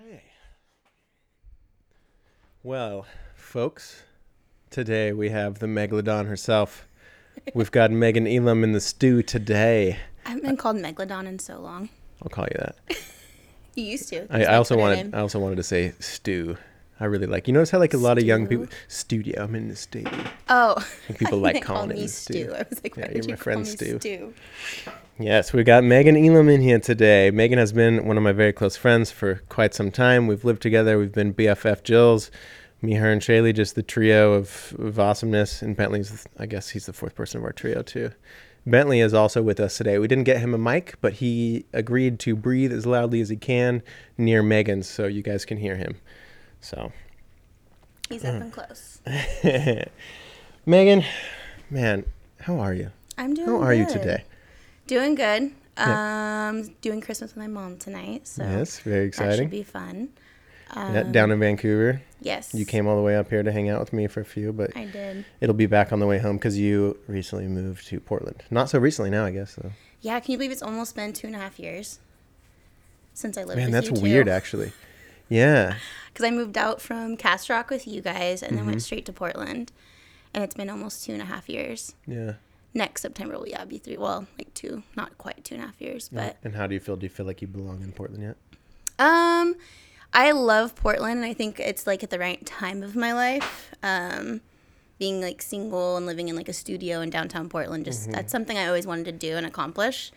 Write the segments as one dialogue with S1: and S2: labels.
S1: Okay. Well, folks, today we have the Megalodon herself. We've got Megan Elam in the stew today.
S2: I haven't been called Megalodon in so long.
S1: I'll call you that.
S2: You used to.
S1: I, I also wanted
S2: name.
S1: I also wanted to say stew. I really like. You notice how like a lot of young
S2: Stew?
S1: people studio. I'm in the studio.
S2: Oh,
S1: people
S2: I
S1: like
S2: think
S1: calling
S2: called
S1: it
S2: me
S1: stew.
S2: Stew. I was like,
S1: Yeah, you're my
S2: you
S1: friend
S2: call me
S1: Stew.
S2: Stew?
S1: Yes, we got Megan Elam in here today. Megan has been one of my very close friends for quite some time. We've lived together. We've been BFF Jills. Me, her, and Shaylee, just the trio of, of awesomeness. And Bentley's, I guess he's the fourth person of our trio, too. Bentley is also with us today. We didn't get him a mic, but he agreed to breathe as loudly as he can near Megan's so you guys can hear him. So,
S2: He's up and close.
S1: Megan, man, how are you?
S2: I'm doing.
S1: How are you today?
S2: Doing good.
S1: Yeah.
S2: Um, doing Christmas with my mom tonight, so
S1: yes, very
S2: that should
S1: exciting.
S2: be fun.
S1: Yeah,
S2: Um,
S1: down in Vancouver.
S2: Yes.
S1: You came all the way up here to hang out with me for a few, but
S2: I did.
S1: it'll be back on the way home because you recently moved to Portland. Not so recently now, I guess. So.
S2: Yeah. Can you believe it's almost been two and a half years since I lived
S1: Man,
S2: with
S1: that's
S2: too?
S1: weird, actually. Yeah.
S2: Because I moved out from Castle Rock with you guys and then
S1: Mm-hmm.
S2: went straight to Portland, and it's been almost two and a half years.
S1: Yeah.
S2: Next September will yeah be three. Well, like two, not quite two and a half years, but
S1: And how do you feel? Do you feel like you belong in Portland yet?
S2: Um, I love Portland, and I think it's like at the right time of my life. Um, being like single and living in like a studio in downtown Portland, just that's something I always wanted to do and accomplish.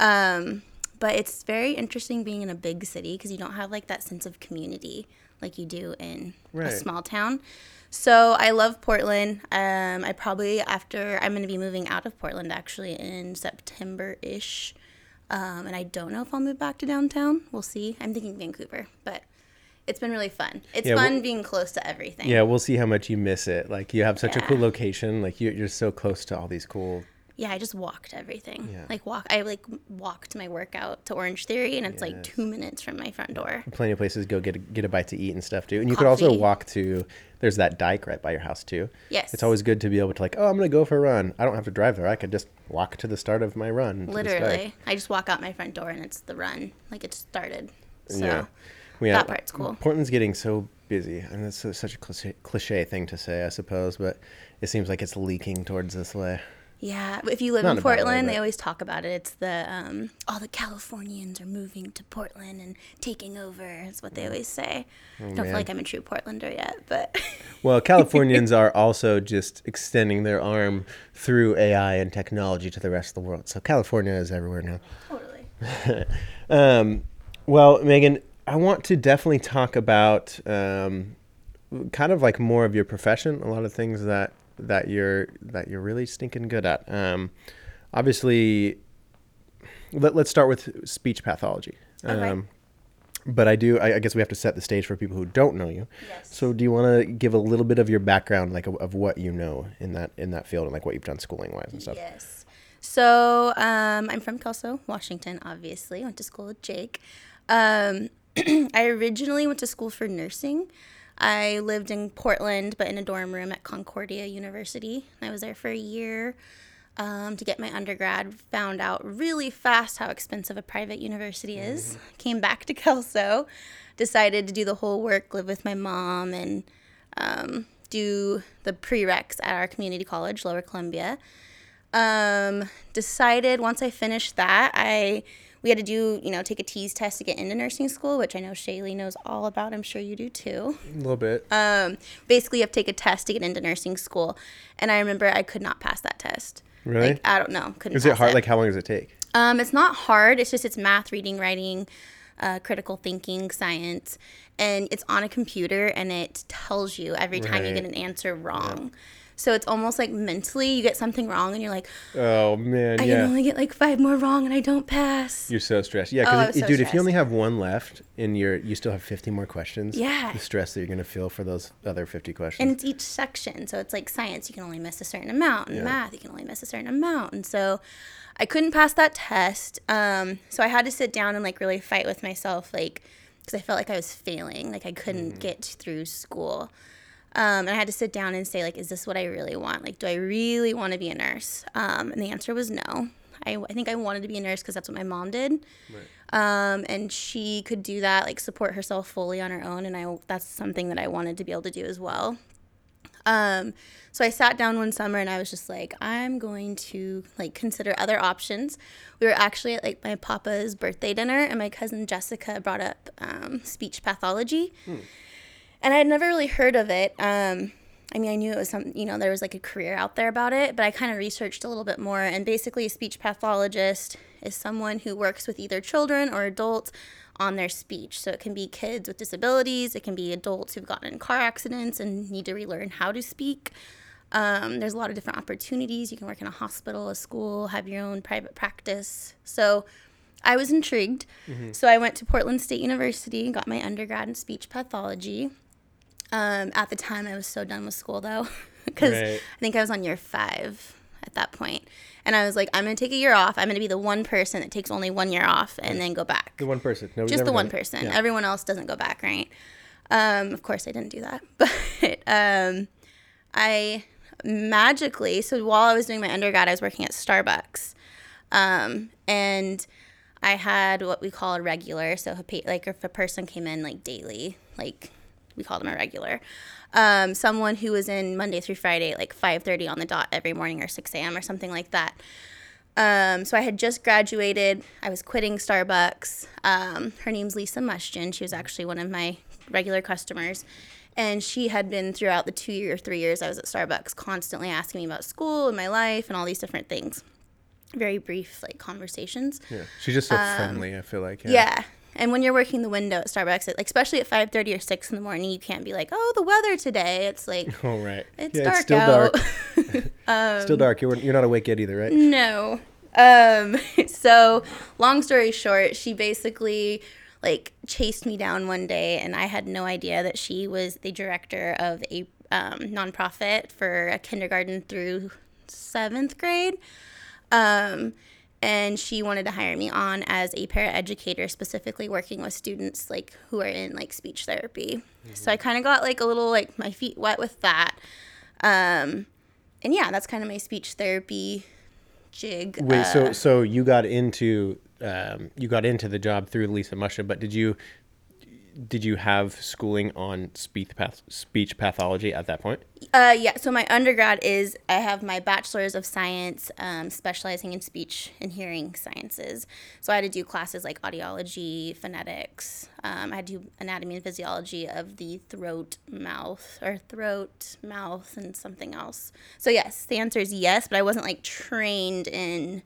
S2: Um, but it's very interesting being in a big city because you don't have like that sense of community like you do in
S1: Right.
S2: a small town. So I love Portland. Um, I probably after I'm going to be moving out of Portland actually in September ish. Um, and I don't know if I'll move back to downtown. We'll see. I'm thinking Vancouver, but it's been really fun. It's
S1: Yeah,
S2: fun
S1: well-
S2: being close to everything.
S1: Yeah, we'll see how much you miss it. Like you have such a cool location. Like you, you're so close to all these cool.
S2: Yeah, I just walked everything.
S1: Yeah.
S2: Like walk. I like walked my workout to Orange Theory, and it's like two minutes from my front door.
S1: Plenty of places to go get a, get a bite to eat and stuff too. And you could also walk to. There's that dike right by your house too.
S2: Yes.
S1: It's always good to be able to like, oh, I'm gonna go for a run. I don't have to drive there. I could just walk to the start of my run. to this dike.
S2: Literally, I just walk out my front door, and it's the run. Like it started. So
S1: Yeah. We
S2: that part's cool.
S1: Portland's getting so busy, and that's so- such a cliche, cliche thing to say, I suppose, but it seems like it's leaking towards this way.
S2: Yeah, if you live
S1: Not
S2: in
S1: bad way,
S2: Portland, they always talk about it. It's the um, all the Californians are moving to Portland and taking over. Is what they always say. I don't
S1: Oh, man.
S2: feel like I'm a true Portlander yet, but
S1: Well, Californians are also just extending their arm through AI and technology to the rest of the world. So California is everywhere now.
S2: totally.
S1: Um, well, Megan, I want to definitely talk about um, kind of like more of your profession. A lot of things that that you're that you're really stinking good at. Um, obviously, let, let's start with speech pathology. Um, but I do. I, I guess we have to set the stage for people who don't know you.
S2: Yes.
S1: So, do you want to give a little bit of your background, like of, of what you know in that in that field, and like what you've done schooling wise and stuff?
S2: Yes. So um, I'm from Kelso, Washington. Obviously, went to school with Jake. Um, I originally went to school for nursing. I lived in Portland, but in a dorm room at Concordia University. I was there for a year um, to get my undergrad. Found out really fast how expensive a private university is. Came back to Kelso, decided to do the whole work, live with my mom, and um, do the prereqs at our community college, Lower Columbia um, decided once I finished that, I we had to do you know take a TEAS test to get into nursing school, which I know Shaylee knows all about. I'm sure you do too.
S1: A little bit.
S2: Um, basically, you have to take a test to get into nursing school, and I remember I could not pass that test.
S1: Really?
S2: Like I don't know. Couldn't.
S1: is it hard? Like, how long does it take?
S2: um, it's not hard. It's just it's math, reading, writing, uh, critical thinking, science, and it's on a computer and it tells you every time you get an answer wrong. So it's almost like mentally you get something wrong and you're like,
S1: Oh man,
S2: I
S1: yeah.
S2: can only get like five more wrong and I don't pass.
S1: You're so stressed. Yeah,
S2: Oh,
S1: because
S2: so
S1: dude, if you only have one left and you're you still have 50 more questions,
S2: Yeah.
S1: the stress that you're gonna feel for those other 50 questions.
S2: And it's each section. So it's like science, you can only miss a certain amount, and
S1: Yeah.
S2: math, you can only miss a certain amount. And so I couldn't pass that test. Um, so I had to sit down and like really fight with myself, like, because I felt like I was failing, like I couldn't
S1: Mm.
S2: get through school. Um, and I had to sit down and say, like, is this what I really want? Like, do I really want to be a nurse? Um, and the answer was no. I, I think I wanted to be a nurse because that's what my mom did. Um, and she could do that, like support herself fully on her own. And I, that's something that I wanted to be able to do as well. Um, so I sat down one summer and I was just like, I'm going to like consider other options. We were actually at like my papa's birthday dinner, and my cousin Jessica brought up um, speech pathology, and I had never really heard of it. Um, I mean, I knew it was some, you know, there was like a career out there about it, but I kind of researched a little bit more. And basically, a speech pathologist is someone who works with either children or adults on their speech. So it can be kids with disabilities, it can be adults who've gotten in car accidents and need to relearn how to speak. Um, there's a lot of different opportunities. You can work in a hospital, a school, have your own private practice. So I was intrigued. So I went to Portland State University and got my undergrad in speech pathology. Um, at the time, I was so done with school though, because
S1: Right.
S2: I think I was on year five at that point. And I was like, I'm going to take a year off. I'm going to be the one person that takes only one year off and then go back.
S1: The one person. Nobody's
S2: Just the one person.
S1: Yeah.
S2: Everyone else doesn't go back, right? Um, of course, I didn't do that. But um, I magically, so while I was doing my undergrad, I was working at Starbucks. Um, and I had what we call a regular. So, if a pa- like if a person came in like daily, like we called them a regular. Um, someone who was in Monday through Friday, like 5:30 on the dot every morning or 6 a.m. or something like that. Um, so I had just graduated. I was quitting Starbucks. Um, her name's Lisa Mushton. She was actually one of my regular customers. And she had been throughout the two year, three years I was at Starbucks, constantly asking me about school and my life and all these different things. Very brief, like conversations.
S1: Yeah. She's just so friendly. I feel like.
S2: Um, Yeah. And when you're working the window at Starbucks, like especially at 5:30 or 6 in the morning, you can't be like, "Oh, the weather today." It's like
S1: Oh right.
S2: it's
S1: yeah,
S2: dark
S1: it's still
S2: out.
S1: dark. still dark. You're you're not awake yet either, right?
S2: No. Um, so long story short, she basically like chased me down one day and I had no idea that she was the director of a um, nonprofit for a kindergarten through seventh grade. Um, and she wanted to hire me on as a paraeducator, specifically working with students like who are in like speech therapy. So I kind of got like a little like my feet wet with that. Um, and yeah, that's kind of my speech therapy jig.
S1: Wait,
S2: Uh,
S1: so so you got into um, you got into the job through Lisa Musha, but did you did you have schooling on speech path speech pathology at that point?
S2: Uh, yeah. So my undergrad is I have my bachelor's of science, um, specializing in speech and hearing sciences. So I had to do classes like audiology, phonetics. Um, I had to do anatomy and physiology of the throat, mouth, or throat, mouth, and something else. So yes, the answer is yes, but I wasn't like trained in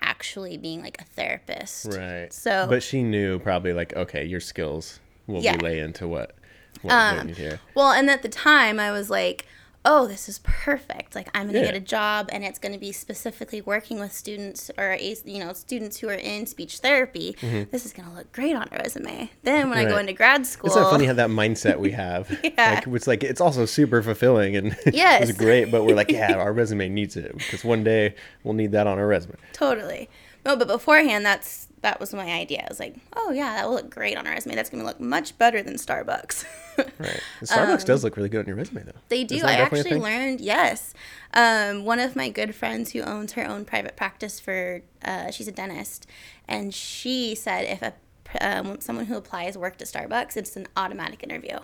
S2: actually being like a therapist.
S1: Right.
S2: So
S1: but she knew probably like okay, your skills will
S2: Yeah. Um,
S1: relay into what what, what you hear.
S2: Well, and at the time, I was like, oh, this is perfect. Like, I'm going to
S1: Yeah.
S2: get a job, and it's going to be specifically working with students or, you know, students who are in speech therapy. This is going to look great on a resume. Then when I go
S1: Mm-hmm.
S2: Into grad school,
S1: It's not funny how that mindset we have.
S2: Yeah.
S1: Like it's like it's also super fulfilling and
S2: Yes.
S1: it's great, but we're like, yeah, our resume needs it because one day we'll need that on our resume.
S2: totally. No, but beforehand, that's that was my idea. I was like, oh yeah, that will look great on a resume. That's going to look much better than Starbucks.
S1: Right. Starbucks does look really good on your resume though.
S2: Um, They do. I actually learned, yes. Um, one of my good friends who owns her own private practice for, uh, she's a dentist, and she said if a um, someone who applies worked at Starbucks, it's an automatic interview.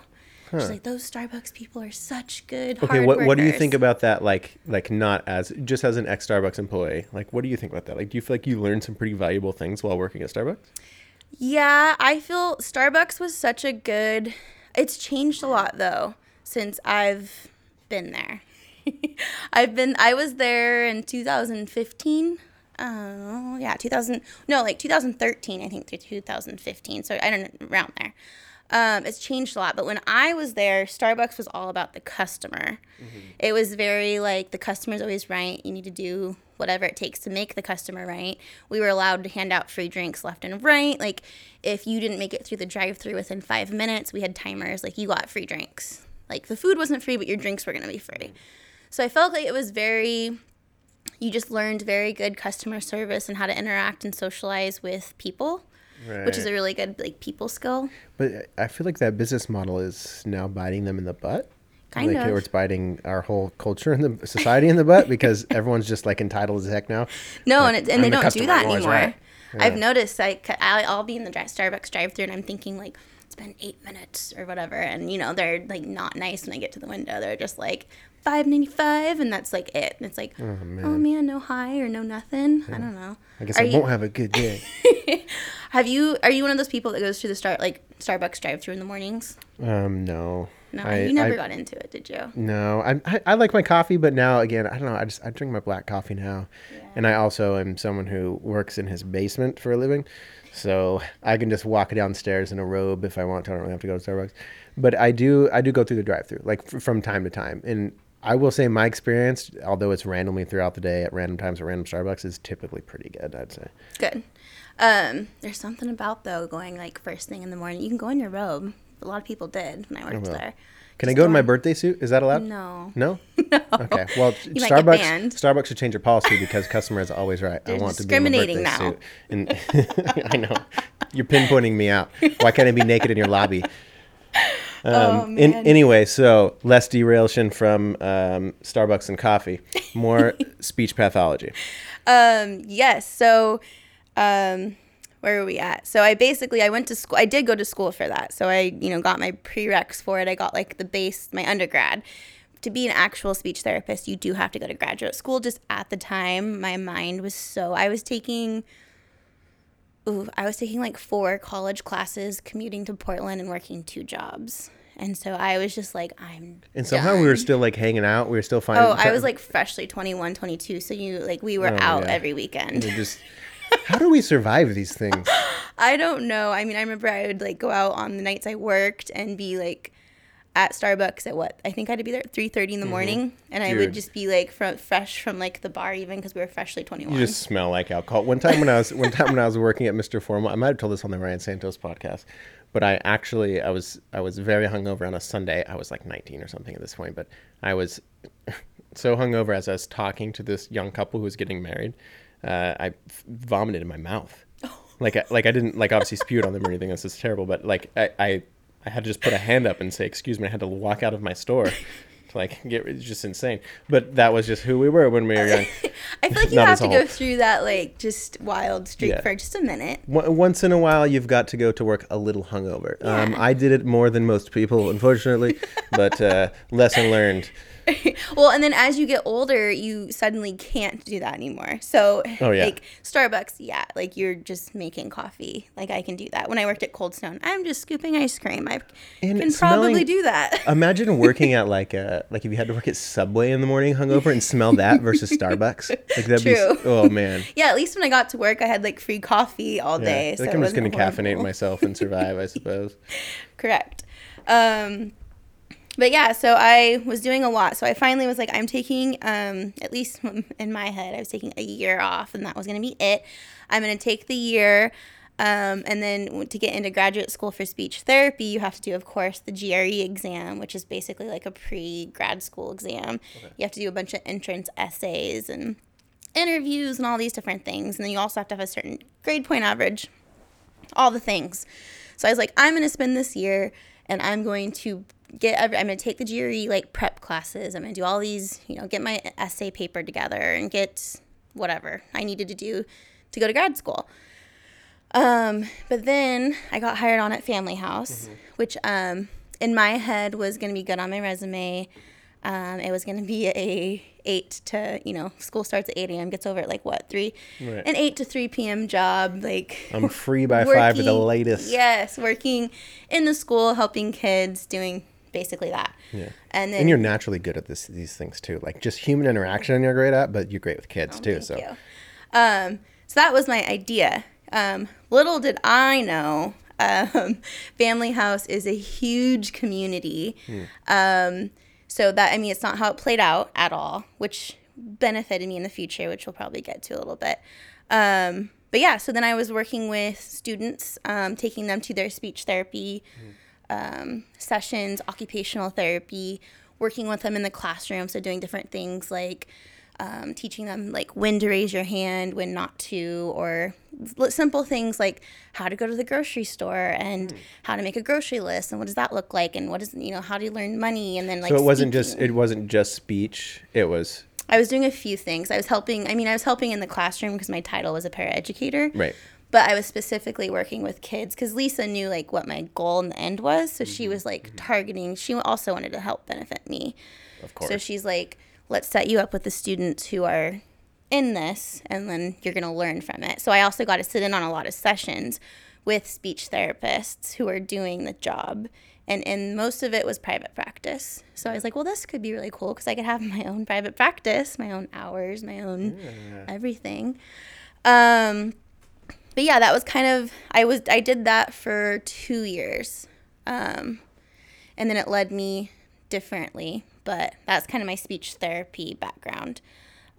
S2: She's like, those Starbucks people are such good.
S1: Okay, what what do you think about that? Like like not as just as an ex Starbucks employee. Like what do you think about that? Like do you feel like you learned some pretty valuable things while working at Starbucks?
S2: Yeah, I feel Starbucks was such a good. It's changed a lot though since I've been there. I've been. I was there in 2015. Oh uh, yeah, 2000. No, like 2013. I think through 2015. So I don't know, around there. Um, it's changed a lot, but when I was there, Starbucks was all about the customer. It was very like the customer's always right. You need to do whatever it takes to make the customer right. We were allowed to hand out free drinks left and right. Like if you didn't make it through the drive-through within five minutes, we had timers. Like you got free drinks. Like the food wasn't free, but your drinks were gonna be free. So I felt like it was very. You just learned very good customer service and how to interact and socialize with people, which is a really good like people skill.
S1: But I feel like that business model is now biting them in the butt.
S2: Kind
S1: like,
S2: of.
S1: It's biting our whole culture and the society in the butt because everyone's just like entitled as heck now.
S2: No,
S1: Like,
S2: and, it, and they
S1: the
S2: don't do that anymore.
S1: right.
S2: I've noticed like I- I'll be in the Starbucks drive-through and I'm thinking like it's been eight minutes or whatever, and you know they're like not nice when I get to the window. They're just like five ninety five, and that's like it. And it's like, oh man, no high or no nothing. I don't know.
S1: I guess
S2: Are
S1: I
S2: you-
S1: won't have a good day.
S2: Have you? Are you one of those people that goes to the start like Starbucks drive-through in the mornings?
S1: um, no.
S2: No,
S1: I-
S2: you never
S1: I-
S2: got into it, did you?
S1: No, I, I I like my coffee, but now again, I don't know. I just I drink my black coffee now, and I also am someone who works in his basement for a living, so I can just walk downstairs in a robe if I want to. I don't really have to go to Starbucks, but I do I do go through the drive-through like f- from time to time, and I will say my experience, although it's randomly throughout the day at random times at random Starbucks, is typically pretty good. I'd say.
S2: Good. Um, there's something about though going like first thing in the morning. You can go in your robe. A lot of people did when I worked
S1: will.
S2: there.
S1: Can I
S2: Just
S1: go in my birthday suit? Is that allowed?
S2: No.
S1: No. No. Okay. Well,
S2: You
S1: Starbucks. Starbucks should change their policy because customer is always right.
S2: They're
S1: I want to be in my birthday
S2: now.
S1: suit. And I know you're pinpointing me out. Why can't I be naked in your lobby? Um,
S2: Oh,
S1: in, anyway, so less derelation from um, Starbucks and coffee, more speech pathology.
S2: Um, yes. So, um, where were we at? So I basically I went to school. I did go to school for that. So I you know got my prereqs for it. I got like the base, my undergrad. To be an actual speech therapist, you do have to go to graduate school. Just at the time, my mind was so I was taking. Ooh, I was taking like four college classes, commuting to Portland and working two jobs. And so I was just like, I'm.
S1: And somehow we were still like hanging out. We were still finding.
S2: Oh, I was like freshly 21, 22. So you like we were
S1: Oh,
S2: out
S1: yeah.
S2: every weekend.
S1: Just. How do we survive these things?
S2: I don't know. I mean, I remember I would like go out on the nights I worked and be like at Starbucks at what I think I had to be there at three thirty in the morning, and I
S1: Mm-hmm.
S2: Would just be like from fresh from like the bar even because we were freshly twenty one.
S1: You just smell like alcohol. One time when I was one time when I was working at Mr. Formal, I might have told this on the Ryan Santos podcast, but I actually I was I was very hungover on a Sunday. I was like 19 or something at this point, but I was so hungover as I was talking to this young couple who was getting married. Uh, I vomited in my mouth. Like I, like I didn't like obviously spewed on them or anything. This is terrible, but like I, I I had to just put a hand up and say excuse me. I had to walk out of my store. Like get it's just insane, but that was just who we were when we were young.
S2: I feel like you have to go through that like just wild streak
S1: Yeah.
S2: for just a minute.
S1: One- Once in a while, you've got to go to work a little hungover. Um, I did it more than most people, unfortunately, but uh, lesson learned.
S2: well, and then as you get older, you suddenly can't do that anymore. So,
S1: Oh, yeah.
S2: like Starbucks, yeah, like you're just making coffee. Like I can do that. When I worked at Cold Stone, I'm just scooping ice cream. I
S1: And
S2: can
S1: smelling-
S2: probably do that.
S1: Imagine working at like a like if you had to work at Subway in the morning hungover and smell that versus Starbucks. Like that'd
S2: True.
S1: s- oh man.
S2: yeah, at least when I got to work, I had like free coffee all
S1: Yeah.
S2: day.
S1: I
S2: so
S1: I'm just gonna
S2: wasn't
S1: caffeinate myself and survive, I suppose.
S2: Correct. Um, but yeah, so I was doing a lot. So I finally was like, I'm taking, um, at least in my head, I was taking a year off, and that was going to be it. I'm going to take the year. Um, and then to get into graduate school for speech therapy, you have to do, of course, the GRE exam, which is basically like a pre grad school exam. You have to do a bunch of entrance essays and interviews and all these different things. And then you also have to have a certain grade point average all the things. So I was like, I'm going to spend this year and I'm going to get, every, I'm going to take the GRE like prep classes. I'm going to do all these, you know, get my essay paper together and get whatever I needed to do to go to grad school. Um, but then I got hired on at Family House, which um, in my head was going to be good on my resume. Um, it was going to be a eight to you know school starts at eight a.m. gets over at like what three,
S1: Right.
S2: an eight to three p.m. job like
S1: I'm free by five at the latest.
S2: Yes, working in the school, helping kids, doing basically that.
S1: Yeah.
S2: And then
S1: And you're naturally good at this these things too. Like just human interaction you're great at, but you're great with kids too.
S2: Oh, Thank
S1: So.
S2: Um, so that was my idea. Um, little did I know, um, Family House is a huge community. Um, so that I mean, it's not how it played out at all, which benefited me in the future, which we'll probably get to a little bit. Um, but yeah, so then I was working with students, um, taking them to their speech therapy um, sessions, occupational therapy, working with them in the classroom. So doing different things like um, teaching them like when to raise your hand, when not to, or simple things like how to go to the grocery store and how to make a grocery list and what does that look like and what is you know how do you learn money and then like
S1: so it wasn't just it wasn't just speech. It was
S2: I was doing a few things. I was helping. I mean, I was helping in the classroom because my title was a paraeducator.
S1: right.
S2: But I was specifically working with kids because Lisa knew like what my goal in the end was. So she was like targeting. She also wanted to help benefit me.
S1: Of course.
S2: So she's like, let's set you up with the students who are in this, and then you're going to learn from it. So I also got to sit in on a lot of sessions with speech therapists who are doing the job. And, and most of it was private practice. So I was like, well, this could be really cool because I could have my own private practice, my own hours, my own everything. Um, but yeah, that was kind of I was I did that for two years, um, and then it led me differently. But that's kind of my speech therapy background.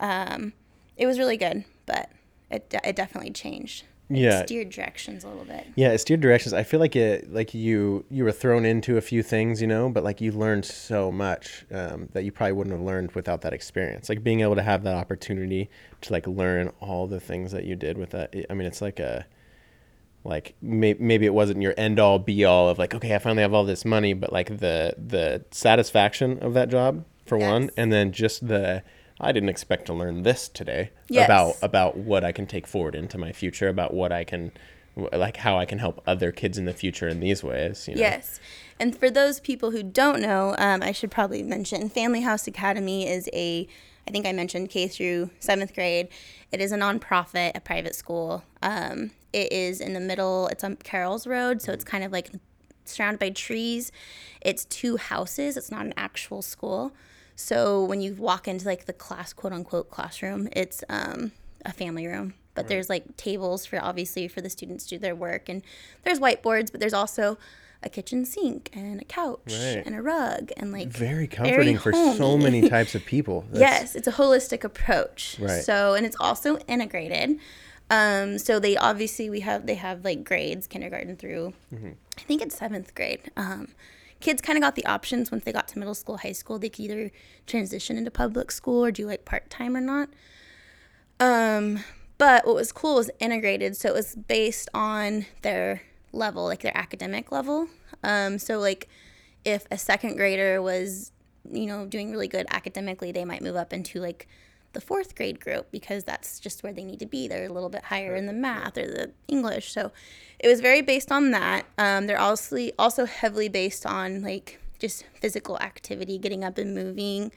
S2: Um, it was really good, but it it definitely changed.
S1: Yeah.
S2: steered directions a little bit.
S1: Yeah, steered directions. I feel like it, like you, you were thrown into a few things, you know, but like you learned so much um, that you probably wouldn't have learned without that experience. Like being able to have that opportunity to like learn all the things that you did with that. I mean, it's like a, like may, maybe it wasn't your end all be all of like, okay, I finally have all this money, but like the the satisfaction of that job for one, and then just the I didn't expect to learn this today
S2: Yes.
S1: about about what I can take forward into my future, about what I can like how I can help other kids in the future in these ways. You know?
S2: Yes. And for those people who don't know, um, I should probably mention Family House Academy is a, I think I mentioned K through seventh grade. It is a nonprofit, a private school. Um, it is in the middle, it's on Carroll's Road, so it's kind of like surrounded by trees. It's two houses, it's not an actual school. So when you walk into like the class, quote unquote, classroom, it's um, a family room. But there's like tables for obviously for the students to do their work, and there's whiteboards, but there's also a kitchen sink and a couch
S1: Right.
S2: and a rug and like
S1: Very comforting for so many types of people. That's-
S2: yes, it's a holistic approach.
S1: Right.
S2: So and it's also integrated. Um, so they obviously we have they have like grades kindergarten through
S1: Mm-hmm.
S2: I think it's seventh grade. Um, kids kind of got the options once they got to middle school, high school. They could either transition into public school or do like part time or not. Um, but what was cool was integrated, so it was based on their level, like their academic level. Um, so like if a second grader was, you know, doing really good academically, they might move up into like the fourth grade group because that's just where they need to be. They're a little bit higher in the math or the English. So it was very based on that. Um, they're also also heavily based on like just physical activity, getting up and moving,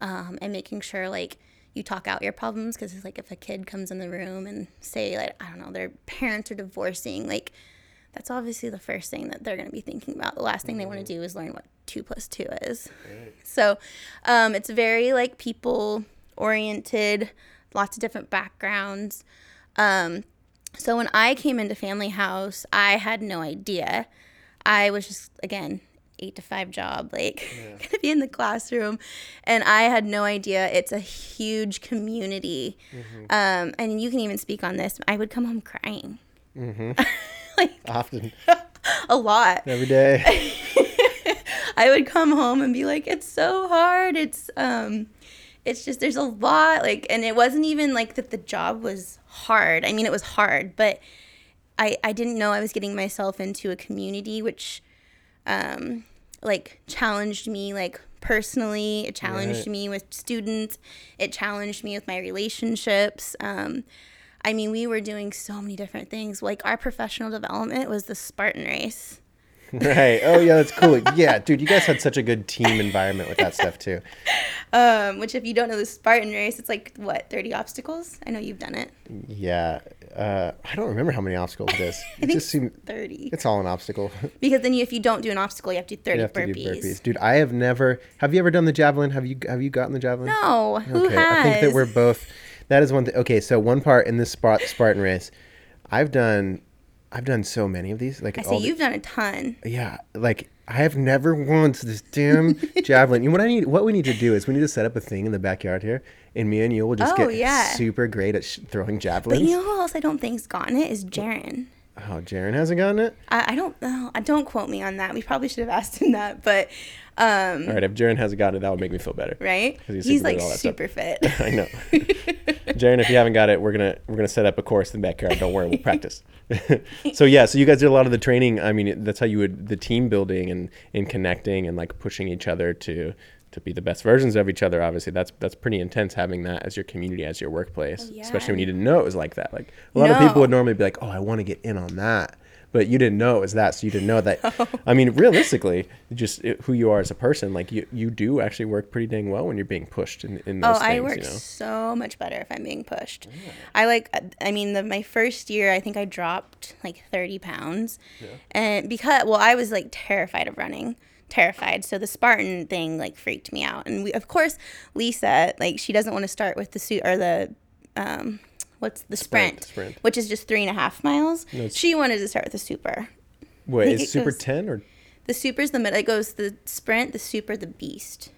S2: um, and making sure like you talk out your problems because it's like if a kid comes in the room and say like I don't know their parents are divorcing like that's obviously the first thing that they're going to be thinking about. The last thing they want to do is learn what two plus two is. So um, it's very like people oriented, lots of different backgrounds. Um, so when I came into Family House, I had no idea. I was just again eight to five job, like gonna be in the classroom, and I had no idea. It's a huge community, um, and you can even speak on this. I would come home crying like
S1: Often,
S2: a lot.
S1: every day.
S2: I would come home and be like, it's so hard. It's um it's just there's a lot like and it wasn't even like that the job was hard. I mean it was hard, but I I didn't know I was getting myself into a community which um like challenged me like personally, it challenged
S1: Right.
S2: me with students, it challenged me with my relationships. Um I mean, we were doing so many different things. Like our professional development was the Spartan race.
S1: Right. Oh yeah, that's cool. Yeah, dude, you guys had such a good team environment with that stuff too.
S2: Um, which, if you don't know the Spartan race, it's like what thirty obstacles. I know you've done it.
S1: Yeah. Uh, I don't remember how many obstacles it is.
S2: I
S1: It
S2: think
S1: just seemed
S2: thirty.
S1: it's all an obstacle.
S2: Because then, you, if you don't do an obstacle, you have to do thirty
S1: you have to do burpees, dude. I have never. Have you ever done the javelin? Have you Have you gotten the javelin?
S2: No, who
S1: okay,
S2: has?
S1: I think that we're both. That is one thing. Okay, so one part in this Spartan race, I've done. I've done so many of these. Like
S2: I say you've done a ton.
S1: Yeah, like I have never once this damn javelin. You know what I need? What we need to do is we need to set up a thing in the backyard here, and me and you will just
S2: Oh,
S1: get
S2: yeah.
S1: super great at sh- throwing javelins.
S2: But you know who else I don't think's gotten it is Jaren.
S1: Oh, Jaron hasn't gotten it.
S2: I, I don't know. I don't quote me on that. We probably should have asked him that, but um,
S1: All right, if Jaron hasn't got it, that would make me feel better.
S2: Right?
S1: he's
S2: He's, like super fit.
S1: I know. Jaron, if you haven't got it, we're gonna we're gonna set up a course in the backyard. Don't worry, we'll practice. so yeah, so you guys did a lot of the training. I mean, that's how you would the team building and and connecting and like pushing each other to to be the best versions of each other. Obviously, that's that's pretty intense having that as your community, as your workplace,
S2: Oh, yeah.
S1: especially when you didn't know it was like that. Like a lot of people would normally be like, "Oh, I want to get in on that." But you didn't know it was that, so you didn't know that. I mean, realistically, just it, who you are as a person, like you, you do actually work pretty dang well when you're being pushed in, in those
S2: Oh,
S1: things.
S2: I work
S1: you know?
S2: so much better if I'm being pushed. I like, I mean, the, my first year, I think I dropped like 30 pounds. And because, well, I was like terrified of running, terrified. So the Spartan thing like freaked me out. And we, of course, Lisa, like, she doesn't want to start with the suit or the, um, what's the sprint,
S1: Sprint, sprint.
S2: which is just three and a half miles.
S1: it's-
S2: she wanted to start with the super.
S1: Wait, is Super
S2: goes-
S1: 10 or
S2: The super's the middle. It goes the sprint, the super, the beast.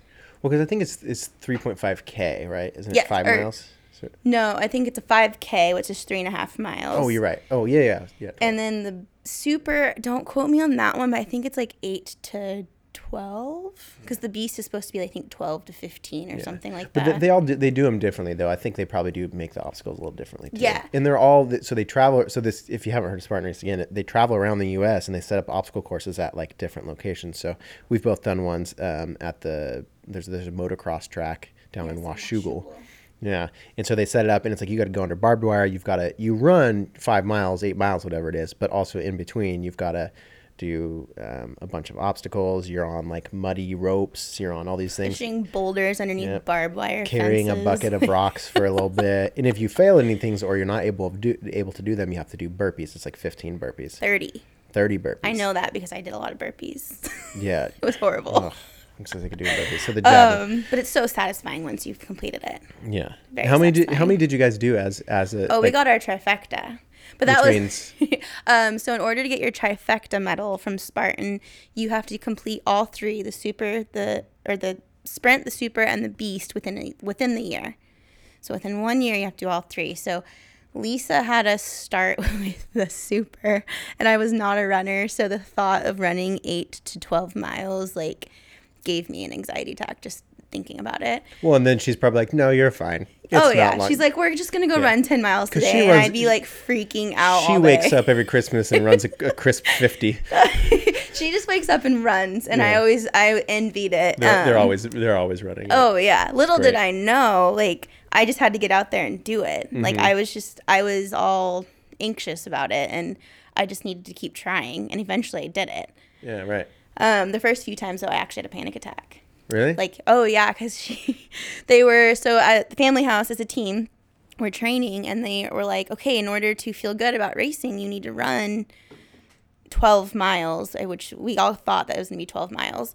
S1: well? Because I think it's it's 3.5k, right? Isn't it
S2: Yeah,
S1: five
S2: or-
S1: miles? So,
S2: No, I think it's a 5K, which is three and a half miles.
S1: oh, you're right. Oh, yeah, yeah, yeah.
S2: And then the super, don't quote me on that one, but I think it's like 8 to 12. Because the beast is supposed to be, I think, 12 to 15 or something like
S1: But
S2: that.
S1: they, they all do, they do them differently though. I think they probably do make the obstacles a little differently. Too.
S2: Yeah.
S1: and they're all so they travel. So this, if you haven't heard of Spartan Race again, they travel around the U.S. and they set up obstacle courses at like different locations. So we've both done ones um, at the there's there's a motocross track down in Washougal. Yeah, and so they set it up, and it's like you got to go under barbed wire. You've got to you run five miles, eight miles, whatever it is, but also in between you've got to do um, a bunch of obstacles. You're on like muddy ropes. You're on all these things
S2: Pushing boulders underneath
S1: Yep.
S2: barbed wire
S1: carrying a bucket of rocks for a little bit. And if you fail any things or you're not able to do able to do them, you have to do burpees. It's like 15 burpees,
S2: 30.
S1: 30 burpees.
S2: I know that because I did a lot of burpees.
S1: Yeah.
S2: it was horrible.
S1: Ugh, I'm so sick of doing burpees. So the javelin.
S2: Um, but it's so satisfying once you've completed it.
S1: yeah.
S2: very
S1: How many did how many did you guys do as as a
S2: Oh, we got our trifecta. But that
S1: which
S2: was
S1: means
S2: um, so in order to get your trifecta medal from Spartan, you have to complete all three: the super, the or the sprint, the super, and the beast within a, within the year. So within one year, you have to do all three. So Lisa had us start with the super, and I was not a runner, so the thought of running eight to twelve miles like gave me an anxiety attack just thinking about it.
S1: well, and then she's probably like, "No, you're fine." It's
S2: oh yeah,
S1: long."
S2: she's like, we're just gonna go
S1: Yeah.
S2: run ten miles today, and I'd be like freaking out.
S1: she wakes up every Christmas and runs a, a crisp 50.
S2: she just wakes up and runs, and I always I envied it.
S1: They're, they're
S2: Um,
S1: always they're always running.
S2: Oh yeah, little did. I know, like I just had to get out there and do it. Like
S1: Mm-hmm.
S2: I was just I was all anxious about it, and I just needed to keep trying, and eventually I did it.
S1: Yeah, right.
S2: Um, the first few times though, I actually had a panic attack.
S1: Really?
S2: Like, oh yeah, because she, they were so at the family house as a team, we're training, and they were like, okay, in order to feel good about racing, you need to run twelve miles, uh, which we all thought that it was gonna be twelve miles.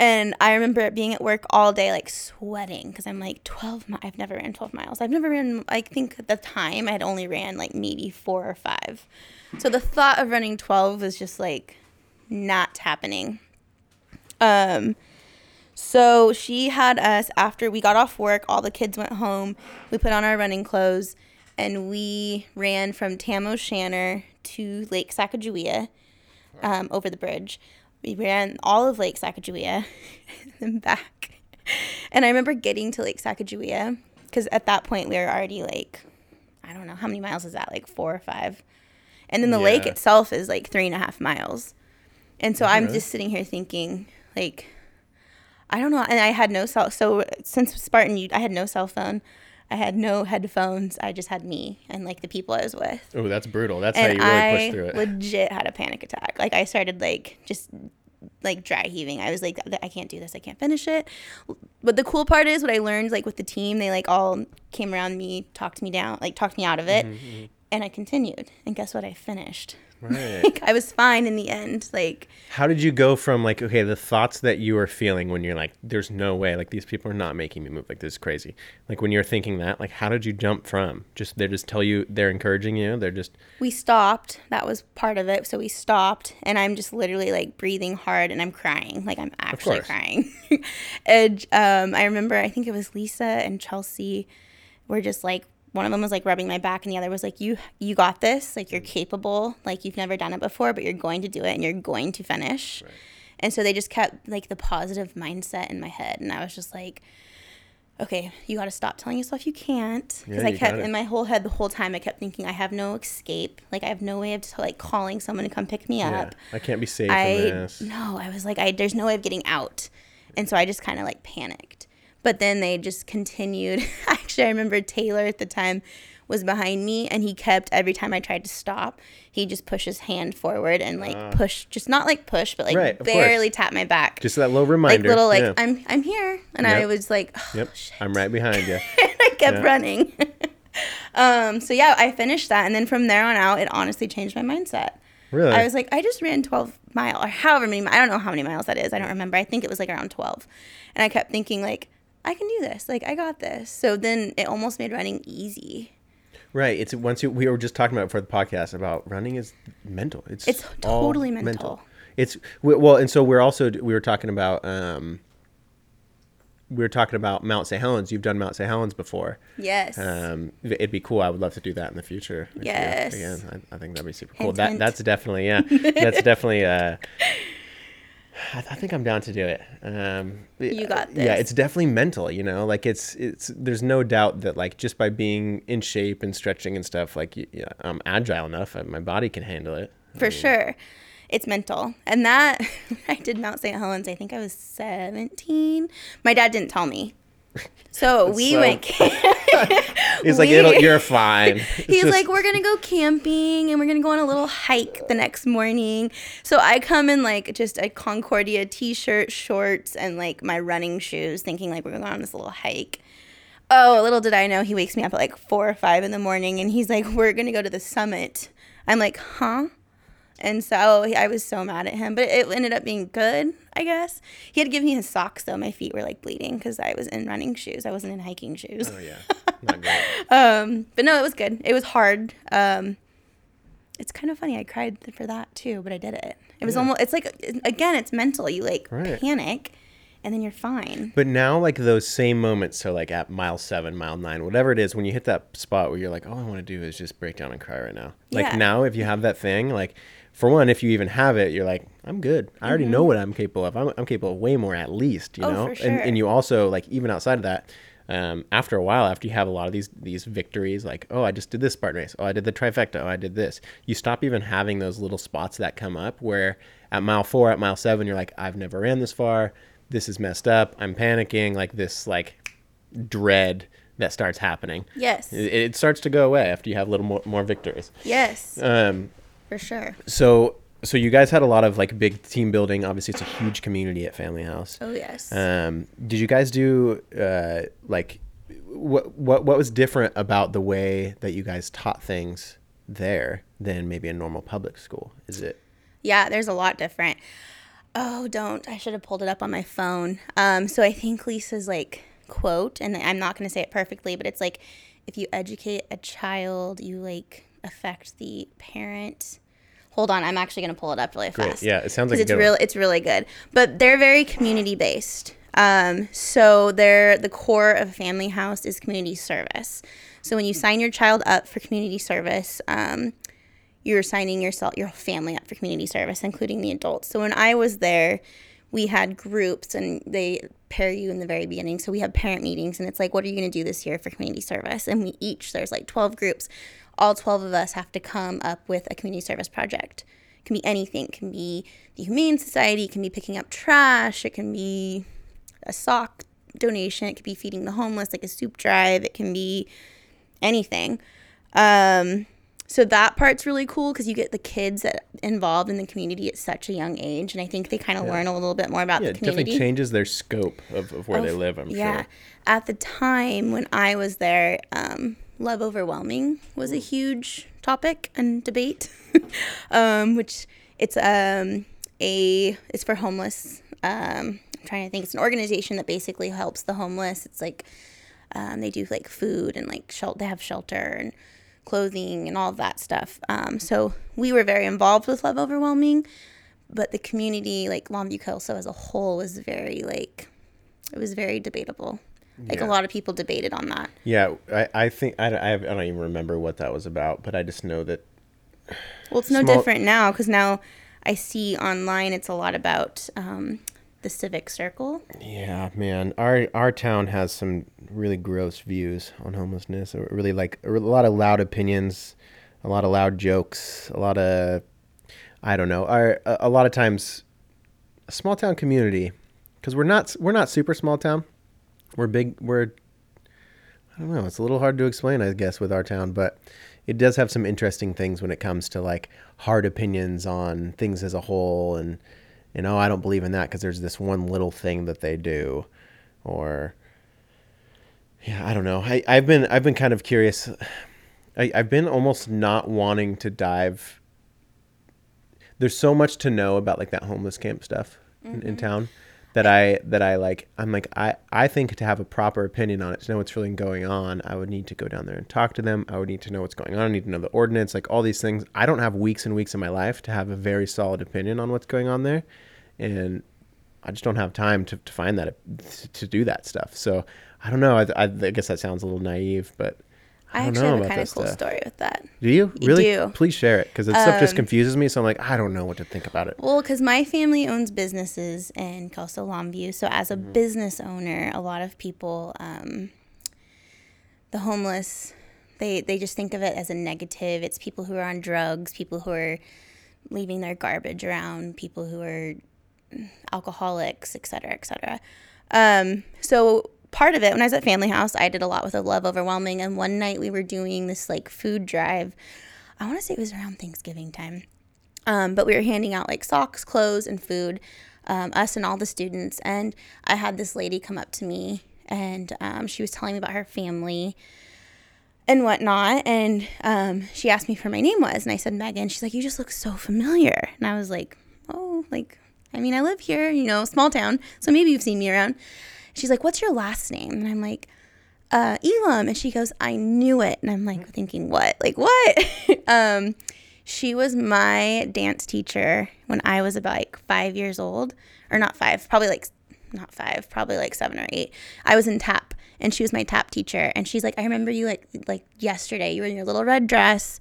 S2: And I remember being at work all day, like sweating, because I'm like, 12 mi- I've never ran 12 miles. I've never ran, I think at the time I had only ran like maybe four or five. So the thought of running 12 was just like not happening. Um, so she had us after we got off work, all the kids went home. We put on our running clothes and we ran from Tam O'Shanter to Lake Sacagawea um, over the bridge. We ran all of Lake Sacagawea and then back. And I remember getting to Lake Sacagawea because at that point we were already like, I don't know, how many miles is that? Like four or five. And then the lake itself is like three and a half miles. And so I'm
S1: really?
S2: just sitting here thinking, like, I don't know. And I had no cell. So since Spartan, you, I had no cell phone. I had no headphones. I just had me and like the people I was with.
S1: oh, that's brutal. That's how you really push through it.
S2: legit had a panic attack. Like I started like just like dry heaving. I was like, I can't do this. I can't finish it. But the cool part is what I learned like with the team. They like all came around me, talked me down, like talked me out of it,
S1: Mm-hmm,
S2: and I continued. And guess what? I finished.
S1: Right.
S2: Like I was fine in the end. Like
S1: How did you go from like okay, the thoughts that you were feeling when you're like, there's no way, like these people are not making me move, like this is crazy. Like when you're thinking that, like how did you jump from just they just tell you they're encouraging you, they're just
S2: we stopped. That was part of it. So we stopped, and I'm just literally like breathing hard, and I'm crying. Like I'm actually
S1: course.
S2: crying. and um, I remember, I think it was Lisa and Chelsea were just like one of them was like rubbing my back and the other was like you you got this. Like you're mm. capable. Like you've never done it before but you're going to do it and you're going to finish. And so they just kept like the positive mindset in my head. And i was just like okay you got to stop telling yourself you can't. Because
S1: Yeah,
S2: i kept in my whole head the whole time i kept thinking i have no escape. Like i have no way of like calling someone to come pick me
S1: Yeah.
S2: up.
S1: I can't be safe
S2: I no, I was like, I there's no way of getting out, and so I just kind of like panicked. But then they just continued. Actually, I remember Taylor at the time was behind me, and he kept every time I tried to stop, he just pushed his hand forward and like push, just not like push, but like.
S1: Right,
S2: barely tap my back,
S1: Just that little reminder.
S2: like little like
S1: yeah.
S2: I'm I'm here, and I was like, oh,
S1: Yep. I'm right behind you.
S2: And I kept
S1: Yeah.
S2: running. um, so yeah, I finished that, and then from there on out, it honestly changed my mindset.
S1: Really?
S2: I was like, I just ran 12 mile or however many. I don't know how many miles that is. I don't remember. I think it was like around 12, and I kept thinking like, I can do this. Like I got this. So then it almost made running easy.
S1: Right. It's once you, we were just talking about for the podcast about running is mental. It's
S2: It's totally mental.
S1: It's well, and so we're also we were talking about um, we were talking about Mount St. Helens. You've done Mount St. Helens before.
S2: Yes.
S1: Um, it'd be cool. I would love to do that in the future.
S2: Yes.
S1: Again, I, I think that'd be super cool.
S2: Hint,
S1: that
S2: hint.
S1: that's definitely yeah. that's definitely. Uh, I, I think I'm down to do it. Um,
S2: You got this.
S1: Yeah, it's definitely mental. You know, like it's it's. There's no doubt that like just by being in shape and stretching and stuff, like y- yeah, I'm agile enough. uh, My body can handle it.
S2: For sure. It's mental. And that, I did Mount St. Helens, I think I was 17. My dad didn't tell me. So we
S1: so-
S2: went.
S1: He's like,
S2: We-
S1: "You're fine." It's
S2: He's
S1: just-
S2: like, we're gonna go camping and we're gonna go on a little hike the next morning. So I come in like just a Concordia t-shirt, shorts, and like my running shoes, thinking like we're gonna go on this little hike. Oh, little did I know he wakes me up at like four or five in the morning and he's like, We're gonna go to the summit. I'm like, huh? And so I was so mad at him, but it ended up being good, I guess. He had to give me his socks though. My feet were like bleeding because I was in running shoes. I wasn't in hiking shoes.
S1: Oh yeah, not great.
S2: Um, but no, it was good. It was hard. Um, it's kind of funny. I cried for that too, but I did it. It was almost. It's like again, it's mental. You like
S1: Right.
S2: panic, and then you're fine.
S1: But now, like those same moments, so like at mile seven, mile nine, whatever it is, when you hit that spot where you're like, all I want to do is just break down and cry right now. Like
S2: Yeah.
S1: now, if you have that thing, like for one, if you even have it, you're like, I'm good. I already know what I'm capable of. I'm, I'm capable of way more at least, you
S2: Mm-hmm. Oh,
S1: know?
S2: for
S1: and,
S2: sure.
S1: and you also, like, even outside of that, um, after a while, after you have a lot of these these victories, like oh, I just did this Spartan race, oh, I did the trifecta, oh, I did this. You stop even having those little spots that come up where at mile four, at mile seven, you're like, I've never ran this far. This is messed up. I'm panicking. Like this, like dread that starts happening.
S2: Yes.
S1: It, it starts to go away after you have a little more, more victories.
S2: Yes,
S1: Um,
S2: for sure.
S1: so so you guys had a lot of like big team building. Obviously, it's a huge community at Family House.
S2: Oh yes.
S1: Um, did you guys do uh, like what what what was different about the way that you guys taught things there than maybe a normal public school? Is it?
S2: Yeah, there's a lot different. Oh, don't. I should have pulled it up on my phone. Um, so I think Lisa's like quote, and I'm not going to say it perfectly, but it's like if you educate a child, you like affect the parent. Hold on, I'm actually going to pull it up really
S1: Great.
S2: fast.
S1: Yeah, it sounds like
S2: it's
S1: good one.
S2: real. It's really good, but they're very community based. Um, so they're the core of Family House is community service. So when you sign your child up for community service, um, you're signing yourself your family up for community service, including the adults. So when I was there, we had groups and they pair you in the very beginning. So we have parent meetings and it's like, what are you going to do this year for community service? And we each, there's like 12 groups. All 12 of us have to come up with a community service project. It can be anything. It can be the Humane Society. It can be picking up trash. It can be a sock donation. It could be feeding the homeless, like a soup drive. It can be anything. Um, so that part's really cool because you get the kids that involved in the community at such a young age, and I think they kind of learn a little bit more about
S1: Yeah,
S2: the community.
S1: it definitely changes their scope of, of where they live. I'm
S2: yeah.
S1: sure.
S2: At the time when I was there, um, love overwhelming was a huge topic and debate, um, which it's um, a it's for homeless. Um, I'm trying to think. It's an organization that basically helps the homeless. It's like um, they do like food and like shelter. They have shelter and clothing and all that stuff. Um, so we were very involved with Love Overwhelming, but the community, like Longview Kelso as a whole, was very like it was very debatable. Like
S1: Yeah.
S2: a lot of people debated on that.
S1: Yeah, I, I think I, I, I don't even remember what that was about, but I just know that
S2: Well, it's no
S1: Small-
S2: different now because now I see online it's a lot about um, the civic circle.
S1: yeah, man, our our town has some really gross views on homelessness. Really like a lot of loud opinions, a lot of loud jokes, a lot of I don't know. Our a, a lot of times, a small town community, because we're not we're not super small town. We're big. We're I don't know. It's a little hard to explain, I guess, with our town, but it does have some interesting things when it comes to like hard opinions on things as a whole, and you oh, know, I don't believe in that because there's this one little thing that they do, or yeah, I don't know. I I've been I've been kind of curious. I, I've been almost not wanting to dive. There's so much to know about like that homeless camp stuff in, in mm-hmm. town that I that I like I'm like I I think to have a proper opinion on it to know what's really going on I would need to go down there and talk to them. I would need to know what's going on. I need to know the ordinance like all these things. I don't have weeks and weeks in my life to have a very solid opinion on what's going on there. And I just don't have time to, to find that to do that stuff. So I don't know. I, I, I guess that sounds a little naive but
S2: I,
S1: I
S2: actually have a kind of cool
S1: stuff.
S2: story with that.
S1: do you really
S2: do.
S1: please share it because this stuff just
S2: Um,
S1: confuses me so I'm like I don't know what to think about it
S2: Well, because my family owns businesses in Kelso Longview. So, as a
S1: Mm-hmm.
S2: business owner, a lot of people, um, the homeless, they, they just think of it as a negative. It's people who are on drugs, people who are leaving their garbage around, people who are alcoholics, et cetera, et cetera. Um, so, part of it, when I was at Family House, I did a lot with a Love Overwhelming. And one night we were doing this like food drive. I want to say it was around Thanksgiving time. Um, but we were handing out like socks, clothes, and food, um, us and all the students. And I had this lady come up to me and um, she was telling me about her family and whatnot. And um, she asked me for my name was. And I said, Megan. She's like, You just look so familiar. And I was like, Oh, like, I mean, I live here, you know, small town. So maybe you've seen me around. She's like, What's your last name? And I'm like, uh, Elam. And she goes, I knew it. And I'm like thinking, what? Like, what? um, she was my dance teacher when I was about like five years old, or not five, probably like not five, probably like seven or eight. I was in tap, and she was my tap teacher. And she's like, I remember you like like yesterday. You were in your little red dress.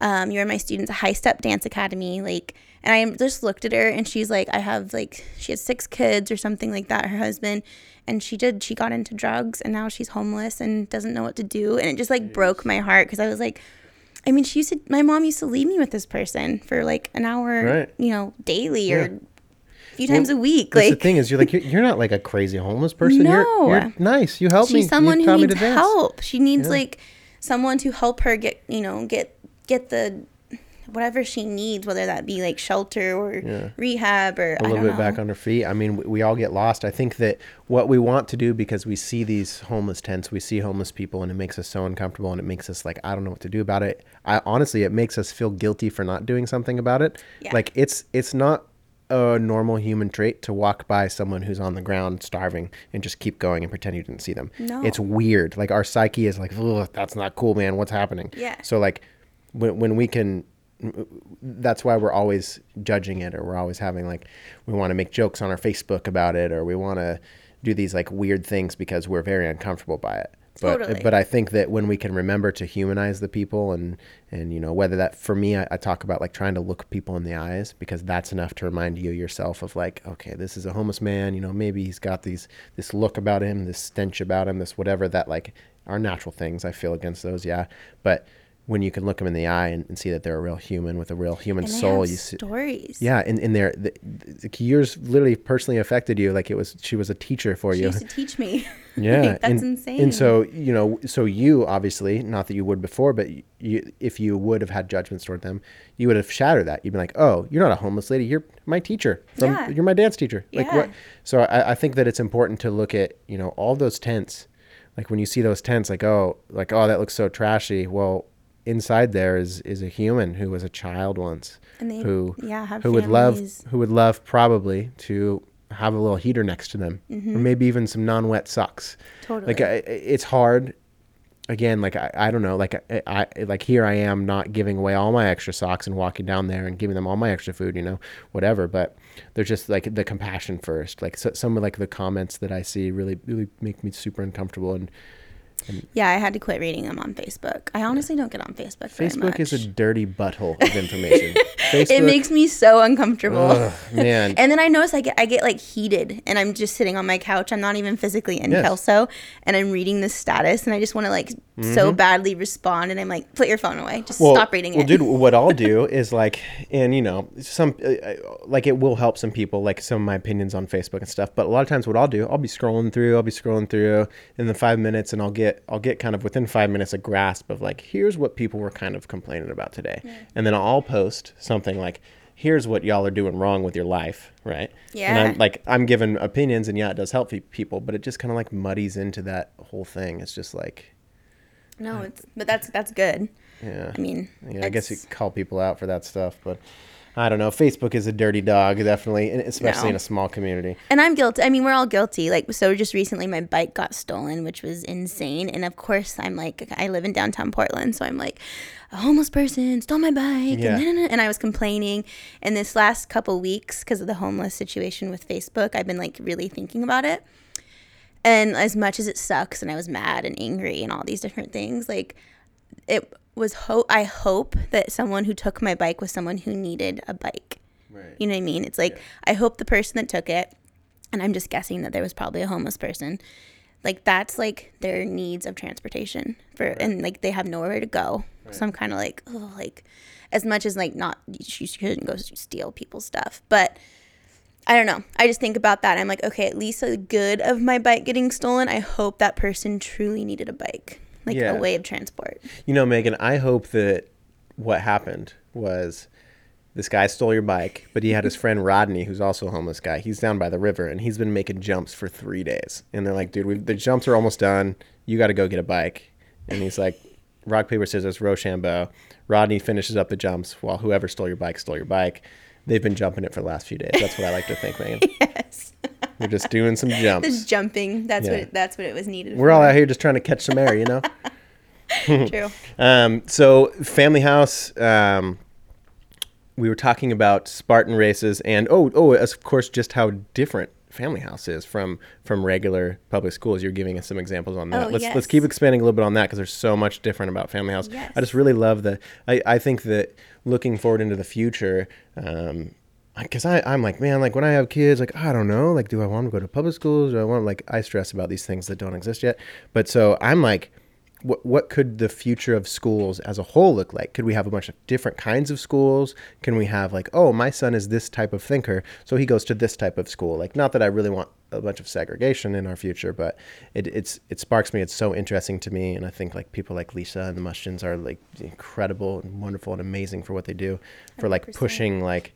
S2: Um, you were my students at High Step Dance Academy. Like, and I just looked at her, and she's like, I have like she has six kids or something like that. Her husband, and she did. She got into drugs, and now she's homeless and doesn't know what to do. And it just like broke my heart because I was like. I mean, she used to. My mom used to leave me with this person for like an hour,
S1: Right.
S2: you know, daily
S1: Yeah.
S2: or a few times a week.
S1: That's
S2: Like,
S1: the thing is, you're like you're, you're not like a crazy homeless person.
S2: No.
S1: You're, you're nice. You help me.
S2: she's someone
S1: you
S2: who needs
S1: to
S2: help. She needs
S1: Yeah.
S2: like someone to help her get, you know, get get the whatever she needs, whether that be like shelter or
S1: Yeah.
S2: rehab or
S1: a little
S2: don't
S1: bit
S2: know.
S1: back on her feet. I mean, we, we all get lost. I think that what we want to do because we see these homeless tents, we see homeless people, and it makes us so uncomfortable, and it makes us like, I don't know what to do about it. I honestly, it makes us feel guilty for not doing something about it.
S2: Yeah.
S1: Like it's it's not a normal human trait to walk by someone who's on the ground starving and just keep going and pretend you didn't see them.
S2: No.
S1: It's weird. Like our psyche is like, that's not cool, man. What's happening?
S2: Yeah.
S1: So like when when we can that's why we're always judging it or we're always having like we want to make jokes on our Facebook about it or we want to do these like weird things because we're very uncomfortable by it. But
S2: Totally.
S1: but I think that when we can remember to humanize the people and and you know whether that for me I, I talk about like trying to look people in the eyes because that's enough to remind you yourself of like okay this is a homeless man you know maybe he's got these this look about him this stench about him this whatever that like are natural things I feel against those yeah but when you can look them in the eye and, and see that they're a real human with a real human soul you see
S2: stories.
S1: yeah and, and their the, the yours literally personally affected you like it was she was a teacher for
S2: she
S1: you
S2: used to teach me.
S1: yeah
S2: Like, that's
S1: and,
S2: insane.
S1: and so you know so you obviously not that you would before but you if you would have had judgments toward them you would have shattered that you'd be like oh you're not a homeless lady you're my teacher from
S2: Yeah.
S1: you're my dance teacher like
S2: Yeah.
S1: what so I, I think that it's important to look at you know all those tents like when you see those tents like oh like oh that looks so trashy well inside there is is a human who was a child once
S2: And they-
S1: who
S2: yeah,
S1: who would love who would love probably to have a little heater next to them or maybe even some non-wet socks
S2: Mm-hmm. Totally.
S1: like I, I- it's hard again, like I, I don't know, like I, I like here I am not giving away all my extra socks and walking down there and giving them all my extra food, you know, whatever. But they're just like the compassion first. Like so, some of like the comments that I see really really make me super uncomfortable. And
S2: Yeah, I had to quit reading them on Facebook. I honestly don't get on Facebook.
S1: Facebook is a dirty butthole of information. Facebook,
S2: It makes me so uncomfortable.
S1: ugh, man.
S2: And then I notice I get I get like heated, and I'm just sitting on my couch. I'm not even physically in
S1: Yes.
S2: Kelso, and I'm reading this status, and I just want to like so badly respond, and I'm like, put your phone away, just stop reading
S1: Mm-hmm. well, dude, what I'll do is like, and you know, some uh, uh, like it will help some people, like some of my opinions on Facebook and stuff. But a lot of times, what I'll do, I'll be scrolling through, I'll be scrolling through in the five minutes, and I'll get, I'll get kind of within five minutes a grasp of like, here's what people were kind of complaining about today, and then I'll post something like. Here's what y'all are doing wrong with your life, right?
S2: Yeah.
S1: And I'm like, I'm giving opinions, and yeah, it does help people, but it just kind of like muddies into that whole thing. It's just like,
S2: no, it's but that's that's good.
S1: yeah.
S2: I mean,
S1: Yeah, I guess you call people out for that stuff, but I don't know. Facebook is a dirty dog, definitely, especially
S2: No.
S1: in a small community.
S2: And I'm guilty. I mean, we're all guilty. Like, so just recently, my bike got stolen, which was insane. And of course, I'm like, I live in downtown Portland, so I'm like, a homeless person stole my bike,
S1: Yeah.
S2: and, and I was complaining. And this last couple weeks, because of the homeless situation with Facebook, I've been like really thinking about it. And as much as it sucks, and I was mad and angry and all these different things, like it was hope. I hope that someone who took my bike was someone who needed a bike.
S1: Right.
S2: You know what I mean? It's like I hope the person that took it, and I'm just guessing that there was probably a homeless person. Like that's like their needs of transportation for, and like they have nowhere to go. So I'm kind of like, oh, like as much as like not you shouldn't go steal people's stuff, but I don't know. I just think about that. I'm like, okay, at least the good of my bike getting stolen. I hope that person truly needed a bike, like
S1: Yeah.
S2: a way of transport.
S1: You know, Megan, I hope that what happened was this guy stole your bike, but he had his friend Rodney, who's also a homeless guy. He's down by the river, and he's been making jumps for three days. And they're like, dude, the jumps are almost done. You got to go get a bike. And he's like, rock, paper, scissors, Rochambeau. Rodney finishes up the jumps while whoever stole your bike stole your bike. They've been jumping it for the last few days. That's what I like to think, Megan.
S2: Yes,
S1: We're just doing some jumps.
S2: just jumping. That's
S1: Yeah.
S2: what it, that's what it was needed.
S1: We're all out here just trying to catch some air, you know?
S2: True.
S1: Um, so Family House, um, we were talking about Spartan races, and oh, oh, of course, just how different Family House is from from regular public schools. You're giving us some examples on that.
S2: Oh,
S1: let's
S2: yes.
S1: let's keep expanding a little bit on that because there's so much different about Family House.
S2: Yes.
S1: I just really love the. I I think that looking forward into the future. Um, because I I'm like man like when I have kids like I don't know like do I want to go to public schools do I want like I stress about these things that don't exist yet but so I'm like what what could the future of schools as a whole look like? Could we have a bunch of different kinds of schools? Can we have like, oh, my son is this type of thinker, so he goes to this type of school? Like, not that I really want a bunch of segregation in our future, but it it's it sparks me. It's so interesting to me, and I think like people like Lisa and the Mushins are like incredible and wonderful and amazing for what they do, for like
S2: 100%.
S1: pushing like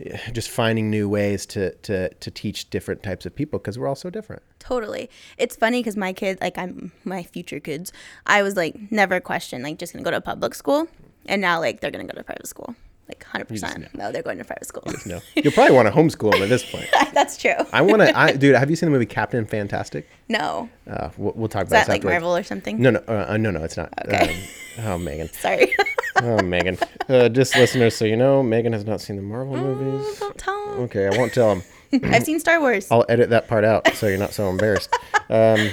S1: just finding new ways to to to teach different types of people because we're all so different.
S2: Totally. It's funny because my kids, like I'm my future kids, I was like never questioned like just gonna go to public school, and now like they're gonna go to private school, like hundred percent. No, they're going to private school.
S1: No, you'll probably want to homeschool them at this point.
S2: That's true.
S1: I want to, I, dude. Have you seen the movie Captain Fantastic?
S2: no,
S1: Uh, we'll, we'll talk
S2: is
S1: about
S2: that like
S1: afterwards.
S2: Marvel or something?
S1: No, no, uh, uh, no, no. It's not.
S2: Okay.
S1: Um, oh, Megan.
S2: Sorry.
S1: Oh, Megan. Uh, just listeners, so you know, Megan has not seen the Marvel
S2: Oh,
S1: movies.
S2: don't tell 'em.
S1: Okay, I won't tell him.
S2: I've seen Star Wars.
S1: I'll edit that part out so you're not so embarrassed. Um,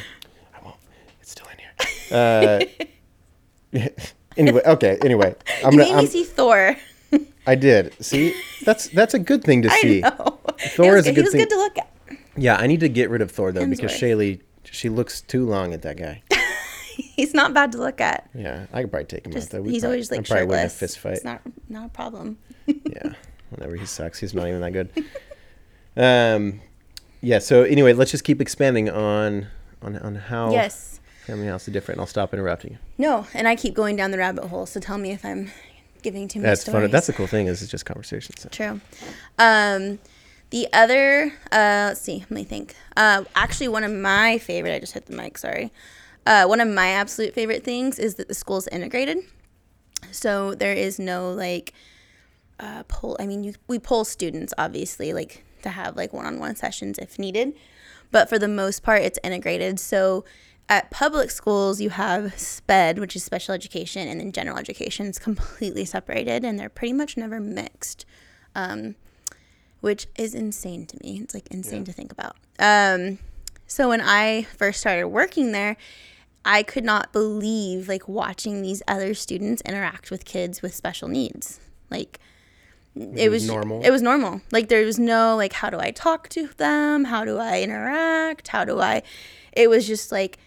S1: I won't. It's still in here. Uh, anyway, okay. Anyway, I'm
S2: you
S1: gonna.
S2: made me
S1: I'm,
S2: see Thor.
S1: I did. See, that's that's a good thing to
S2: I
S1: see.
S2: know.
S1: Thor
S2: was
S1: is a
S2: good-
S1: good
S2: He was
S1: thing.
S2: good to look at.
S1: Yeah, I need to get rid of Thor though because Shaylee, she looks too long at that guy.
S2: He's not bad to look at.
S1: Yeah, I could probably take him
S2: Just
S1: out though. We'd
S2: he's
S1: probably-
S2: always like
S1: I probably win a fist fight.
S2: It's not not a problem.
S1: yeah, whenever he sucks, he's not even that good. Um, yeah. So anyway, let's just keep expanding on on on how
S2: Yes.
S1: Family House is different. I'll stop interrupting you.
S2: No, and I keep going down the rabbit hole. So tell me if I'm giving too many
S1: That's
S2: stories.
S1: fun. That's the cool thing is it's just conversation. So.
S2: True. Um, the other, uh, let's see, let me think. Uh, actually, one of my favorite, I just hit the mic, sorry. Uh, one of my absolute favorite things is that the school's integrated. So there is no like, uh, poll. I mean, you, we poll students, obviously, like to have like one on one sessions if needed. But for the most part, it's integrated. So at public schools, you have SPED, which is special education, and then general education is completely separated, and they're pretty much never mixed, um, which is insane to me. It's like insane
S1: Yeah.
S2: to think about. Um, so when I first started working there, I could not believe like watching these other students interact with kids with special needs. Like it,
S1: was
S2: was
S1: normal?
S2: It was normal. Like there was no like how do I talk to them? How do I interact? How do I It was just like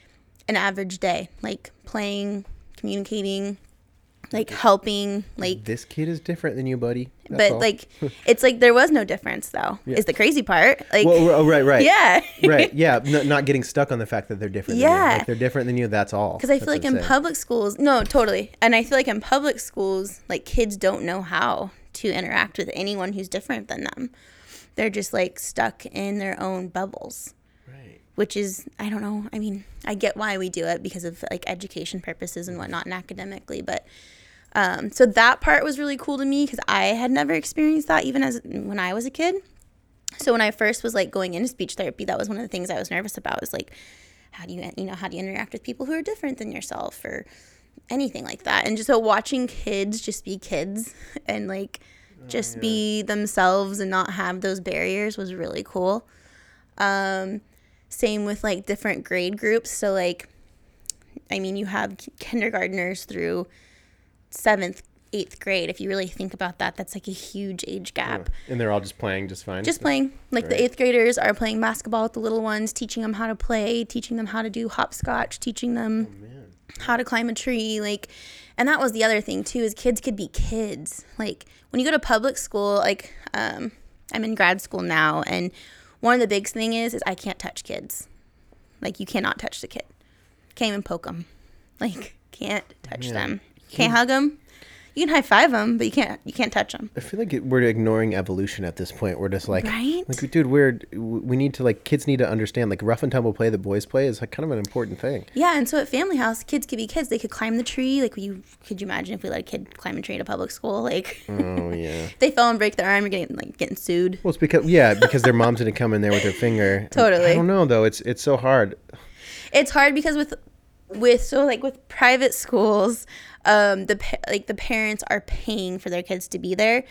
S2: an average day, like playing, communicating, like helping, like
S1: This kid is different than you, buddy. That's
S2: but
S1: all.
S2: like it's like there was no difference though. Is the crazy part. Like
S1: well, oh, right, right,
S2: yeah.
S1: right, yeah. N- not getting stuck on the fact that they're different. Than you.
S2: Yeah.
S1: like they're different than you. That's all.
S2: Because I
S1: That's
S2: feel like in
S1: saying.
S2: public schools, no, totally. And I feel like in public schools, like kids don't know how to interact with anyone who's different than them. They're just like stuck in their own bubbles. Which is, I don't know. I mean, I get why we do it because of like education purposes and whatnot and academically. But um, so that part was really cool to me because I had never experienced that even as when I was a kid. So when I first was like going into speech therapy, that was one of the things I was nervous about. Was like, how do you you know how do you interact with people who are different than yourself or anything like that? And just so watching kids just be kids and like just be themselves and not have those barriers was really cool. Um, same with like different grade groups. So like, I mean, you have kindergartners through seventh, eighth grade. If you really think about that, that's like a huge age gap
S1: And they're all just playing just fine.
S2: just playing like
S1: Right.
S2: the eighth graders are playing basketball with the little ones teaching them how to play teaching them how to do hopscotch teaching them
S1: Oh,
S2: how to climb a tree like and that was the other thing too is kids could be kids like when you go to public school like um, i'm in grad school now and one of the big thing is is i can't touch kids. Like you cannot touch the kid. Can't even poke them like can't touch
S1: Yeah.
S2: them. Can't hug them you can high five them but you can't you can't touch them
S1: I feel like it, we're ignoring evolution at this point. We're just like,
S2: Right?
S1: like, dude, we're we need to like kids need to understand like rough and tumble play that boys play is like kind of an important thing.
S2: Yeah, and so at Family House, kids could be kids. They could climb the tree. Like, you could you imagine if we let a kid climb a tree at a public school? Like,
S1: Oh yeah.
S2: they fell and break their arm, you're getting like getting sued.
S1: Well, it's because yeah, because their moms didn't come in there with their finger.
S2: Totally.
S1: I don't know though. It's it's so hard.
S2: It's hard because with with so like with private schools, um, the like the parents are paying for their kids to be there.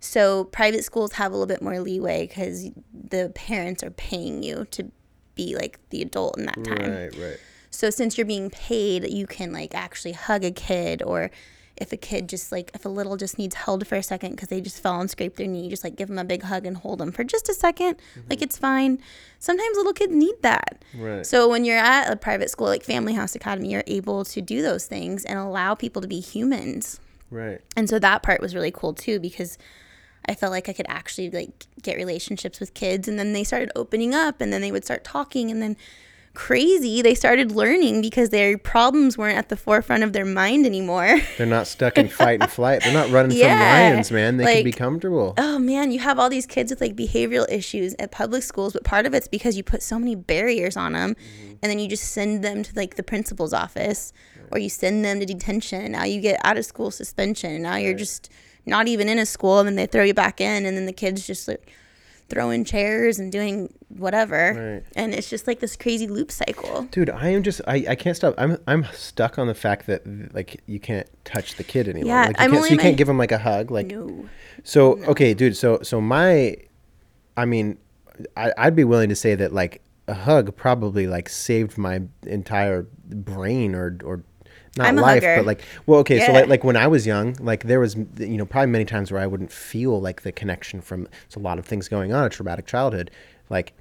S2: So private schools have a little bit more leeway because the parents are paying you to be like the adult in that time.
S1: Right, right.
S2: So since you're being paid, you can like actually hug a kid or if a kid just like if a little just needs held for a second because they just fell and scraped their knee, just like give them a big hug and hold them for just a 2nd Like mm-hmm. it's fine. Sometimes little kids need that.
S1: Right.
S2: So when you're at a private school like Family House Academy, you're able to do those things and allow people to be humans.
S1: Right.
S2: And so that part was really cool too because I felt like I could actually like get relationships with kids and then they started opening up and then they would start talking and then crazy they started learning because their problems weren't at the forefront of their mind anymore.
S1: They're not stuck in fight and flight. They're not running
S2: Yeah,
S1: from lions, man. They can be comfortable.
S2: oh man, you have all these kids with like behavioral issues at public schools, but part of it's because you put so many barriers on them mm-hmm. and then you just send them to like the principal's office or you send them to detention now you get out of school suspension and now you're just not even in a school and then they throw you back in and then the kids just like throwing chairs and doing whatever
S1: Right.
S2: and it's just like this crazy loop cycle.
S1: Dude, I am just I, I can't stop. I'm I'm stuck on the fact that like you can't touch the kid anymore.
S2: Yeah,
S1: like, you
S2: I'm
S1: can't,
S2: only
S1: so you
S2: my-
S1: can't give him like a hug. Like
S2: No.
S1: so okay, dude. So so my, I mean, I, I'd be willing to say that like a hug probably like saved my entire brain or or not life,
S2: hugger.
S1: but like well okay. So like like when I was young, like there was you know probably many times where I wouldn't feel like the connection from it's a lot of things going on a traumatic childhood, like.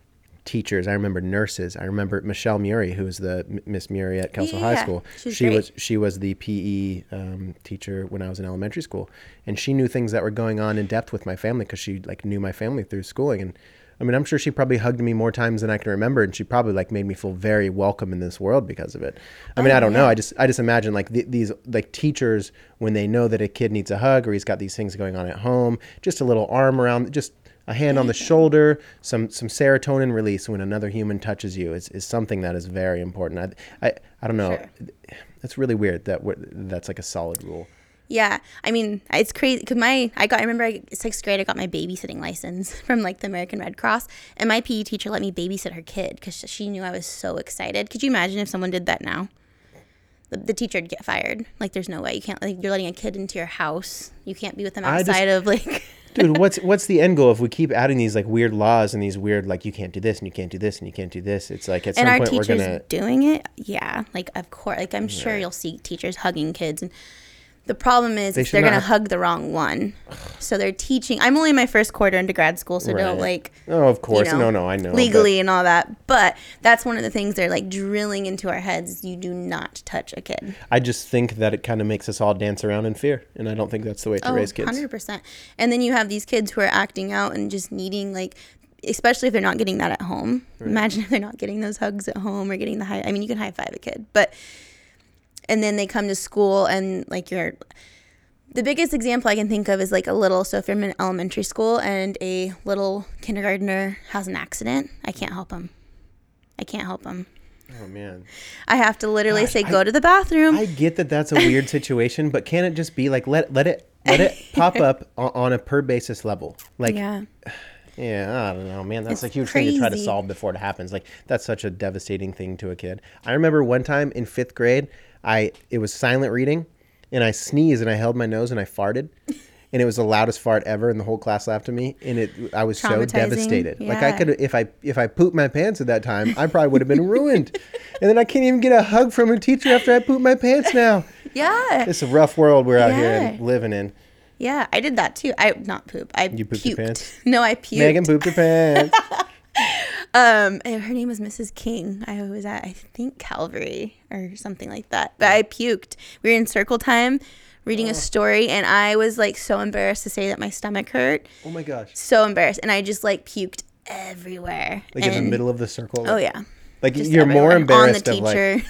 S1: Teachers, I remember nurses. I remember Michelle Murray, who was the M- Miss Murray at Kelso High School.
S2: she was
S1: she
S2: great.
S1: was she was the PE um, teacher when I was in elementary school, and she knew things that were going on in depth with my family because she like knew my family through schooling. And I mean, I'm sure she probably hugged me more times than I can remember, and she probably like made me feel very welcome in this world because of it. I mean, oh, I don't know. I just I just imagine like th- these like teachers when they know that a kid needs a hug or he's got these things going on at home, just a little arm around, just a hand on the shoulder, some some serotonin release when another human touches you is, is something that is very important. I I, I don't know.
S2: Sure.
S1: It's really weird that we're, that's like a solid rule.
S2: Yeah, I mean it's crazy because my I got I remember I, sixth grade I got my babysitting license from like the American Red Cross and my PE teacher let me babysit her kid because she knew I was so excited. Could you imagine if someone did that now? The, the teacher would get fired. Like there's no way you can't like you're letting a kid into your house. You can't be with them
S1: I just-
S2: outside of like.
S1: Dude, what's what's the end goal if we keep adding these like weird laws and these weird like you can't do this and you can't do this and you can't do this? It's like at
S2: and
S1: some
S2: our
S1: point we're
S2: teachers
S1: gonna
S2: doing it yeah like of course like i'm sure you'll see teachers hugging kids and the problem is,
S1: they
S2: is they're gonna
S1: have-
S2: hug the wrong one. So they're teaching i'm only in my first quarter into grad school so don't like
S1: Oh, of course.
S2: know,
S1: no, no, I know. but-
S2: legally and all that. But that's one of the things they're like drilling into our heads you do not touch a kid.
S1: I just think that it kind of makes us all dance around in fear, and I don't think that's the way to
S2: oh
S1: raise kids.
S2: 100% and then you have these kids who are acting out and just needing like especially if they're not getting that at home. Imagine if they're not getting those hugs at home or getting the high i mean you can high five a kid but and then they come to school and like you're the biggest example I can think of is like a little so if I'm in elementary school and a little kindergartner has an accident, I can't help him. I can't help him.
S1: Oh man,
S2: I have to literally
S1: Gosh,
S2: say
S1: I-
S2: go to the bathroom.
S1: I get that that's a weird situation, but can it just be like let let it let it pop up on, on a per basis level? Like
S2: yeah.
S1: Yeah, I don't know, man. That's
S2: It's
S1: a huge thing to try to solve before it happens. Like that's such a devastating thing to a kid. I remember one time in fifth grade, I it was silent reading, and I sneezed and I held my nose and I farted, and it was the loudest fart ever, and the whole class laughed at me, and it I was so devastated. Like I could if I if I pooped my pants at that time, I probably would have been ruined, and then I can't even get a hug from a teacher after I poop my pants now.
S2: Yeah.
S1: It's a rough world we're out here
S2: Yeah.
S1: and living in.
S2: Yeah. I did that too. I not poop. I
S1: You pooped
S2: puked.
S1: your pants?
S2: No, I puked.
S1: Megan pooped her pants.
S2: Um, and her name was Mrs. King. I was at I think Calvary or something like that. But I puked. We were in circle time reading a story and I was like so embarrassed to say that my stomach hurt.
S1: Oh my gosh!
S2: So embarrassed. And I just like puked everywhere.
S1: Like in the
S2: And-
S1: middle of the circle.
S2: Oh yeah.
S1: Like
S2: Just
S1: you're more
S2: everywhere.
S1: embarrassed
S2: on the
S1: of like,
S2: teacher.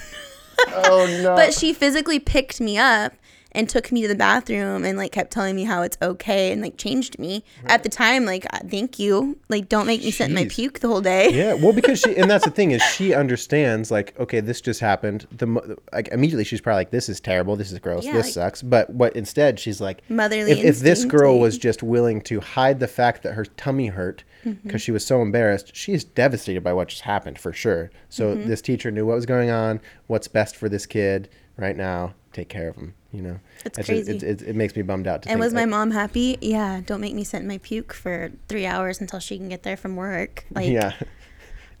S1: oh no.
S2: but she physically picked me up and took me to the bathroom and like kept telling me how it's okay and like changed me. At the time, like uh, thank you. Like don't make me sit in my puke the whole day.
S1: yeah, well, because she and that's the thing is she understands like okay, this just happened. The like immediately she's probably like this is terrible, this is gross,
S2: Yeah,
S1: this
S2: like-
S1: sucks. But what instead she's like
S2: Motherly
S1: if, if this girl was just willing to hide the fact that her tummy hurt because
S2: Mm-hmm.
S1: she was so embarrassed, she's devastated by what just happened for sure. So
S2: Mm-hmm.
S1: this teacher knew what was going on, what's best for this kid right now. Take care of him. You know,
S2: It's
S1: That's
S2: crazy.
S1: Just, it, it, it makes me bummed out to
S2: And was my
S1: like,
S2: mom happy? Yeah. Don't make me sit in my puke for three hours until she can get there from work. Like,
S1: yeah.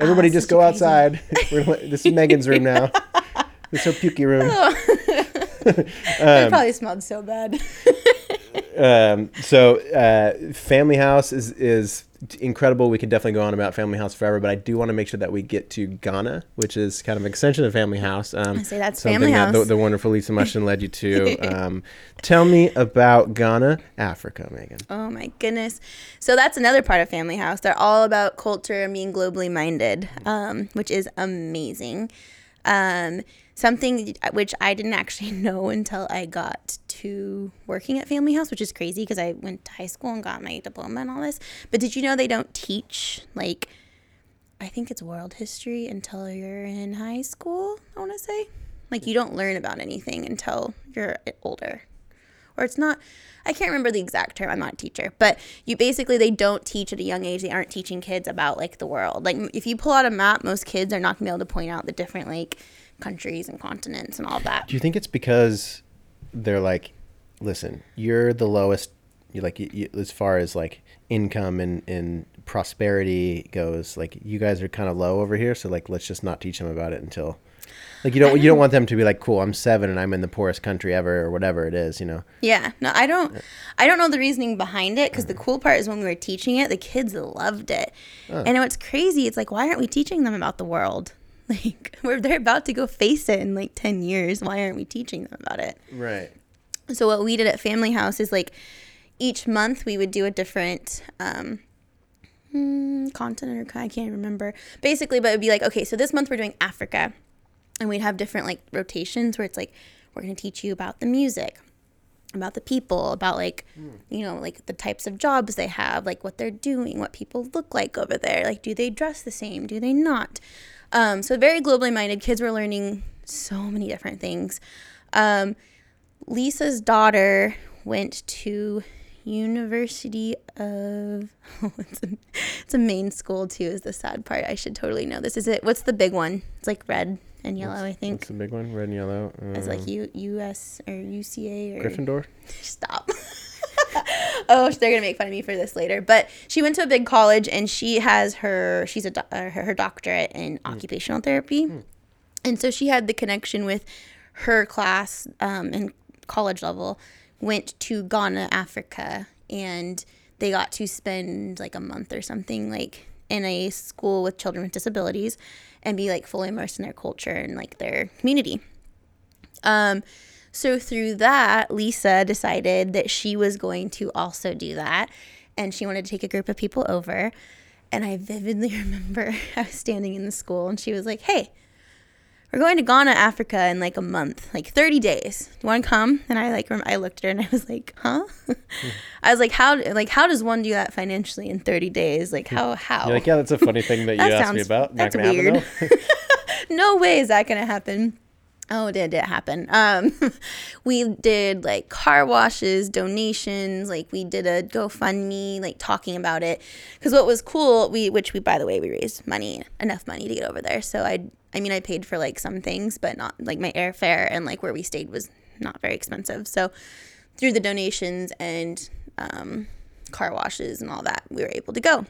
S1: Everybody
S2: it's
S1: just go outside. This is Megan's room now. This is her pukey room. Oh.
S2: it um, probably smelled so bad.
S1: Um, so uh, Family House is is incredible. We could definitely go on about Family House forever, but I do want to make sure that we get to Ghana, which is kind of an extension of Family House. Um,
S2: I say that's
S1: something
S2: Family
S1: that the,
S2: House.
S1: the wonderful Lisa Mushton led you to. Um, tell me about Ghana, Africa, Megan.
S2: Oh my goodness. So that's another part of Family House. They're all about culture and being globally minded, um, which is amazing. Something which I didn't actually know until I got to working at Family House, which is crazy because I went to high school and got my diploma and all this. But did you know they don't teach like I think it's world history until you're in high school, I want to say. Like you don't learn about anything until you're eh, older or it's not i can't remember the exact term i'm not a teacher but you basically they don't teach at a young age they aren't teaching kids about like the world like if you pull out a map most kids are not going to be able to point out the different like countries and continents and all that.
S1: Do you think it's because they're like, listen, you're the lowest, you like you, you, as far as like income and, and prosperity goes, like you guys are kind of low over here, so like let's just not teach them about it until, like you don't you don't want them to be like, cool, I'm seven and I'm in the poorest country ever or whatever it is, you know?
S2: yeah no i don't i don't know the reasoning behind it because the mm. cool part is when we were teaching it the kids loved it. Oh. And what's crazy it's like why aren't we teaching them about the world like we're they're about to go face it in like 10 years. Why aren't we teaching them about it?
S1: Right.
S2: so what we did at family house is like each month we would do a different um hmm, continent or i can't remember. Basically but it would be like okay so this month we're doing africa and we'd have different like rotations where it's like we're going to teach you about the music about the people about like you know like the types of jobs they have like what they're doing what people look like over there. Like do they dress the same? Do they not um, so very globally minded kids were learning so many different things um, Lisa's daughter went to University of oh, it's, a, it's a main school too is the sad part. I should totally know this. Is it what's the big one? It's like red and yellow, I think.
S1: What's the big one? Red and yellow.
S2: It's like
S1: Um,
S2: U US or UCA or
S1: Gryffindor.
S2: stop. oh, they're gonna make fun of me for this later. But she went to a big college, and she has her she's a do- uh, her, her doctorate in occupational therapy, and so she had the connection with her class um, in college level. Went to Ghana, Africa, and they got to spend like a month or something like in a school with children with disabilities, and be like fully immersed in their culture and like their community. Um, so through that, Lisa decided that she was going to also do that, and she wanted to take a group of people over. And I vividly remember I was standing in the school, and she was like, "Hey, we're going to Ghana, Africa, in like a month, like 30 days. Do you want to come?" And I like, rem- I looked at her and I was like, "Huh?" Hmm. I was like, "How? Like, how does one do that financially in 30 days? Like, how? Hmm. How?"
S1: You're like, yeah, that's a funny thing that you
S2: That
S1: asked me about. Not
S2: that's weird. no way is that gonna happen. Oh, did it happen? Um, we did like car washes, donations. Like we did a GoFundMe, like talking about it. Because what was cool, we which we by the way we raised money, enough money to get over there. So I, I mean, I paid for like some things, but not like my airfare and like where we stayed was not very expensive. So through the donations and um, car washes and all that, we were able to go.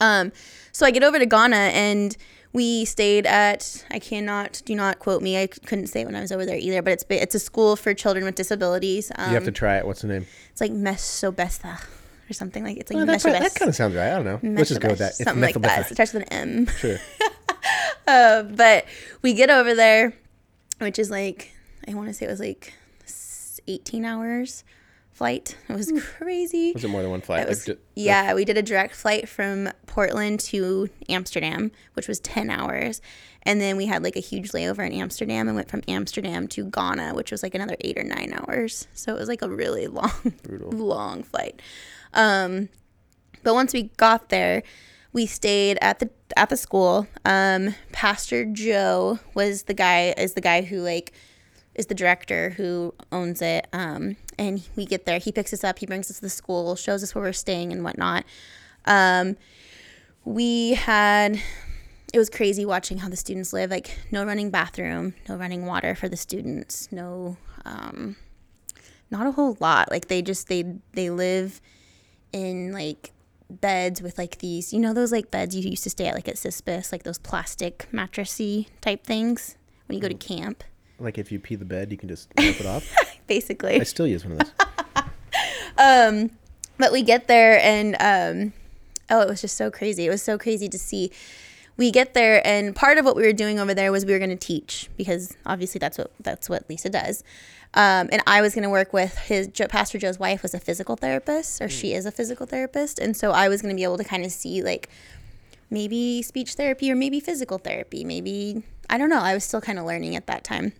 S2: Um, so I get over to Ghana and we stayed at I cannot do not quote me I couldn't say it when I was over there either but it's it's a school for children with disabilities um,
S1: you have to try it. What's the name?
S2: it's like Mesobetha or something like it's like
S1: Oh, that, that kind of sounds right. I don't know. Let's just go with that.
S2: Mesobeth,
S1: It's
S2: something like that it starts with an M
S1: Sure.
S2: uh, but we get over there which is like I want to say it was like 18 hours flight it was crazy
S1: Was it more than one flight?
S2: It was,
S1: Like, ju-
S2: yeah, we did a direct flight from Portland to Amsterdam, which was 10 hours. And then we had like a huge layover in Amsterdam and went from Amsterdam to Ghana, which was like another eight or nine hours. So it was like a really long, Brutal. long flight. Um, but once we got there, we stayed at the at the school. Um, Pastor Joe was the guy is the guy who like is the director who owns it. Um, and we get there, he picks us up, he brings us to the school, shows us where we're staying and whatnot. Um, we had it was crazy watching how the students live. Like no running bathroom, no running water for the students, no um, not a whole lot. Like they just they they live in like beds with like these, you know, those like beds you used to stay at like at Cispus, like those plastic mattressy type things when you go to camp,
S1: like if you pee the bed, you can just wipe it off.
S2: basically.
S1: I still use one of those.
S2: um, but we get there and um, oh, it was just so crazy. It was so crazy to see. We get there and part of what we were doing over there was we were going to teach because obviously that's what that's what Lisa does. Um, and I was going to work with his Pastor Joe's wife was a physical therapist or she is a physical therapist, and so I was going to be able to kind of see like maybe speech therapy or maybe physical therapy, maybe I don't know. I was still kind of learning at that time.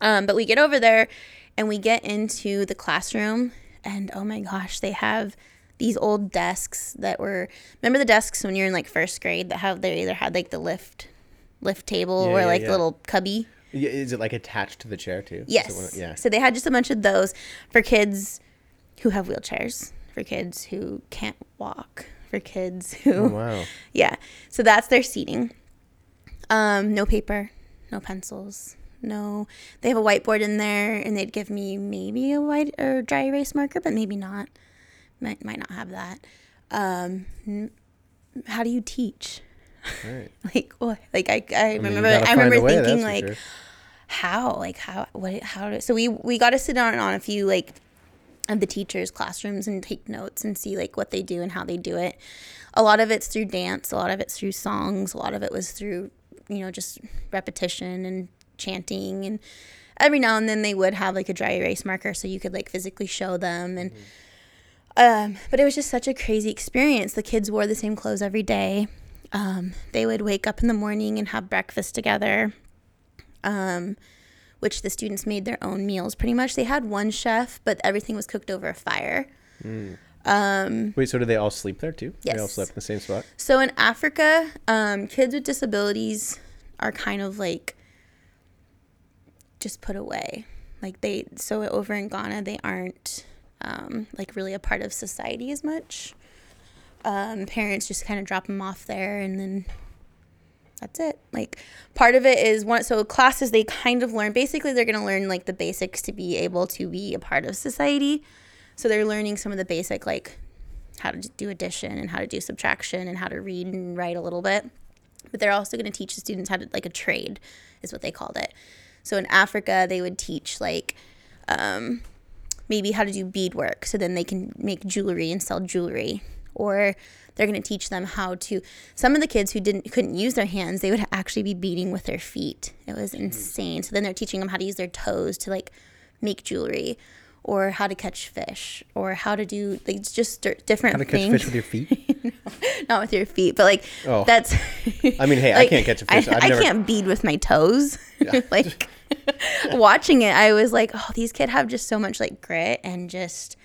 S2: Um, but we get over there and we get into the classroom, and oh my gosh, they have these old desks that were remember the desks when you're in like first grade that have they either had like the lift lift table
S1: Yeah,
S2: or
S1: yeah,
S2: like
S1: yeah.
S2: the little cubby.
S1: Yeah, Is it like attached to the chair too?
S2: Yes.
S1: of- yeah.
S2: So they had just a bunch of those for kids who have wheelchairs, for kids who can't walk, for kids who
S1: Oh, wow.
S2: yeah. So that's their seating. Um, no paper, no pencils, no. They have a whiteboard in there, and they'd give me maybe a white or dry erase marker, but maybe not. Might might not have that. Um, how do you teach?
S1: Right.
S2: Like what? Like I, I,
S1: I mean,
S2: remember I remember
S1: way,
S2: thinking like
S1: sure.
S2: how like how what how do, so we we got to sit down on a few like of the teachers classrooms and take notes and see like what they do and how they do it a lot of it's through dance a lot of it's through songs a lot of it was through you know just repetition and chanting and every now and then they would have like a dry erase marker so you could like physically show them and um, but it was just such a crazy experience the kids wore the same clothes every day um, they would wake up in the morning and have breakfast together um, which the students made their own meals pretty much. They had one chef, but everything was cooked over a fire. Um,
S1: Wait, so do they all sleep there too? Yes. They all slept in the same spot?
S2: so in Africa, um, kids with disabilities are kind of like just put away. Like they so over in Ghana they aren't um, like really a part of society as much. Um, parents just kind of drop them off there and then that's it. Like part of it is one so classes they kind of learn basically they're going to learn like the basics to be able to be a part of society. So they're learning some of the basic like how to do addition and how to do subtraction and how to read and write a little bit. But they're also going to teach the students how to like a trade is what they called it. So in Africa they would teach like um, maybe how to do beadwork so then they can make jewelry and sell jewelry. Or they're going to teach them how to some of the kids who didn't couldn't use their hands they would actually be beading with their feet. It was insane. So then they're teaching them how to use their toes to like make jewelry or how to catch fish or how to do like just di- different
S1: How to catch
S2: things
S1: fish with your feet?
S2: not with your feet but like
S1: Oh.
S2: that's
S1: I mean, hey, I can't catch a fish.
S2: I, I
S1: never-
S2: can't bead with my toes like watching it i was like oh these kids have just so much like grit and just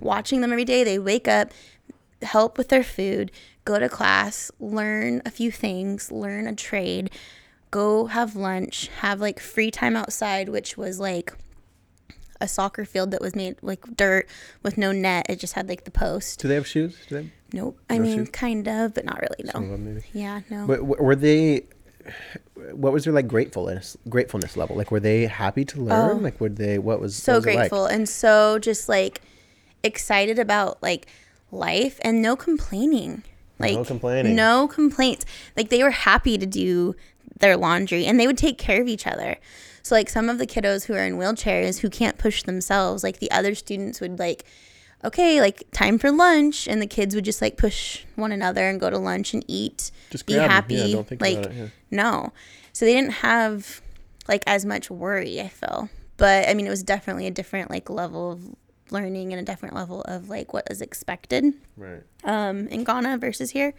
S2: watching them every day they wake up help with their food go to class learn a few things learn a trade go have lunch have like free time outside which was like a soccer field that was made like dirt with no net it just had like the post
S1: Do they have shoes? Do they have
S2: nope i
S1: No
S2: mean
S1: shoes?
S2: kind of but not really
S1: some of
S2: no
S1: them maybe?
S2: yeah no
S1: But were they? What was their like gratefulness gratefulness level? Like, were they happy to learn?
S2: Oh.
S1: like, were they? What was
S2: so
S1: what was it like?
S2: grateful and so just like excited about like life and no complaining like no
S1: complaining.
S2: no complaints like they were happy to do their laundry and they would take care of each other so like some of the kiddos who are in wheelchairs who can't push themselves like the other students would like okay like time for lunch and the kids would just like push one another and go to lunch and eat
S1: Just
S2: be happy
S1: Yeah, don't think
S2: like
S1: about it, yeah.
S2: no so they didn't have like as much worry i feel but i mean it was definitely a different like level of learning and a different level of like what is expected
S1: Right.
S2: um, in Ghana versus here.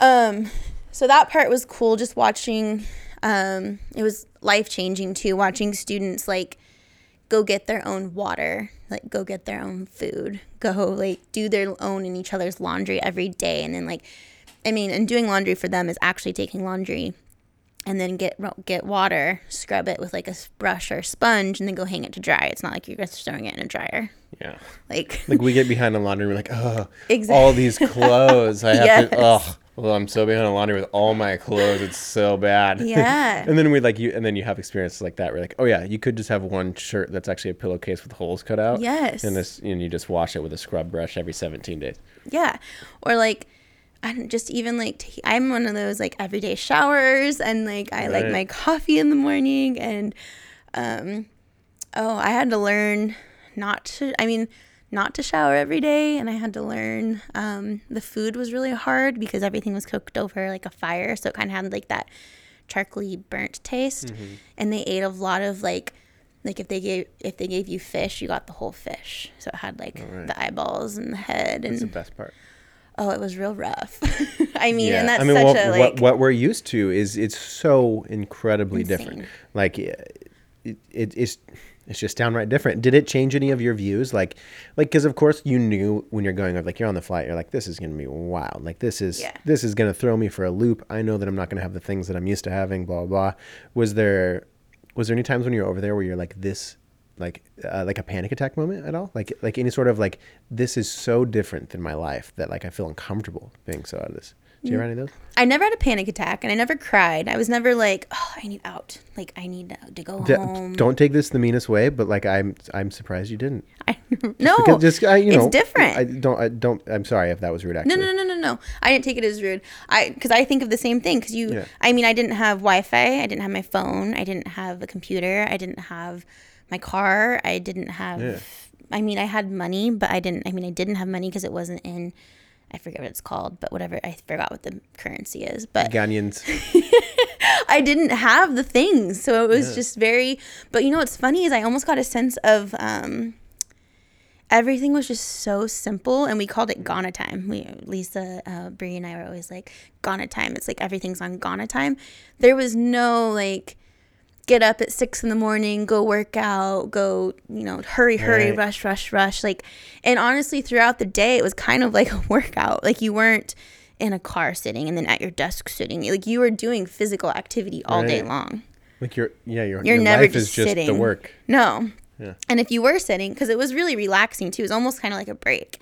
S2: Um, so that part was cool. Just watching, um, it was life changing too. Watching students like go get their own water, like go get their own food, go like do their own and each other's laundry every day, and then like, I mean, and doing laundry for them is actually taking laundry. And then get get water, scrub it with like a brush or sponge, and then go hang it to dry. It's not like you're just throwing it in a dryer.
S1: Yeah.
S2: Like,
S1: Like we get behind the laundry, we're like, oh,
S2: Exact-
S1: all these clothes. I have
S2: Yes.
S1: to. Oh, well, I'm so behind on laundry with all my clothes. It's so bad.
S2: Yeah.
S1: and then we like you, and then you have experiences like that. We're like, oh yeah, you could just have one shirt that's actually a pillowcase with holes cut out.
S2: Yes.
S1: And this, and you just wash it with a scrub brush every 17 days.
S2: Yeah. Or like I don't just even like I'm one of those like everyday showers and like I like my coffee in the morning and um oh, I had to learn not to I mean not to shower every day and I had to learn um the food was really hard because everything was cooked over like a fire so it kind of had like that charcoaly burnt taste and they ate a lot of like like if they gave if they gave you fish you got the whole fish so it had like
S1: Alright.
S2: the eyeballs and the head and
S1: That's the best part.
S2: Oh, it was real rough. I mean, and that's
S1: I mean,
S2: such
S1: what,
S2: a
S1: what
S2: like
S1: what we're used to is it's so incredibly different. Like it, it, it's it's just downright different. Did it change any of your views? Like like because of course you knew when you're going like you're on the flight, you're like this is gonna be wild. Like this is
S2: Yeah.
S1: this is gonna throw me for a loop. I know that I'm not gonna have the things that I'm used to having. Blah blah. blah. Was there was there any times when you were over there where you're like this? like uh, like a panic attack moment at all like like any sort of like this is so different than my life that like i feel uncomfortable being so out of this do you have any of those
S2: I never had a panic attack, and I never cried. I was never like, oh, I need out. Like I need to, go
S1: D-
S2: home.
S1: don't take this the meanest way, but like I'm I'm surprised you didn't.
S2: I, no,
S1: Because just I, you
S2: it's
S1: know,
S2: different.
S1: I don't I don't. I'm sorry if that was rude. Actually,
S2: no, no, no, no, no. I didn't take it as rude. I because I think of the same thing. Because you,
S1: Yeah.
S2: I mean, I didn't have Wi-Fi. I didn't have my phone. I didn't have a computer. I didn't have my car. I didn't have.
S1: Yeah.
S2: I mean, I had money, but I didn't. I mean, I didn't have money because it wasn't in. I forget what it's called, but whatever. I forgot what the currency is, but
S1: Ghanaians.
S2: I didn't have the things. So it was just very but you know what's funny is I almost got a sense of um everything was just so simple and we called it Ghana time. We Lisa, uh Brie and I were always like Ghana time. It's like everything's on Ghana time. There was no like get up at six in the morning, go work out, go, you know, hurry, hurry,
S1: Right.
S2: rush, rush, rush. Like, and honestly, throughout the day, it was kind of like a workout. Like, you weren't in a car sitting and then at your desk sitting. Like, you were doing physical activity all day long.
S1: Like your yeah your
S2: You're
S1: your
S2: never
S1: life
S2: just
S1: is just the
S2: sitting.
S1: work.
S2: No.
S1: Yeah.
S2: And if you were sitting, because it was really relaxing too, it was almost kind of like a break.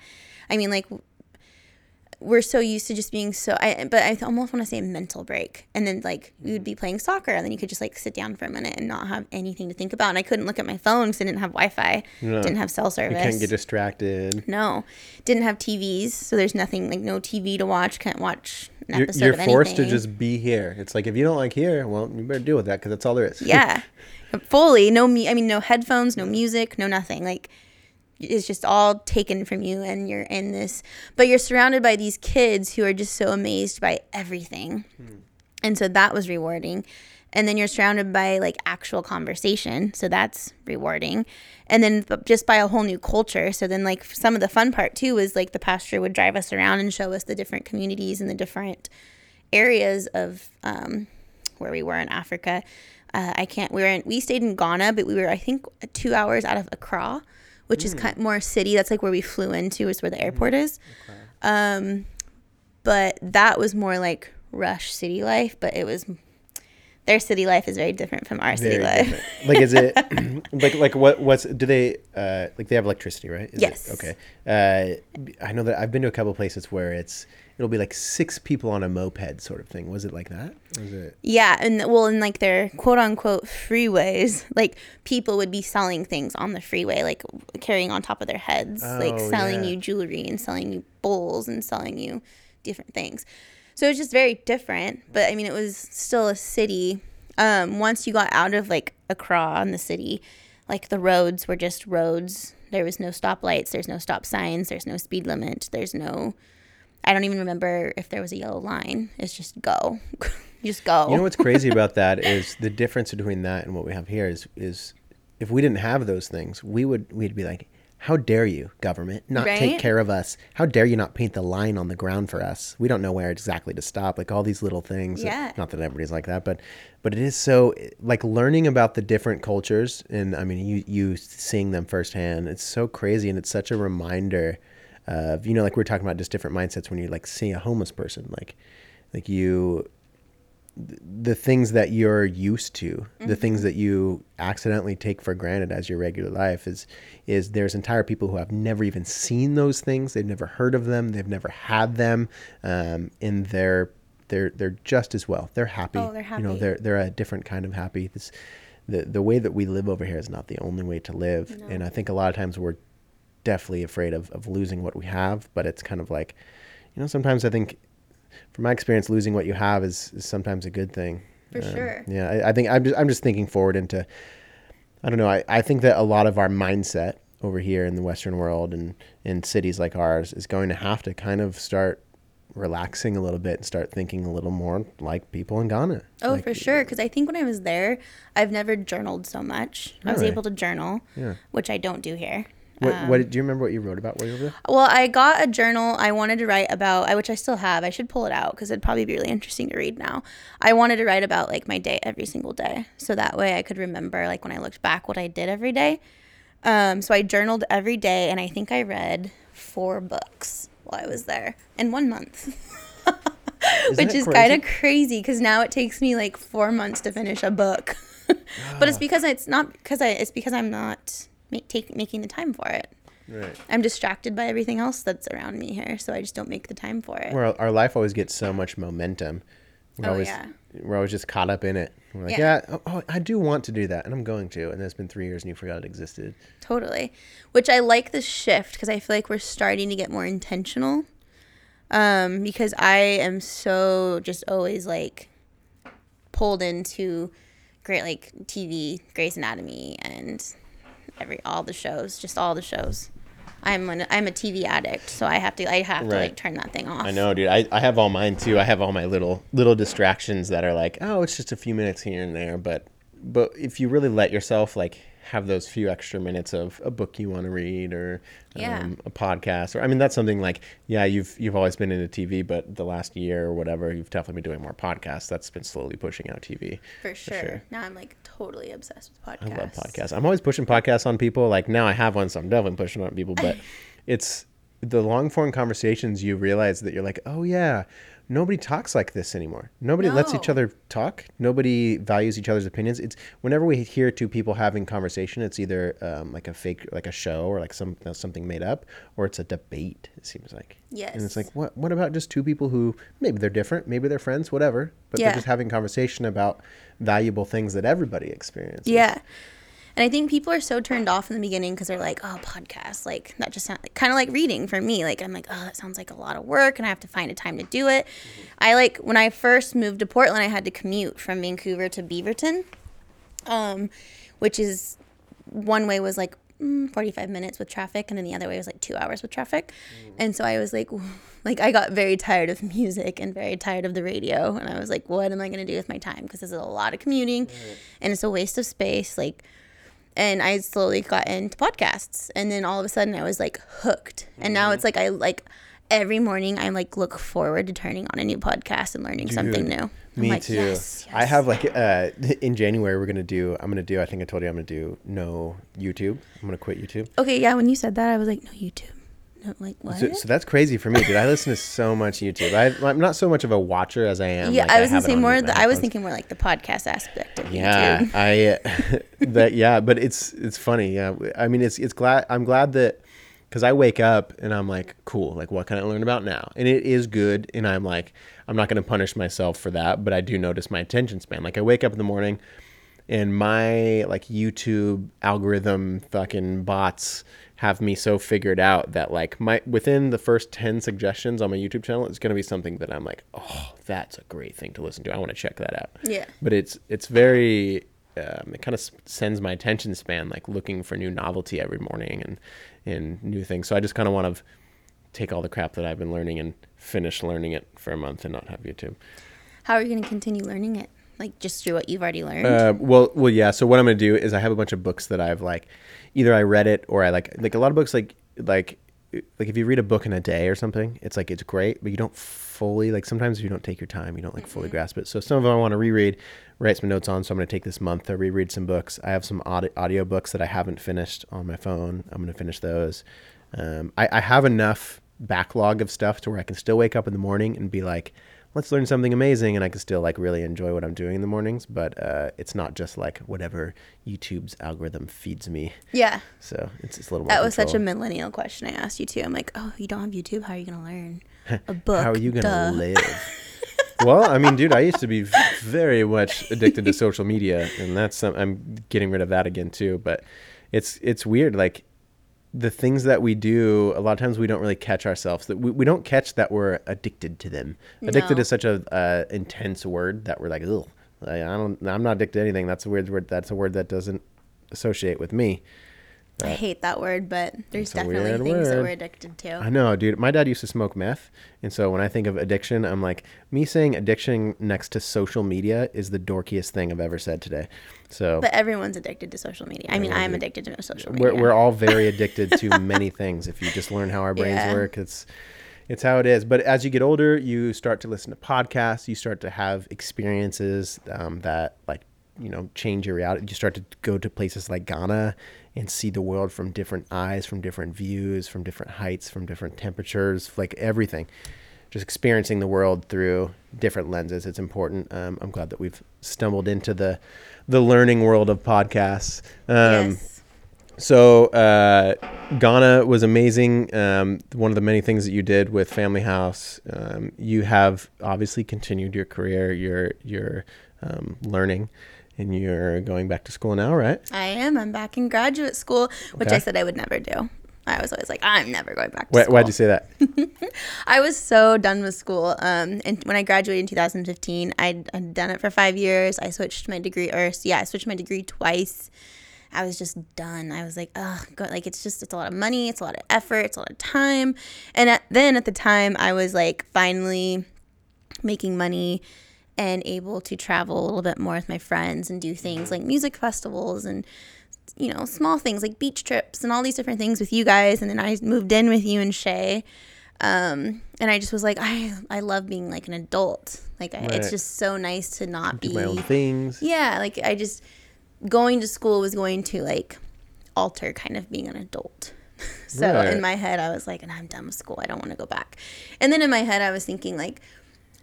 S2: I mean, like we're so used to just being so. I but I almost want to say a mental break, and then like you would be playing soccer, and then you could just like sit down for a minute and not have anything to think about. And I couldn't look at my phone because I didn't have Wi-Fi,
S1: No.
S2: didn't have cell
S1: You
S2: service.
S1: can't get distracted.
S2: no, didn't have TVs, so there's nothing like no TV to watch. Can't watch an
S1: You're, you're forced to just be here. It's like if you don't like here, well, you better deal with that because that's all there is.
S2: yeah fully no me i mean no headphones no music no nothing like it's just all taken from you and you're in this but you're surrounded by these kids who are just so amazed by everything and so that was rewarding and then you're surrounded by like actual conversation so that's rewarding and then just by a whole new culture so then like some of the fun part too was like the pastor would drive us around and show us the different communities and the different areas of um, where we were in Africa. Uh, I can't. We were in. We stayed in Ghana, but we were I think two hours out of Accra, which is kind more city. That's like where we flew into. Is where the airport is. Um, but that was more like rush city life. But it was their city life is very different from our city
S1: Very
S2: life.
S1: different. Like is it like like what what's do they uh like they have electricity right? Is it-
S2: Yes.
S1: okay. Uh, I know that I've been to a couple places where it's it'll be like six people on a moped sort of thing. Was it like that? Was it?
S2: Yeah, and well, in like their quote unquote freeways, like people would be selling things on the freeway, like carrying on top of their heads, like
S1: Oh,
S2: selling
S1: yeah.
S2: you jewelry and selling you bowls and selling you different things. So it was just very different, but I mean, it was still a city. Um, once you got out of like Accra in the city, like the roads were just roads. There was no stoplights. There's no stop signs. There's no speed limit. There's no. I don't even remember if there was a yellow line. It's just go, just go.
S1: You know what's crazy about that is the difference between that and what we have here is is if we didn't have those things, we would we'd be like, how dare you, government, not take care of us? How dare you not paint the line on the ground for us? We don't know where exactly to stop. Like all these little things.
S2: Yeah.
S1: Not that everybody's like that, but but it is so like learning about the different cultures and I mean you you seeing them firsthand. It's so crazy and it's such a reminder of you know like we are talking about just different mindsets when you like see a homeless person like like you the things that you're used to, the things that you accidentally take for granted as your regular life is is there's entire people who have never even seen those things, they've never heard of them, they've never had them, um, and they're they're they're just as well. They're happy.
S2: Oh, they're happy
S1: You know, they're they're a different kind of happy. This the the way that we live over here is not the only way to live, and I think a lot of times we're definitely afraid of of losing what we have, but it's kind of like, you know, sometimes I think from my experience, losing what you have is, is sometimes a good thing.
S2: For um, sure.
S1: Yeah, I, I think I'm just I'm just thinking forward into. I don't know. I, I think that a lot of our mindset over here in the Western world and in cities like ours is going to have to kind of start relaxing a little bit and start thinking a little more like people in Ghana.
S2: Oh,
S1: Like,
S2: for sure. Because I think when I was there, I've never journaled so much. I was able to journal,
S1: Yeah.
S2: which I don't do here.
S1: What,
S2: Um,
S1: what do you remember? What you wrote about while you were there?
S2: Well, I got a journal I wanted to write about, which I still have. I should pull it out because it'd probably be really interesting to read now. I wanted to write about like my day every single day, so that way I could remember like when I looked back what I did every day. Um, so I journaled every day, and I think I read four books while I was there in one month. which is kind of crazy because now it takes me like four months to finish a book. but it's because it's not because I it's because I'm not ma- take, making the time for it.
S1: Right.
S2: I'm distracted by everything else that's around me here, so I just don't make the time for it.
S1: Our, our life always gets so much momentum. We're
S2: Oh,
S1: always,
S2: yeah.
S1: We're always just caught up in it. We're like,
S2: Yeah.
S1: yeah, oh, oh, I do want to do that, and I'm going to. And it's been three years, and you forgot it existed.
S2: Totally. Which I like the shift because I feel like we're starting to get more intentional. Um, because I am so just always like pulled into great like TV, Grey's Anatomy, and every all the shows, just all the shows. I'm an, I'm a TV addict, so I have to I have to
S1: Right.
S2: like turn that thing off.
S1: I know, dude. I, I have all mine too. I have all my little little distractions that are like, oh, it's just a few minutes here and there. But but if you really let yourself like have those few extra minutes of a book you want to read or
S2: Yeah.
S1: um, a podcast or I mean that's something like yeah you've you've always been into TV but the last year or whatever you've definitely been doing more podcasts that's been slowly pushing out TV
S2: For sure.
S1: sure.
S2: Now I'm like totally obsessed with podcasts I
S1: love podcasts. I'm always pushing podcasts on people. Like now I have one, so I'm definitely pushing on people. But it's the long form conversations you realize that you're like, oh yeah, nobody talks like this anymore. Nobody lets each other talk. Nobody values each other's opinions. It's whenever we hear two people having conversation, it's either um, like a fake, like a show, or like some something made up, or it's a debate. It seems like.
S2: Yes.
S1: And it's like, what? What about just two people who maybe they're different, maybe they're friends, whatever, but
S2: Yeah.
S1: they're just having conversation about valuable things that everybody experiences.
S2: Yeah. And I think people are so turned off in the beginning because they're like, oh, podcast, like that just sounds kind of like reading for me. Like, I'm like, oh, that sounds like a lot of work and I have to find a time to do it. I like, when I first moved to Portland, I had to commute from Vancouver to Beaverton, um, which is one way was like mm, 45 minutes with traffic and then the other way was like two hours with traffic. And so I was like, like I got very tired of music and very tired of the radio. And I was like, what am I going to do with my time? Because this is a lot of commuting and it's a waste of space. Like, and I slowly got into podcasts, and then all of a sudden I was like hooked, and now it's like I like every morning I like look forward to turning on a new podcast and learning something new. I'm
S1: Me
S2: like,
S1: too.
S2: Yes,
S1: I have like uh, in January we're gonna do. I'm gonna do. I think I told you I'm gonna do no YouTube. I'm gonna quit YouTube.
S2: Okay, yeah. When you said that, I was like, no YouTube. No, like what?
S1: So, so that's crazy for me, dude. I listen to so much YouTube. I, I'm not so much of a watcher as I am.
S2: yeah,
S1: like,
S2: I was gonna say more. The, I was thinking more like the podcast aspect of
S1: Yeah,
S2: YouTube.
S1: I that yeah, but it's it's funny. Yeah, I mean it's it's glad I'm glad that because I wake up and I'm like, cool. Like, what can I learn about now? And it is good. And I'm like, I'm not going to punish myself for that, but I do notice my attention span. Like, I wake up in the morning and my like YouTube algorithm fucking bots have me so figured out that like my within the first 10 suggestions on my YouTube channel it's going to be something that I'm like, "Oh, that's a great thing to listen to. I want to check that out."
S2: Yeah.
S1: But it's it's very um, it kind of sends my attention span like looking for new novelty every morning and and new things. So I just kind of want to take all the crap that I've been learning and finish learning it for a month and not have YouTube.
S2: How are you gonna continue learning it? Like just through what you've already learned.
S1: Uh, well, well, yeah. So what I'm gonna do is I have a bunch of books that I've like, either I read it or I like like a lot of books like like like if you read a book in a day or something, it's like it's great, but you don't fully like sometimes if you don't take your time, you don't like fully grasp it. So some of them I want to reread, write some notes on. So I'm gonna take this month to reread some books. I have some audio, audio books that I haven't finished on my phone. I'm gonna finish those. Um, I, I have enough backlog of stuff to where I can still wake up in the morning and be like, let's learn something amazing and i can still like really enjoy what i'm doing in the mornings but uh, it's not just like whatever youtube's algorithm feeds me
S2: yeah.
S1: so it's, it's a little more
S2: That was such a millennial question I asked you too. I'm like, oh, you don't have YouTube. How are you gonna learn a book?
S1: how are you gonna
S2: Duh.
S1: live well i mean dude i used to be very much addicted to social media and that's some, i'm getting rid of that again too but it's it's weird like the things that we do a lot of times we don't really catch ourselves that we, we don't catch that we're addicted to them. Addicted
S2: No.
S1: is such a uh, intense word that we're like ugh. I, I don't i'm not addicted to anything. That's a weird word that's a word that doesn't associate with me
S2: I hate that word, but there's definitely things that we're addicted to.
S1: I know, dude. My dad used to smoke meth, and so when I think of addiction, I'm like, me saying addiction next to social media is the dorkiest thing I've ever said today. So
S2: But everyone's addicted to social media. I mean, I'm addicted to social media.
S1: we're we're all very addicted to many things. If you just learn how our brains
S2: Yeah.
S1: work, it's it's how it is. But as you get older, you start to listen to podcasts. You start to have experiences um, that like you know change your reality. You start to go to places like Ghana and see the world from different eyes, from different views, from different heights, from different temperatures, like everything. Just experiencing the world through different lenses. It's important. Um, I'm glad that we've stumbled into the the learning world of podcasts. Um,
S2: yes.
S1: so uh, Ghana was amazing. Um, one of the many things that you did with Family House. Um, you have obviously continued your career. You're you're um, learning, and you're going back to school now, right?
S2: I am. I'm back in graduate school, which
S1: Okay.
S2: I said I would never do. I was always like, I'm never going back to
S1: Why,
S2: school.
S1: why'd you say that?
S2: I was so done with school. Um, and when I graduated in 2015, I'd, I'd done it for five years. I switched my degree, or yeah, I switched my degree twice. I was just done. I was like, oh, like it's just it's a lot of money, it's a lot of effort, it's a lot of time. And at, then at the time, I was like finally making money and able to travel a little bit more with my friends and do things like music festivals and you know small things like beach trips and all these different things with you guys. And then I moved in with you and Shay um and i just was like i i love being like an adult like I, it's just so nice to not
S1: Do
S2: be
S1: my own things.
S2: yeah like i just going to school was going to like alter kind of being an adult so
S1: Right.
S2: in my head i was like and i'm done with school i don't want to go back and then in my head i was thinking like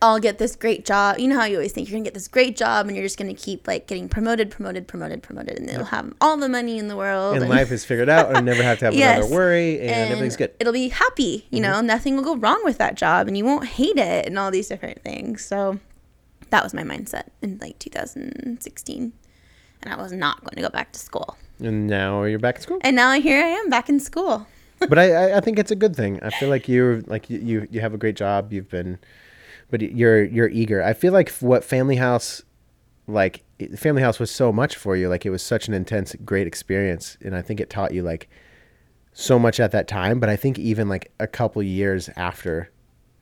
S2: I'll get this great job. You know how you always think you're gonna get this great job, and you're just gonna keep like getting promoted, promoted, promoted, promoted, and you'll have all the money in the world.
S1: And life is figured out, and never have to have
S2: Yes.
S1: another worry, and,
S2: and
S1: everything's good. Mm-hmm.
S2: It'll be happy. You know, nothing will go wrong with that job, and you won't hate it, and all these different things. So that was my mindset in like 2016, and I was not going to go back to school.
S1: And now you're back at school.
S2: And now here I am back in school.
S1: but I, I, think it's a good thing. I feel like you're like you, you, you have a great job. You've been, but you're you're eager. I feel like what Family House, like Family House was so much for you. Like it was such an intense, great experience, and I think it taught you like so much at that time. But I think even like a couple years after,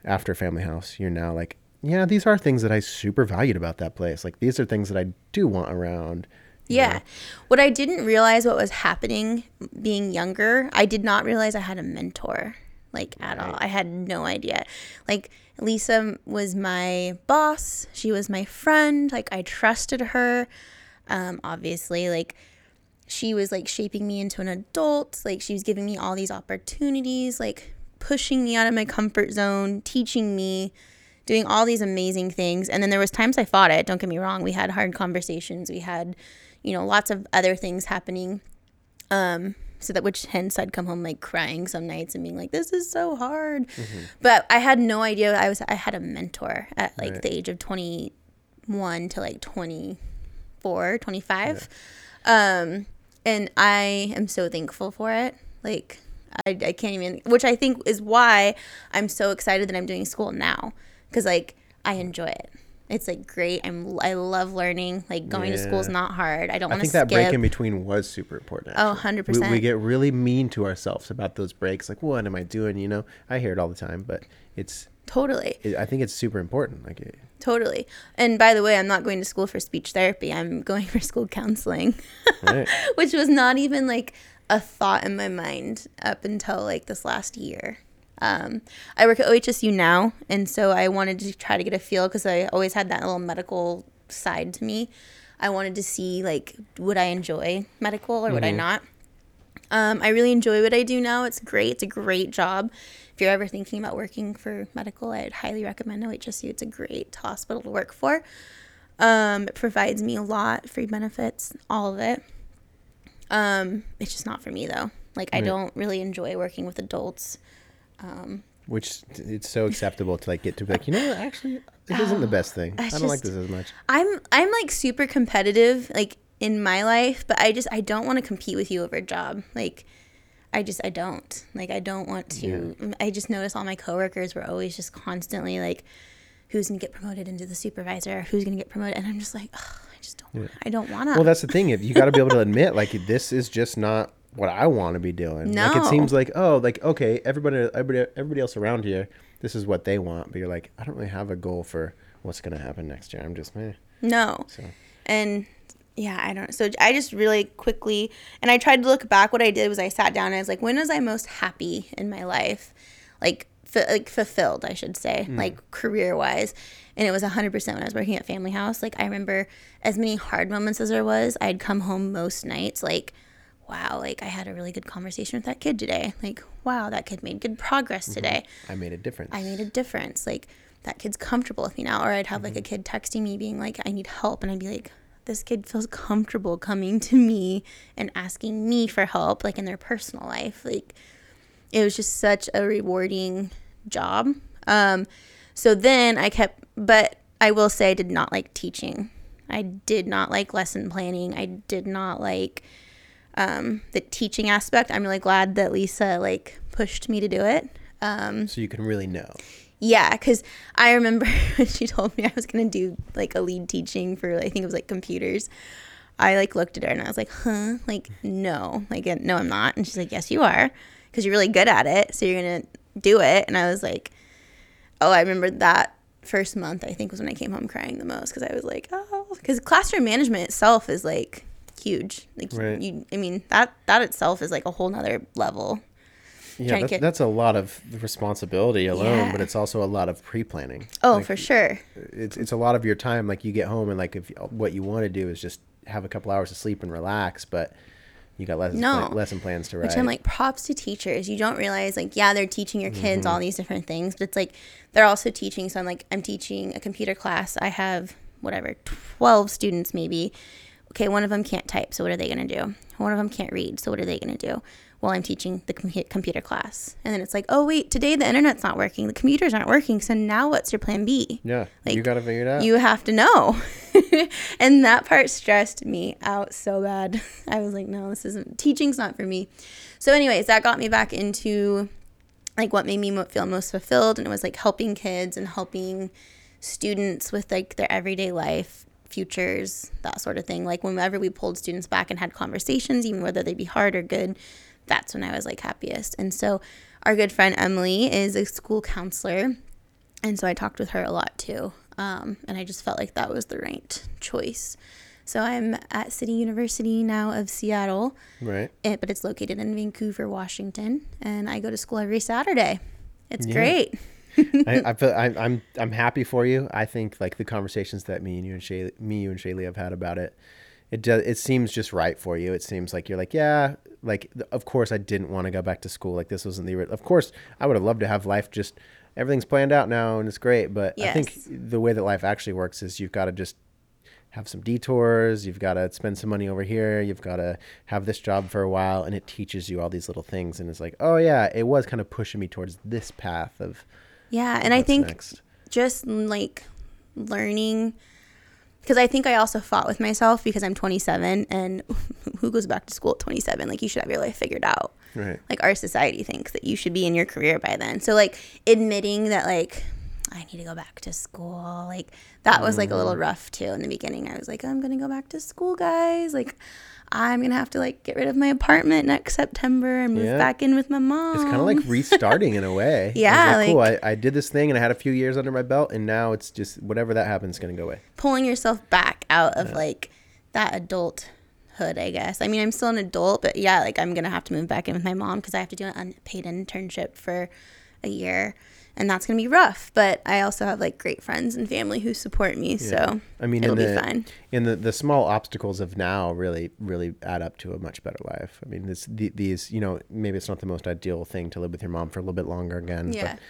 S1: after Family House, you're now like, yeah, these are things that I super valued about that place. Like these are things that I do want around.
S2: Yeah.
S1: know?
S2: What I didn't realize what was happening being younger, I did not realize I had a mentor like at all. I had no idea. Like Lisa was my boss, she was my friend, like I trusted her. Um obviously like she was like shaping me into an adult, like she was giving me all these opportunities, like pushing me out of my comfort zone, teaching me doing all these amazing things. And then there was times i fought it. Don't get me wrong. We had hard conversations. We had you know lots of other things happening. Um so that which hence i'd come home like crying some nights and being like this is so hard. But i had no idea i was i had a mentor at like
S1: Right.
S2: the age of 21 to like 24 25 um and i am so thankful for it. Like I, I can't even which i think is why i'm so excited that i'm doing school now. Because like i enjoy it it's like great i'm i love learning like going to school is not hard i don't
S1: I
S2: want to
S1: think that
S2: skip
S1: break in between was super important.
S2: Oh, 100%.
S1: We, we get really mean to ourselves about those breaks. Like, what am I doing? You know, I hear it all the time, but it's.
S2: totally
S1: It, I think it's super important. Like, it,
S2: totally and by the way i'm not going to school for speech therapy i'm going for school counseling
S1: right?
S2: which was not even like a thought in my mind up until like this last year. Um, I work at OHSU now, and so I wanted to try to get a feel because I always had that little medical side to me. I wanted to see like would I enjoy medical or would I not. Um, I really enjoy what I do now. It's great. It's a great job. If you're ever thinking about working for medical, I'd highly recommend OHSU. It's a great hospital to work for. Um, it provides me a lot, free benefits, all of it. Um, it's just not for me though. Like I don't really enjoy working with adults.
S1: Um, Which it's so acceptable to like get to be like, you know what? Actually, this isn't the oh, best thing. I don't like this as much.
S2: I'm I'm like super competitive like in my life, but I just I don't want to compete with you over a job. Like I just I don't. Like I don't want to I just notice all my coworkers were always just constantly like who's going to get promoted into the supervisor, who's going to get promoted and I'm just like I just don't I don't want to.
S1: Well, that's the thing. If you got to be able to admit, like, this is just not what I want to be doing. Like, it seems like, oh, like, okay, everybody, everybody, everybody else around here, this is what they want. But you're like, I don't really have a goal for what's gonna happen next year. I'm just, meh.
S2: No.
S1: So.
S2: And yeah, I don't. So I just really quickly, and I tried to look back. What I did was I sat down and I was like, when was I most happy in my life? Like, f- like fulfilled, I should say, hmm. like career wise. And it was 100% when I was working at Family House. Like, I remember as many hard moments as there was, I'd come home most nights, like, wow, like I had a really good conversation with that kid today. Like, wow, that kid made good progress today.
S1: I made a difference.
S2: I made a difference. Like that kid's comfortable with me now. Or I'd have like a kid texting me being like, I need help. And I'd be like, this kid feels comfortable coming to me and asking me for help, like in their personal life. Like it was just such a rewarding job. Um, so then I kept, but I will say I did not like teaching. I did not like lesson planning. I did not like um, the teaching aspect. I'm really glad that Lisa like pushed me to do it. Um,
S1: so you can really know.
S2: yeah, because I remember when she told me I was gonna do like a lead teaching for I think it was like computers. I like looked at her and I was like, huh, like no, like uh, no, I'm not. And she's like, yes, you are, because you're really good at it, so you're gonna do it. And I was like, oh, I remember that first month. I think was when I came home crying the most because I was like, oh, because classroom management itself is like huge. Like
S1: Right.
S2: you, I mean that that itself is like a whole nother level.
S1: Yeah, that's,
S2: get-
S1: that's a lot of responsibility alone,
S2: Yeah.
S1: but it's also a lot of pre-planning.
S2: Oh,
S1: Like,
S2: for sure.
S1: it's it's a lot of your time. Like you get home and like if what you want to do is just have a couple hours of sleep and relax, but you got lesson
S2: No.
S1: plan- lesson plans to write.
S2: Which I'm like, props to teachers. You don't realize, like, yeah, they're teaching your kids
S1: Mm-hmm.
S2: all these different things, but it's like they're also teaching. So I'm like, I'm teaching a computer class. I have whatever, 12 students maybe. Okay, one of them can't type. So what are they going to do? One of them can't read. So what are they going to do? Well, I'm teaching the com- computer class. And then it's like, oh, wait, today the internet's not working. The computers aren't working. So now what's your plan B?
S1: yeah, you got to figure it out.
S2: You have to know. and that part stressed me out so bad. I was like, no, this isn't teaching's not for me. So anyways, that got me back into like what made me feel most fulfilled and it was like helping kids and helping students with like their everyday life futures that sort of thing like whenever we pulled students back and had conversations even whether they be hard or good that's when i was like happiest and so our good friend emily is a school counselor and so I talked with her a lot too. Um, and I just felt like that was the right choice. So I'm at City University now of Seattle,
S1: right.
S2: it, but it's located in Vancouver, Washington, and I go to school every Saturday. It's
S1: Yeah.
S2: great.
S1: I, I feel I, I'm I'm happy for you. I think like the conversations that me and you and Shay, me, you and Shaylee have had about it, it does. It seems just right for you. It seems like you're like, yeah, like of course I didn't want to go back to school. Like this wasn't the. Of course I would have loved to have life just everything's planned out now and it's great. But I think the way that life actually works is you've got to just have some detours. You've got to spend some money over here. You've got to have this job for a while, and it teaches you all these little things. And it's like, oh yeah, it was kind of pushing me towards this path of.
S2: Yeah, and I think
S1: next.
S2: just like learning because I think I also fought with myself because I'm 27 and who goes back to school at 27? Like you should have your life figured out.
S1: Right.
S2: Like our society thinks that you should be in your career by then. So like admitting that like I need to go back to school, like that was like a little mm. rough too in the beginning. I was like, I'm gonna go back to school, guys. Like I'm gonna have to like get rid of my apartment next September and move
S1: Yeah.
S2: back in with my mom.
S1: It's kind of like restarting in a way.
S2: Yeah,
S1: like, cool. I, I did this thing and I had a few years under my belt, and now it's just whatever that happens is going to go away.
S2: pulling yourself back out of like that adulthood, I guess. I mean, I'm still an adult, but yeah, like I'm gonna have to move back in with my mom because I have to do an unpaid internship for a year, and that's gonna be rough. But I also have like great friends and family who support me, so
S1: I mean,
S2: it'll
S1: in
S2: be
S1: the,
S2: fine.
S1: In the, the small obstacles of now really, really add up to a much better life. I mean, this, the, these, you know, maybe it's not the most ideal thing to live with your mom for a little bit longer again.
S2: Yeah.
S1: But,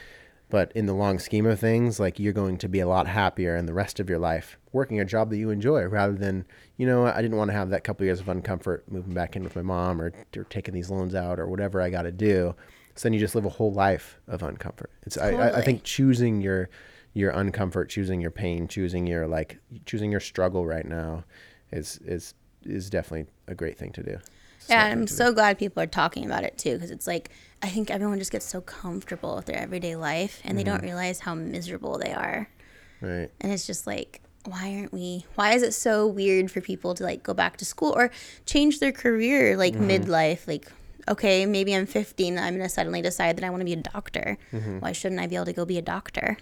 S1: but in the long scheme of things, like you're going to be a lot happier in the rest of your life working a job that you enjoy rather than, you know, I didn't want to have that couple years of uncomfort moving back in with my mom or, or taking these loans out or whatever I got to do. So then you just live a whole life of uncomfort. It's, I, I, I think choosing your, your uncomfort, choosing your pain, choosing your like, choosing your struggle right now is, is, is definitely a great thing to do. It's
S2: Yeah, I'm
S1: to do.
S2: so glad people are talking about it too, because it's like I think everyone just gets so comfortable with their everyday life, and they
S1: Mm-hmm.
S2: don't realize how miserable they are.
S1: right.
S2: And it's just like, why aren't we? Why is it so weird for people to like go back to school or change their career like
S1: Mm-hmm.
S2: midlife? Like, okay, maybe I'm 15. I'm going to suddenly decide that I want to be a doctor.
S1: Mm-hmm.
S2: Why shouldn't I be able to go be a doctor?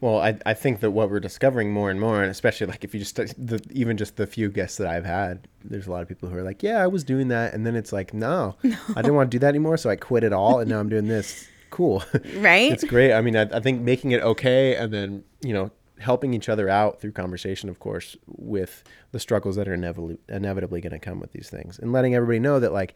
S1: Well, I, I think that what we're discovering more and more, and especially like if you just the, even just the few guests that I've had, there's a lot of people who are like, yeah, I was doing that, and then it's like, no, I didn't want to do that anymore, so I quit it all, and now I'm doing this. Cool,
S2: Right?
S1: it's great. I mean, I, I think making it okay, and then you know helping each other out through conversation, of course, with the struggles that are inevitably inevitably going to come with these things, and letting everybody know that like,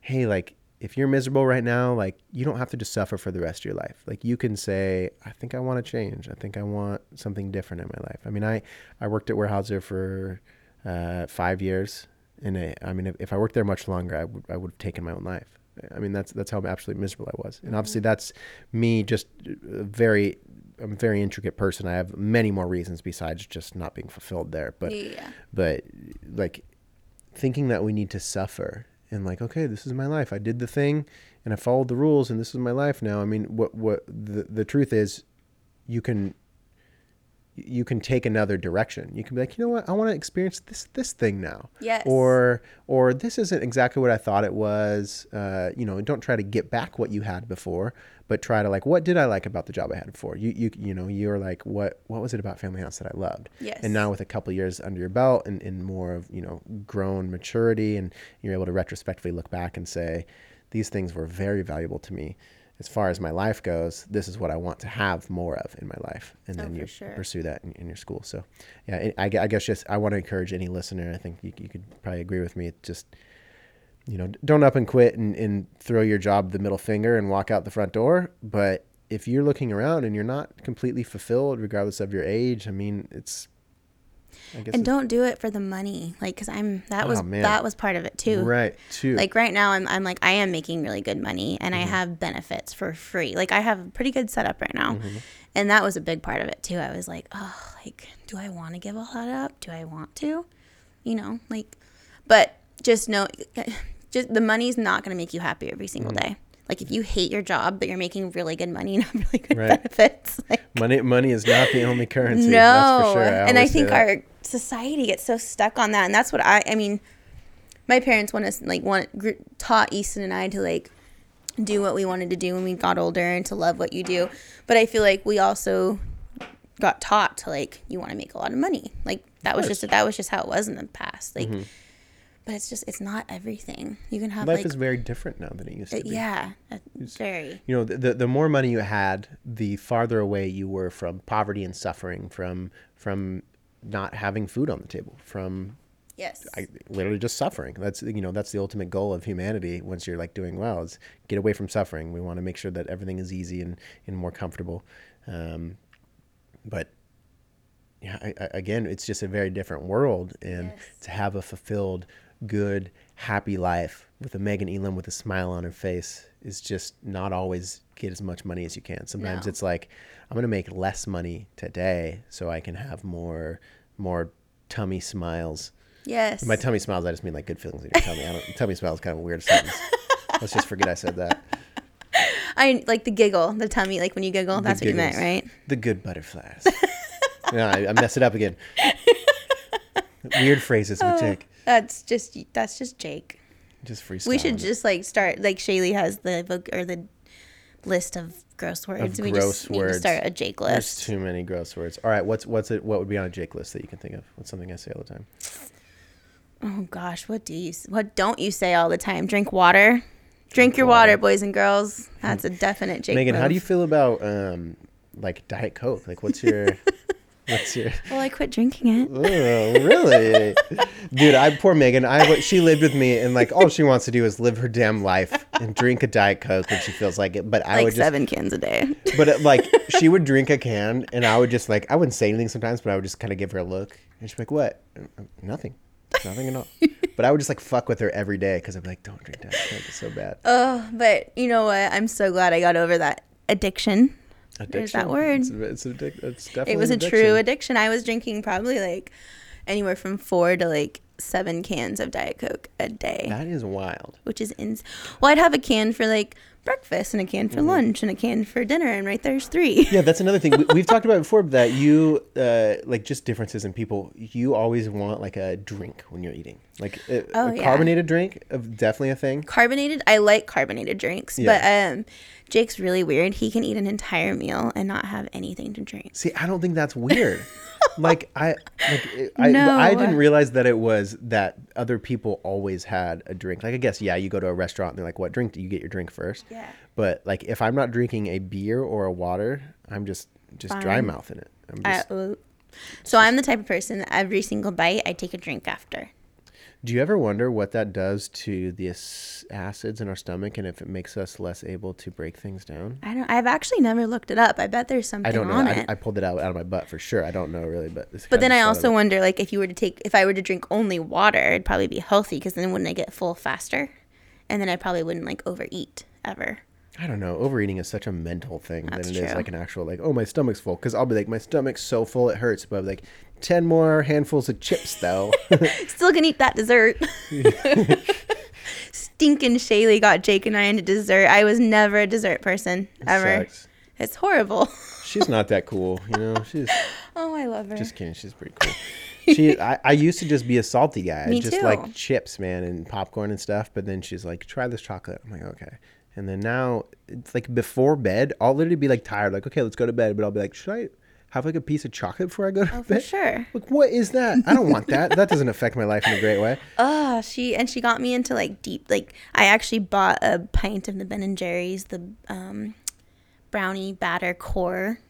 S1: hey, like if you're miserable right now, like you don't have to just suffer for the rest of your life. Like you can say, I think I want to change. I think I want something different in my life. I mean, I I worked at Weyerhaeuser for uh, five years, and I, I mean, if, if I worked there much longer, I would I would have taken my own life. I mean, that's that's how absolutely miserable I was, and obviously that's me just a very I'm a very intricate person. I have many more reasons besides just not being fulfilled there. But
S2: yeah.
S1: but like thinking that we need to suffer and like okay this is my life. I did the thing and i followed the rules and this is my life now. I mean what what the, the truth is you can you can take another direction. You can be like you know what? I want to experience this this thing now.
S2: Yes.
S1: or or this isn't exactly what i thought it was uh, you know don't try to get back what you had before but try to like what did i like about the job i had before? You you you know you're like what what was it about family house that i loved?
S2: Yes.
S1: and now with a couple years under your belt and, and more of you know grown maturity and you're able to retrospectively look back and say these things were very valuable to me as far as my life goes this is what i want to have more of in my life and
S2: Oh,
S1: then you
S2: sure.
S1: pursue that in, in your school so yeah I, I guess just i want to encourage any listener i think you, you could probably agree with me just you know, don't up and quit and, and throw your job the middle finger and walk out the front door. But if you're looking around and you're not completely fulfilled, regardless of your age, I mean, it's.
S2: And don't do it for the money, like because I'm that was
S1: Oh, man.
S2: that was part of it too.
S1: right too.
S2: Like right now, I'm I'm like I am making really good money, and
S1: Mm-hmm.
S2: I have benefits for free. Like I have a pretty good setup right now,
S1: Mm-hmm.
S2: and that was a big part of it too. I was like, oh, like do I want to give all that up? Do I want to? You know, like, but just know, just the money's not going to make you happy every single
S1: Mm-hmm.
S2: day. Like if you hate your job, but you're making really good money and have really good
S1: Right.
S2: benefits, like
S1: money money is not the only currency.
S2: no,
S1: that's for sure.
S2: and I think our society gets so stuck on that, and that's what I. I mean, my parents want us like want gr- taught Easton and I to like do what we wanted to do when we got older and to love what you do. But I feel like we also got taught to like you want to make a lot of money. Like that was just that was just how it was in the past. Like, mm-hmm. But it's just it's not everything. You can have
S1: life
S2: like
S1: is very different now than it used to
S2: uh,
S1: be.
S2: yeah, uh, very
S1: you know the, the the more money you had the farther away you were from poverty and suffering from from not having food on the table from
S2: yes.
S1: I, literally just suffering that's you know that's the ultimate goal of humanity once you're like doing well is get away from suffering we want to make sure that everything is easy and, and more comfortable um, but yeah I, I, again it's just a very different world and
S2: Yes.
S1: to have a fulfilled good happy life with a megan elam with a smile on her face is just not always get as much money as you can sometimes
S2: No.
S1: it's like i'm going to make less money today so i can have more more tummy smiles
S2: yes.
S1: my tummy smiles. I just mean like good feelings in your tummy. I don't. Tummy smiles is kind of a weird sentence. Let's just forget I said that.
S2: I like the giggle, the tummy, like when you giggle. That's what you meant, right?
S1: The good butterflies. no, I, I mess it up again. Weird phrases with oh. Jake.
S2: That's just that's just Jake.
S1: Just freestyle.
S2: We should just like start like Shaylee has the voc or the list of gross words. we
S1: gross
S2: just need to
S1: words.
S2: start a Jake
S1: There's
S2: list.
S1: too many gross words. All right, what's what's it? What would be on a Jake list that you can think of? What's something I say all the time?
S2: Oh gosh, what do you what don't you say all the time? Drink water. Drink your water, boys and girls. That's a definite Jake.
S1: Megan, how do you feel about um like Diet Coke? Like, what's your what's your
S2: Well, I quit drinking it.
S1: Oh, really? Dude, I poor Megan. I she lived with me, and like all she wants to do is live her damn life and drink a diet coke when she feels like it. But I
S2: Like
S1: would just,
S2: seven cans a day.
S1: but uh, like she would drink a can, and I would just like I wouldn't say anything sometimes, but I would just kind of give her a look, and she'd be like, "What? "Uh, Nothing, nothing at all." but I would just like fuck with her every day because I'd be like, "Don't drink diet coke; it's so bad."
S2: oh, but you know what? I'm so glad I got over that addiction. There's that word.
S1: It's, a- it's, addic- it's definitely
S2: It was a true addiction. I was drinking probably like anywhere from four to like seven cans of Diet Coke a day,
S1: That is wild.
S2: which is ins. Well, I'd have a can for like breakfast and a can
S1: Mm-hmm.
S2: for lunch and a can for dinner, and right there's three.
S1: Yeah, that's another thing we, we've talked about before. That you uh, like just differences in people. You always want like a drink when you're eating, like a,
S2: Oh,
S1: a
S2: yeah.
S1: carbonated drink. Definitely a thing.
S2: Carbonated, I like carbonated drinks,
S1: Yeah.
S2: but um, Jake's really weird. He can eat an entire meal and not have anything to drink.
S1: See, I don't think that's weird. like I like I
S2: No.
S1: I didn't realize that it was that other people always had a drink. Like I guess yeah, you go to a restaurant and they're like, "What drink do you get your drink first?
S2: Yeah.
S1: But like if I'm not drinking a beer or a water, I'm just just dry
S2: Fine.
S1: mouthing it. I'm just,
S2: uh, so I'm the type of person that every single bite I take a drink after.
S1: Do you ever wonder what that does to the acids in our stomach and if it makes us less able to break things down?
S2: I don't. I've actually never looked it up. I bet there's something
S1: I don't know.
S2: on
S1: I,
S2: it.
S1: I pulled it out, out of my butt for sure. I don't know really, but this
S2: But then I also wonder, like, if you were to take, if I were to drink only water, it'd probably be healthy because then wouldn't I get full faster? And then I probably wouldn't like overeat ever.
S1: I don't know. Overeating is such a mental thing
S2: That's
S1: than it is
S2: true.
S1: like an actual like. Oh, my stomach's full. Because I'll be like, my stomach's so full it hurts. But like, ten more handfuls of chips though.
S2: Still gonna eat that dessert. Stinking Shaylee got Jake and I into dessert. I was never a dessert person ever.
S1: Sucks.
S2: It's horrible.
S1: She's not that cool, you know. She's
S2: oh, I love her.
S1: just kidding. She's pretty cool. She, I, I used to just be a salty guy.
S2: Me
S1: just
S2: too.
S1: like chips, man, and popcorn and stuff. But then she's like, try this chocolate. I'm like, okay. And then now it's like before bed, I'll literally be like tired, like, okay, let's go to bed. But I'll be like, should I have like a piece of chocolate before I go to
S2: oh, for
S1: bed?
S2: sure.
S1: Like, what is that? I don't want that. that doesn't affect my life in a great way.
S2: Oh, she and she got me into like deep. Like I actually bought a pint of the Ben and Jerry's, the um, brownie batter core.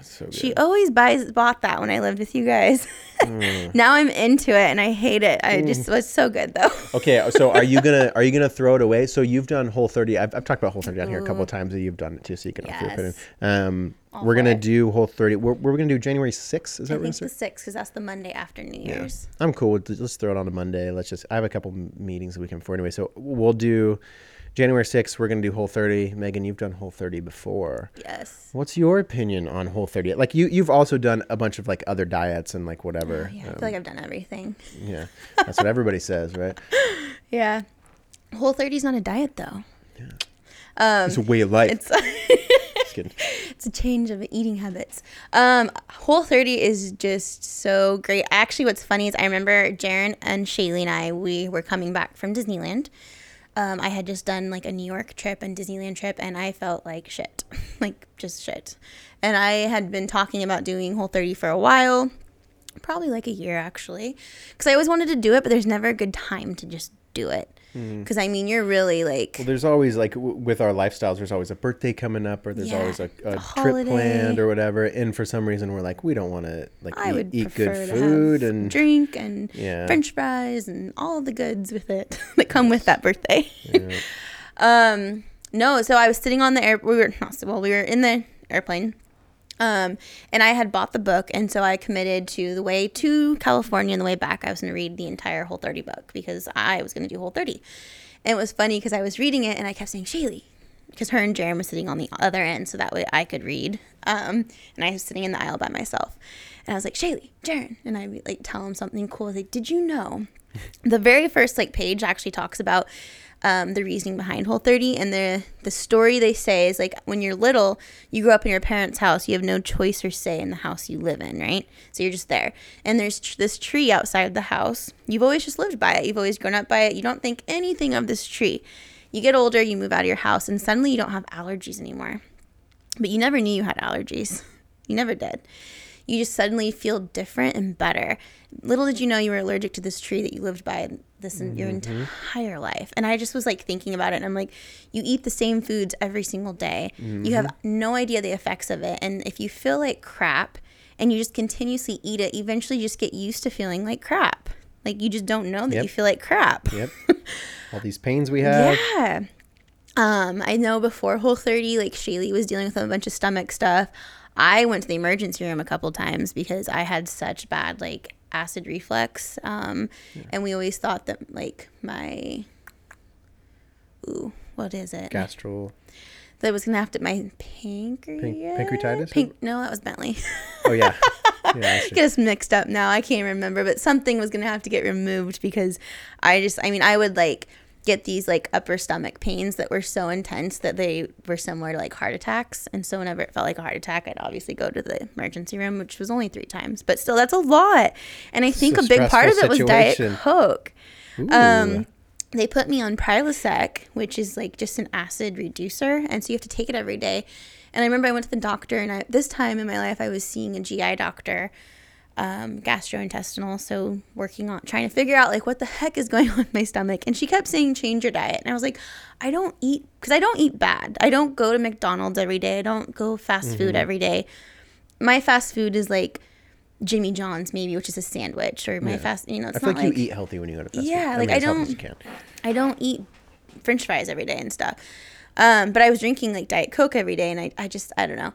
S1: So good.
S2: She always buys bought that when I lived with you guys.
S1: Mm.
S2: now I'm into it and I hate it. I just was so good though.
S1: Okay, so are you gonna are you gonna throw it away? So you've done Whole 30. I've, I've talked about Whole 30 down here a couple of times. That you've done it too, so you can also put it.
S2: Yes.
S1: in. Um,
S2: All
S1: we're gonna
S2: it.
S1: do Whole 30. We're, we're gonna do January 6th. Is that
S2: I
S1: what
S2: think the sixth because that's the Monday after New
S1: Yeah.
S2: Year's.
S1: I'm cool. with Let's throw it on a Monday. Let's just. I have a couple meetings the weekend before anyway, so we'll do January 6th. We're gonna do Whole 30. Megan, you've done Whole 30 before.
S2: Yes.
S1: What's your opinion on Whole 30? Like you, you've also done a bunch of like other diets and like whatever.
S2: Yeah, I
S1: Um,
S2: feel like I've done everything.
S1: yeah, that's what everybody says, right?
S2: Yeah. Whole 30 is not a diet though. Um,
S1: It's a way of life.
S2: it's it's a change of eating habits. Um, Whole 30 is just so great. Actually, what's funny is I remember Jaren and Shaylee and I, we were coming back from Disneyland. Um, I had just done like a New York trip and Disneyland trip, and I felt like shit, like just shit. And I had been talking about doing Whole 30 for a while, probably like a year actually, because I always wanted to do it, but there's never a good time to just do it. Because I mean, you're really like
S1: Well, there's always like w- with our lifestyles, there's always a birthday coming up, or there's
S2: Yeah,
S1: always a, a,
S2: a
S1: trip planned or whatever. And for some reason, we're like, we don't want to like
S2: I
S1: eat, eat good food and
S2: drink and
S1: Yeah.
S2: French fries and all the goods with it that come with that birthday.
S1: Yeah.
S2: um, no, so I was sitting on the air. We were not well. We were in the airplane. Um, and I had bought the book, and so I committed to the way to California and the way back. I was going to read the entire Whole 30 book because I was going to do Whole 30. And it was funny because I was reading it and I kept saying, Shaylee, because her and Jaren was sitting on the other end, so that way I could read. Um, and I was sitting in the aisle by myself. And I was like, Shaylee, Jaren. And I would like tell him something cool. I was like, did you know? the very first like page actually talks about um, the reasoning behind Whole 30 and the the story they say is like when you're little you grow up in your parents house you have no choice or say in the house you live in right? So you're just there. And there's tr- this tree outside the house. You've always just lived by it. You've always grown up by it. You don't think anything of this tree. You get older you move out of your house and suddenly you don't have allergies anymore. But you never knew you had allergies. You never did. You just suddenly feel different and better. Little did you know you were allergic to this tree that you lived by this in your entire life. And I just was like thinking about it and I'm like, you eat the same foods every single day. You have no idea the effects of it. And if you feel like crap and you just continuously eat it, eventually you just get used to feeling like crap. Like you just don't know that
S1: Yep.
S2: you feel like crap.
S1: Yep. All these pains we have.
S2: Yeah. Um, I know before Whole 30, like Shaylee was dealing with a bunch of stomach stuff. I went to the emergency room a couple times because I had such bad like acid reflux. Um, and we always thought that like my ooh, what is it?
S1: Gastral.
S2: That was gonna have to my pancreas.
S1: pancreatitis?
S2: Pan- no, that was Bentley.
S1: Oh yeah. yeah
S2: get us mixed up now. I can't remember, but something was gonna have to get removed because I just, I mean, I would like get these like upper stomach pains that were so intense that they were similar to like heart attacks. And so whenever it felt like a heart attack, I'd obviously go to the emergency room, which was only three times, but still, that's a lot. And I think
S1: a
S2: a big part of it was Diet. Coke.
S1: Ooh.
S2: Um, they put me on Prilosec, which is like just an acid reducer, and so you have to take it every day. And I remember I went to the doctor, and I, this time in my life, I was seeing a GI doctor, um, gastrointestinal, so working on trying to figure out like what the heck is going on with my stomach. And she kept saying change your diet, and I was like, I don't eat because I don't eat bad. I don't go to McDonald's every day. I don't go fast food every day. My fast food is like Jimmy John's maybe, which is a sandwich, or my
S1: Yeah.
S2: fast. You know,
S1: I
S2: it's
S1: feel
S2: not
S1: like,
S2: like
S1: you eat healthy when you go to fast food.
S2: Yeah, like,
S1: mean,
S2: I don't-. I don't eat french fries every day and stuff. Um, but I was drinking like Diet Coke every day and I, I just, I don't know.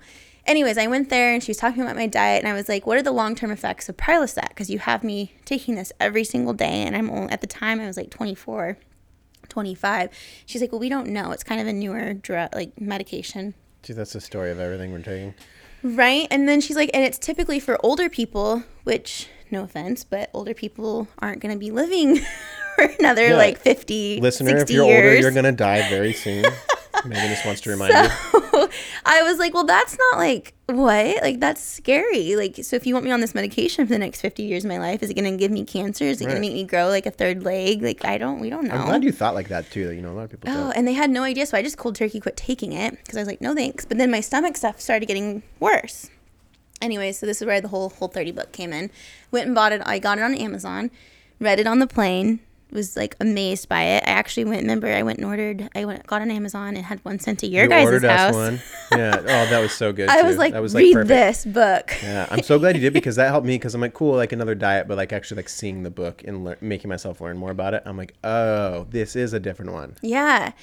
S2: Anyways, I went there and she was talking about my diet and I was like, what are the long term effects of Prilosec? Because you have me taking this every single day and I'm only, at the time I was like 24, 25. She's like, well, we don't know. It's kind of a newer drug, like medication.
S1: See, that's the story of everything we're taking.
S2: Right. And then she's like, and it's typically for older people, which, no offense, but older people aren't going to be living for another
S1: Yeah.
S2: like 50,
S1: Listener,
S2: 60
S1: if you're
S2: years.
S1: older, you're gonna die very soon. Megan just wants to remind you.
S2: So I was like, well, that's not like what? Like that's scary. Like, so if you want me on this medication for the next 50 years of my life, is it going to give me cancer? Is it going to make me grow like a third leg? Like, I don't, we don't know.
S1: I'm glad you thought like that too. You know, a lot of people
S2: Oh,
S1: don't.
S2: and they had no idea. So I just cold turkey quit taking it because I was like, no thanks. But then my stomach stuff started getting worse. Anyway, so this is where the whole Whole 30 book came in. Went and bought it. I got it on Amazon, read it on the plane, was like amazed by it. I actually went. Remember, I went and ordered. I went got on Amazon and had one sent to your
S1: you
S2: guys'
S1: ordered
S2: house.
S1: us one. Yeah. Oh, that was so good.
S2: I
S1: too.
S2: was like,
S1: that was
S2: read
S1: perfect.
S2: this book.
S1: Yeah, I'm so glad you did because that helped me because I'm like, cool, like another diet, but like actually like seeing the book and lear- making myself learn more about it. I'm like, oh, this is a different one.
S2: Yeah.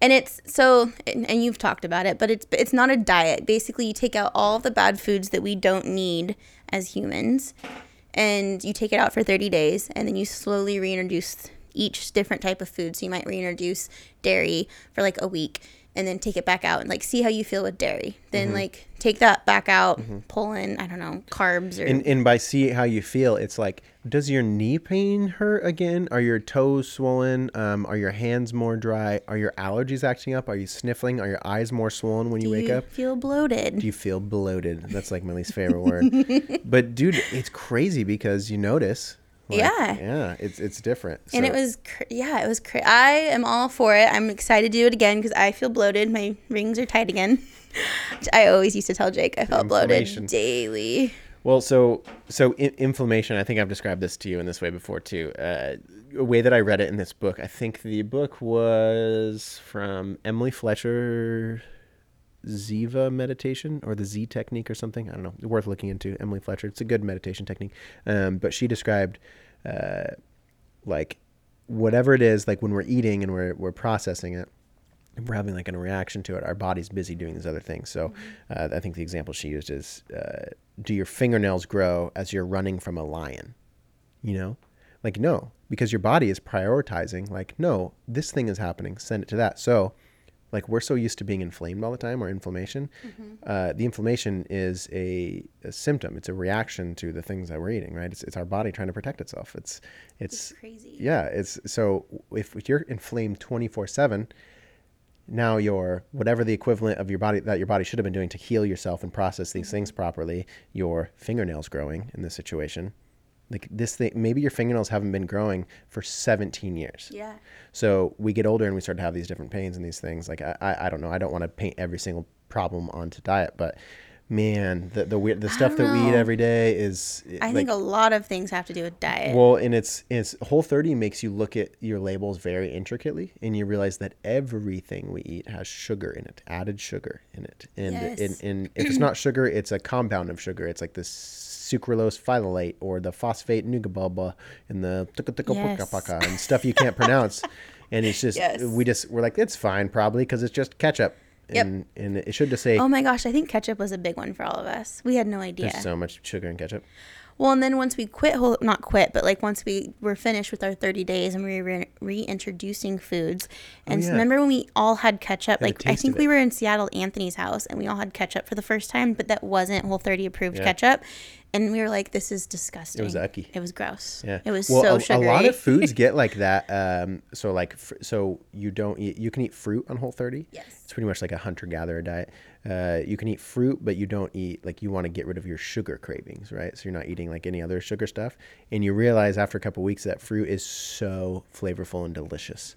S2: And it's so and, and you've talked about it, but it's it's not a diet. Basically, you take out all the bad foods that we don't need as humans and you take it out for 30 days and then you slowly reintroduce each different type of food. So you might reintroduce dairy for like a week and then take it back out and like see how you feel with dairy. Then like take that back out, pull in, I don't know, carbs or
S1: And and by see how you feel, it's like, does your knee pain hurt again? Are your toes swollen? Um, are your hands more dry? Are your allergies acting up? Are you sniffling? Are your eyes more swollen when you
S2: do
S1: wake
S2: you
S1: up?
S2: feel bloated.
S1: Do you feel bloated? That's like my least favorite word. But dude, it's crazy because you notice. Like,
S2: Yeah.
S1: Yeah, it's it's different.
S2: and it was cr- yeah it was cra- i am all for it i'm excited to do it again because i feel bloated my rings are tight again i always used to tell jake i felt bloated daily
S1: Well, so so I- inflammation. I think I've described this to you in this way before too. Uh, a way that I read it in this book. I think the book was from Emily Fletcher, Ziva meditation or the Z technique or something. I don't know. Worth looking into. Emily Fletcher. It's a good meditation technique. Um, but she described uh, like whatever it is, like when we're eating and we're we're processing it we're having like a reaction to it. Our body's busy doing these other things. So uh, I think the example she used is uh, do your fingernails grow as you're running from a lion? You know? Like, no, because your body is prioritizing, like, no, this thing is happening, send it to that. So, like, we're so used to being inflamed all the time or inflammation. Uh, the inflammation is a, a symptom, it's a reaction to the things that we're eating, right? It's, it's our body trying to protect itself. It's, it's,
S2: crazy
S1: yeah, it's so if, if you're inflamed 24 7, now your whatever the equivalent of your body that your body should have been doing to heal yourself and process these things properly, your fingernails growing in this situation. Like this thing, maybe your fingernails haven't been growing for 17 years.
S2: yeah
S1: So we get older and we start to have these different pains and these things. Like I, I, I don't know. I don't want to paint every single problem onto diet, but man, the the weird the stuff that we eat every day is.
S2: i
S1: like,
S2: think a lot of things have to do with diet
S1: well, and it's it's Whole 30 makes you look at your labels very intricately, and you realize that everything we eat has sugar in it, added sugar in it, and
S2: Yes.
S1: and, and if it's not sugar, it's a compound of sugar. It's like the sucralose phthalate or the phosphate nugabulba and the
S2: Yes.
S1: and stuff you can't pronounce, and it's just
S2: Yes.
S1: we just we're like it's fine probably because it's just ketchup,
S2: Yep.
S1: and and it should just say
S2: oh my gosh i think ketchup was a big one for all of us we had no idea
S1: there's so much sugar in ketchup.
S2: Well, and then once we quit, whole, not quit, but like once we were finished with our 30 days and we were re- reintroducing foods. Oh, and
S1: Oh, yeah.
S2: remember when we all had ketchup?
S1: a
S2: Like, I think we were in Seattle, Anthony's house, and we all had ketchup for the first time, but that wasn't Whole 30 approved
S1: Yeah.
S2: ketchup. And we were like, this is disgusting.
S1: It was icky.
S2: It was gross.
S1: Yeah,
S2: It was
S1: well,
S2: so
S1: a,
S2: sugary.
S1: a lot of foods get like that. Um, so like, fr- so you don't eat. You can eat fruit on Whole 30.
S2: Yes.
S1: it's pretty much like a hunter gatherer diet. Uh, you can eat fruit, but you don't eat like you want to get rid of your sugar cravings, right? So you're not eating like any other sugar stuff, and you realize after a couple weeks that fruit is so flavorful and delicious.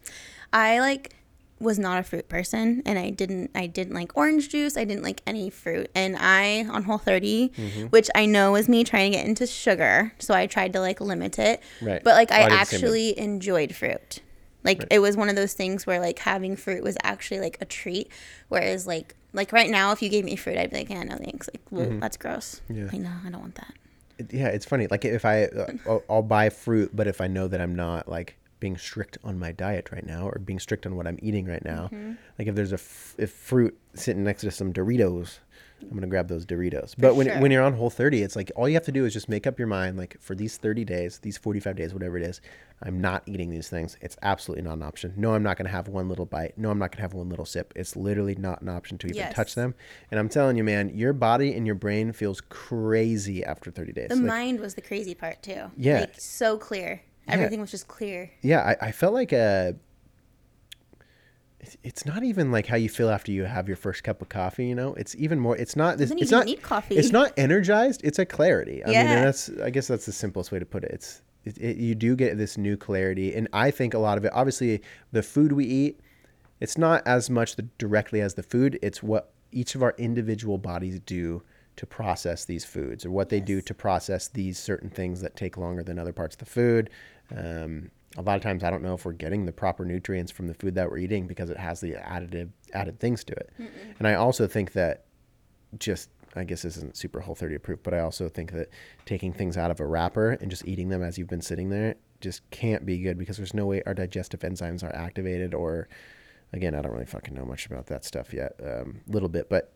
S2: I like was not a fruit person and I didn't I didn't like orange juice. I didn't like any fruit. And I on whole 30,
S1: Mm-hmm.
S2: which I know was me trying to get into sugar, so I tried to like limit it.
S1: Right.
S2: But like
S1: Oh,
S2: I
S1: I did the same thing.
S2: actually enjoyed fruit. Like it was one of those things where like having fruit was actually like a treat whereas like like right now if you gave me fruit I'd be like, "Yeah, no thanks." Like, well, that's gross.
S1: Mm-hmm. Yeah.
S2: I know, I don't want that.
S1: It- yeah, it's funny. Like if I, uh, I'll, I'll buy fruit, but if I know that I'm not like being strict on my diet right now or being strict on what I'm eating right now,
S2: Mm-hmm.
S1: like if there's a f- if fruit sitting next to some Doritos, I'm gonna grab those Doritos. But when
S2: sure.
S1: when you're on Whole 30, it's like all you have to do is just make up your mind. Like for these 30 days, these 45 days, whatever it is, I'm not eating these things. It's absolutely not an option. No, I'm not gonna have one little bite. No, I'm not gonna have one little sip. It's literally not an option to even
S2: Yes.
S1: touch them. And I'm telling you, man, your body and your brain feels crazy after 30 days.
S2: The
S1: Like,
S2: mind was the crazy part too.
S1: Yeah.
S2: Like so clear. Everything was just clear.
S1: yeah, I, I felt like a. it's- It's not even like how you feel after you have your first cup of coffee. You know, it's even more. It's not. This, it's
S2: even
S1: not.
S2: need coffee.
S1: It's not energized. It's a clarity. I mean,
S2: Yeah.
S1: and that's. I guess that's the simplest way to put it. It's. It, it, you do get this new clarity, and I think a lot of it. Obviously, the food we eat, it's not as much the, directly as the food. It's what each of our individual bodies do to process these foods, or what they do to process these certain things that take longer than other parts of the food. Um, a lot of times I don't know if we're getting the proper nutrients from the food that we're eating because it has the additive added things to it. And I also think that just I guess this isn't super whole 30 approved, but I also think that taking things out of a wrapper and just eating them as you've been sitting there just can't be good because there's no way our digestive enzymes are activated or again, I don't really fucking know much about that stuff yet. A um, little bit, but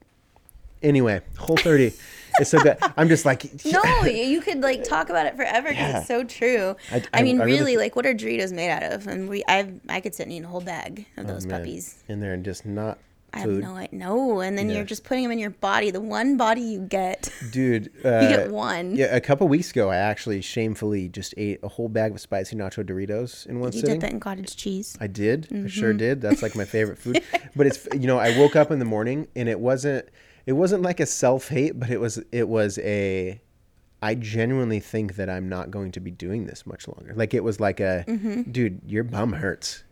S1: anyway, whole 30 is so good. I'm just like
S2: No, you could like talk about it forever because
S1: Yeah.
S2: it's so true.
S1: I-
S2: I,
S1: I-
S2: mean,
S1: I really
S2: really, like, what are Doritos made out of? And we, I, I could sit and eat a whole bag of those
S1: Oh, man,
S2: puppies.
S1: in there and just not
S2: I have no idea. No, and then
S1: Yeah.
S2: you're just putting them in your body. The one body you get,
S1: Dude, uh,
S2: you get one.
S1: Yeah, a couple weeks ago, I actually shamefully just ate a whole bag of spicy nacho Doritos in one sitting.
S2: You
S1: sitting.
S2: dip it in cottage cheese.
S1: I did. I sure
S2: Mm-hmm.
S1: did. That's like my favorite food. but it's you know, I woke up in the morning and it wasn't it wasn't like a self hate, but it was it was a I genuinely think that I'm not going to be doing this much longer. Like it was like a
S2: Mm-hmm.
S1: dude, your bum hurts.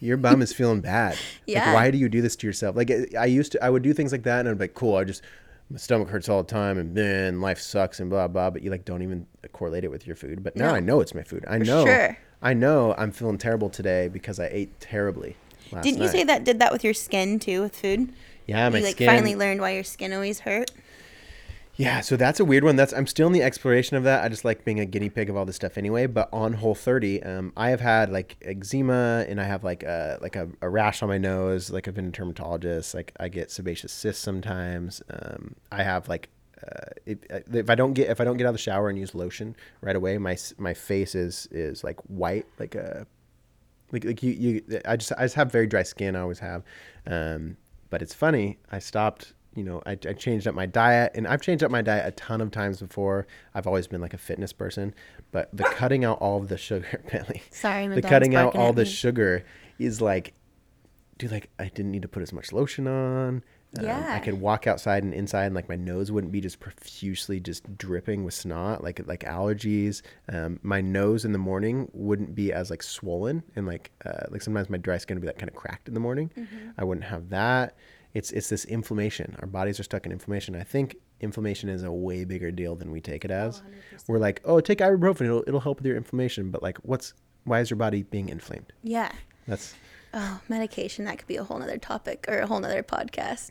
S1: Your bum is feeling bad.
S2: Yeah.
S1: Like, why do you do this to yourself? Like I used to, I would do things like that, and I'd be like, cool. I just my stomach hurts all the time, and then life sucks, and blah blah. But you like don't even correlate it with your food. But now
S2: No.
S1: I know it's my food. I
S2: For
S1: know.
S2: sure.
S1: I know I'm feeling terrible today because I ate terribly. Last
S2: Didn't you
S1: night.
S2: say that did that with your skin too, with food?
S1: Yeah, my
S2: you like
S1: skin.
S2: finally learned why your skin always hurt.
S1: Yeah, so that's a weird one. That's I'm still in the exploration of that. I just like being a guinea pig of all this stuff anyway. But on Whole 30, um, I have had like eczema and I have like a like a, a rash on my nose. Like I've been a dermatologist. Like I get sebaceous cysts sometimes. Um, I have like uh, if, if I don't get if I don't get out of the shower and use lotion right away, my my face is is like white, like a like like you you I just I just have very dry skin. I always have, um, but it's funny. I stopped. You know, I, I changed up my diet, and I've changed up my diet a ton of times before. I've always been like a fitness person, but the cutting out all of the sugar, Bentley,
S2: Sorry,
S1: the cutting out all the
S2: me.
S1: sugar is like, dude, like I didn't need to put as much lotion on. Um, I could walk outside and inside, and like my nose wouldn't be just profusely just dripping with snot, like like allergies. Um, my nose in the morning wouldn't be as like swollen, and like uh, like sometimes my dry skin would be like kind of cracked in the morning.
S2: Mm-hmm.
S1: I wouldn't have that. It's it's this inflammation. Our bodies are stuck in inflammation. I think inflammation is a way bigger deal than we take it as. We're like, oh, take ibuprofen; it'll it'll help with your inflammation. But like, what's why is your body being inflamed?
S2: Yeah.
S1: That's
S2: Oh, medication. That could be a whole nother topic or a whole nother podcast.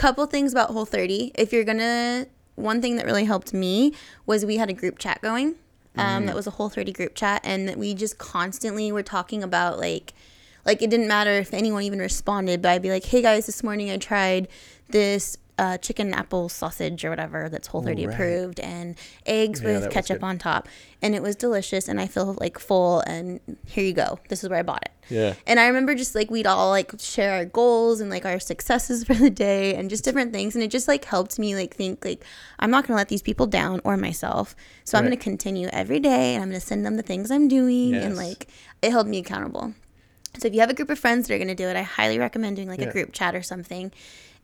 S2: Couple things about Whole 30. If you're gonna, one thing that really helped me was we had a group chat going. Um, That was a Whole 30 group chat, and that we just constantly were talking about like, like it didn't matter if anyone even responded, but I'd be like, "Hey guys, this morning I tried this uh, chicken apple sausage or whatever that's Whole 30
S1: right.
S2: approved, and eggs
S1: Yeah,
S2: with ketchup on top, and it was delicious, and I feel like full, and here you go. This is where I bought it."
S1: yeah.
S2: And I remember just like we'd all like share our goals and like our successes for the day and just different things. And it just like helped me like think like I'm not gonna let these people down or myself. So I'm gonna continue every day and I'm gonna send them the things I'm doing and like it held me accountable. So if you have a group of friends that are gonna do it, I highly recommend doing like
S1: Yeah.
S2: a group chat or something.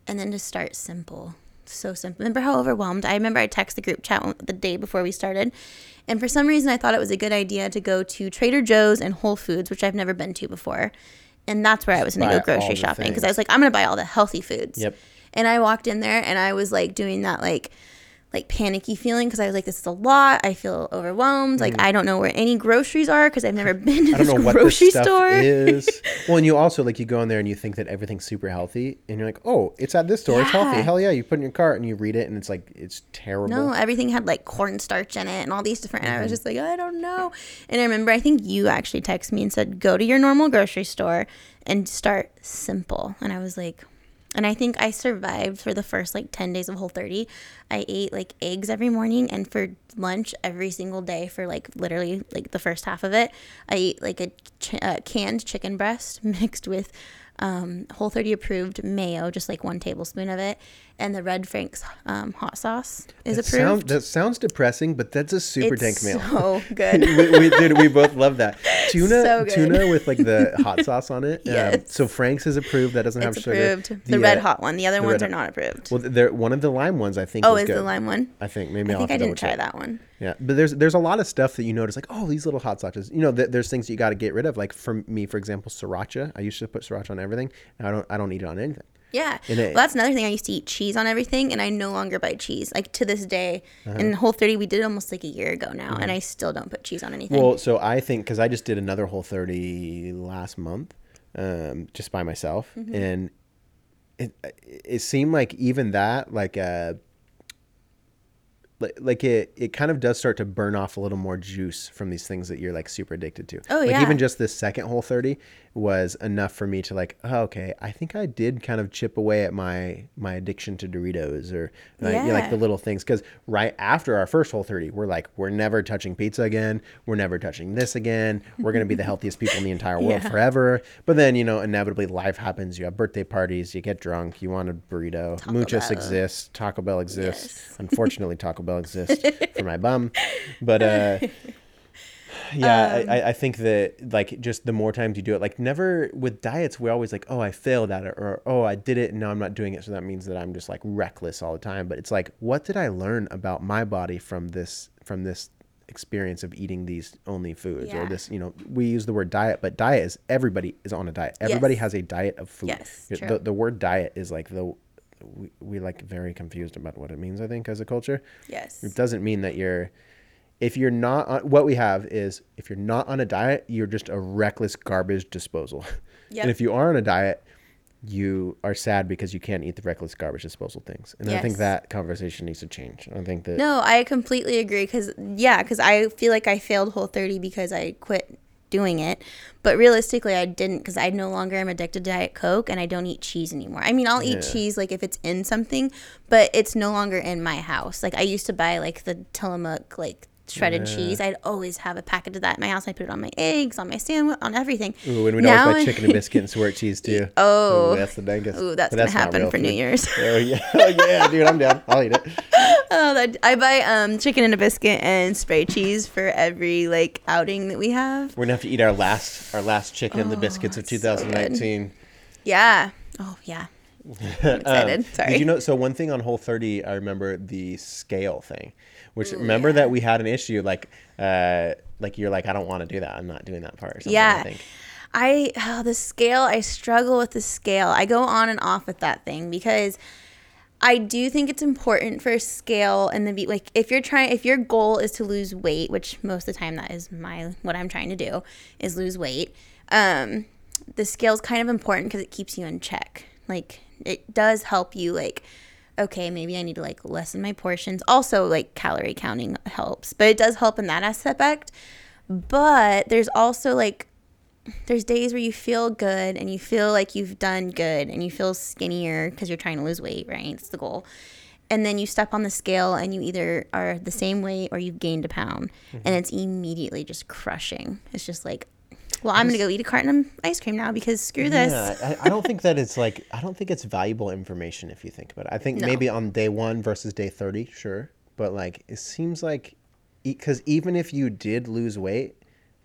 S2: And then to start simple. So simple. Remember how overwhelmed? I remember I texted the group chat the day before we started. And for some reason, I thought it was a good idea to go to Trader Joe's and Whole Foods, which I've never been to before. And that's where I was going to go grocery shopping because I was like, I'm going to buy all the healthy foods.
S1: Yep.
S2: And I walked in there and I was like doing that like like panicky feeling because I was like, this is a lot. I feel overwhelmed. Like I don't know where any groceries are because I've never been to
S1: Mm. I don't
S2: this
S1: know what
S2: grocery
S1: this
S2: store.
S1: is. Well, and you also like you go in there and you think that everything's super healthy, and you're like, oh, it's at this store. It's healthy. Hell yeah! You put it in your cart and you read it, and it's like it's terrible.
S2: No, everything had like cornstarch in it and all these different. And I
S1: Mm-hmm.
S2: was just like, I don't know. And I remember, I think you actually texted me and said, go to your normal grocery store and start simple. And I was like, and I think I survived for the first like 10 days of Whole 30. I ate like eggs every morning and for lunch every single day for like literally like the first half of it. I ate like a ch- uh, canned chicken breast mixed with um, Whole 30 approved mayo, just like one tablespoon of it. And the Red Frank's um, hot sauce is
S1: that,
S2: approved.
S1: sound, that sounds depressing, but that's a super
S2: it's
S1: tank meal.
S2: so good.
S1: we, we did. We both love that tuna.
S2: So.
S1: Tuna with like the hot sauce on it. Um,
S2: Yes.
S1: so Frank's is approved. That doesn't have
S2: it's
S1: sugar.
S2: approved. The, red
S1: uh,
S2: hot one. The other
S1: the
S2: ones are not approved.
S1: Well, there one of the lime ones I think.
S2: oh, is the lime one?
S1: I think maybe
S2: I
S1: I'll
S2: think
S1: have
S2: I didn't try that one.
S1: Yeah, but there's there's a lot of stuff that you notice like oh these little hot sauces you know th- there's things that you got to get rid of like for me for example sriracha I used to put sriracha on everything now I don't I don't eat it on anything
S2: Yeah.
S1: It-
S2: well, that's another thing. I used to eat cheese on everything, and I no longer buy cheese. Like to this day,
S1: Uh-huh.
S2: in Whole 30, we did almost like a year ago now, and I still don't put cheese on anything.
S1: Mm-hmm. Well, so I think because I just did another Whole 30 last month, um, just by myself,
S2: Mm-hmm.
S1: and it it seemed like even that like uh like, like it it kind of does start to burn off a little more juice from these things that you're like super addicted to.
S2: Oh,
S1: like
S2: yeah.
S1: even just this second whole 30 was enough for me to like, oh, okay, I think I did kind of chip away at my my addiction to Doritos or uh, you know, like the little things cuz right after our first whole 30, we're like we're never touching pizza again. We're never touching this again. We're going to be the healthiest people in the entire world
S2: Yeah.
S1: forever. But then, you know, inevitably life happens. You have birthday parties, you get drunk, you want a burrito. Muchos
S2: Bell.
S1: exists, Taco Bell exists.
S2: Yes.
S1: Unfortunately, Taco Bell exists for my bum. But uh yeah,
S2: Um,
S1: I, I think that like just the more times you do it, like never with diets, we're always like, oh, I failed at it, or oh, I did it and now I'm not doing it, so that means that I'm just like reckless all the time. But it's like, what did I learn about my body from this from this experience of eating these only foods or this? You know, we use the word diet, but diet is everybody is on a diet. Everybody
S2: Yes.
S1: has a diet of food.
S2: Yes,
S1: the, the word diet is like the we, we like very confused about what it means. I think as a culture.
S2: yes.
S1: It doesn't mean that you're if you're not on, what we have is if you're not on a diet, you're just a reckless garbage disposal.
S2: Yep.
S1: And if you are on a diet, you are sad because you can't eat the reckless garbage disposal things. And I think that conversation needs to change. I think that
S2: No, I completely agree. Because, yeah, because I feel like I failed Whole 30 because I quit doing it. But realistically, I didn't because I no longer am addicted to Diet Coke and I don't eat cheese anymore. I mean, I'll eat
S1: Yeah.
S2: cheese like if it's in something, but it's no longer in my house. Like I used to buy like the Tillamook, like shredded
S1: Yeah.
S2: cheese. I'd always have a packet of that in my house. I put it on my eggs, on my sandwich, on everything.
S1: Ooh, and we'd
S2: Now
S1: always buy chicken and biscuit and squirt cheese too.
S2: Oh.
S1: Ooh, that's the dangest.
S2: Ooh, that's,
S1: But
S2: gonna
S1: not
S2: happen for New. Year's.
S1: Oh yeah, oh, yeah, dude, I'm down. I'll eat it.
S2: Oh, that, I buy um chicken and a biscuit and spray cheese for every like outing that we have.
S1: We're gonna have to eat our last our last chicken and the
S2: Oh,
S1: biscuits of
S2: it's so
S1: 2019.
S2: Yeah. Oh yeah. I'm excited. Sorry.
S1: Um, Did you know? So one thing on Whole 30, I remember the scale thing, which remember that we had an issue. Like, uh, like you're like, I don't want to do that. I'm not doing that part.
S2: Yeah.
S1: I think.
S2: I oh, the scale. I struggle with the scale. I go on and off with that thing because I do think it's important for a scale and the be like if you're trying if your goal is to lose weight, which most of the time that is my what I'm trying to do is lose weight. Um, the scale's kind of important because it keeps you in check. Like it does help you like okay, maybe I need to like lessen my portions. Also, like calorie counting helps, but it does help in that aspect. But there's also like there's days where you feel good and you feel like you've done good and you feel skinnier because you're trying to lose weight, right? It's the goal. And then you step on the scale and you either are the same weight or you've gained a pound. And mm-hmm. it's immediately just crushing. It's just like, well, I'm going to go eat a carton of ice cream now because screw this.
S1: Yeah, I, I don't think that it's like I don't think it's valuable information if you think about it. I think
S2: No.
S1: maybe on day one versus day 30, sure, but like it seems like because even if you did lose weight,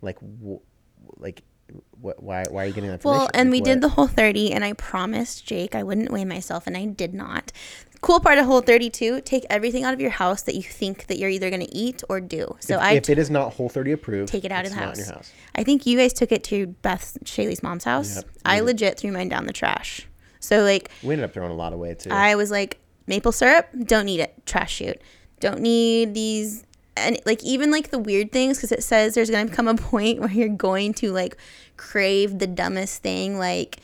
S1: like w- like why why are you getting that information?
S2: Well, and
S1: Like,
S2: we
S1: what-
S2: did the whole 30, and I promised Jake I wouldn't weigh myself, and I did not. Cool part of whole 32 take everything out of your house that you think that you're either going to eat or do. So
S1: if,
S2: I
S1: if it is not Whole 30 approved,
S2: take it out of the house.
S1: in your house.
S2: I think you guys took it to Beth shaley's mom's house.
S1: Yep,
S2: I legit threw mine down the trash. So like
S1: We ended up throwing a lot away too.
S2: I was like maple syrup, don't need it. Trash shoot Don't need these and like even like the weird things because it says there's gonna come a point where you're going to like crave the dumbest thing like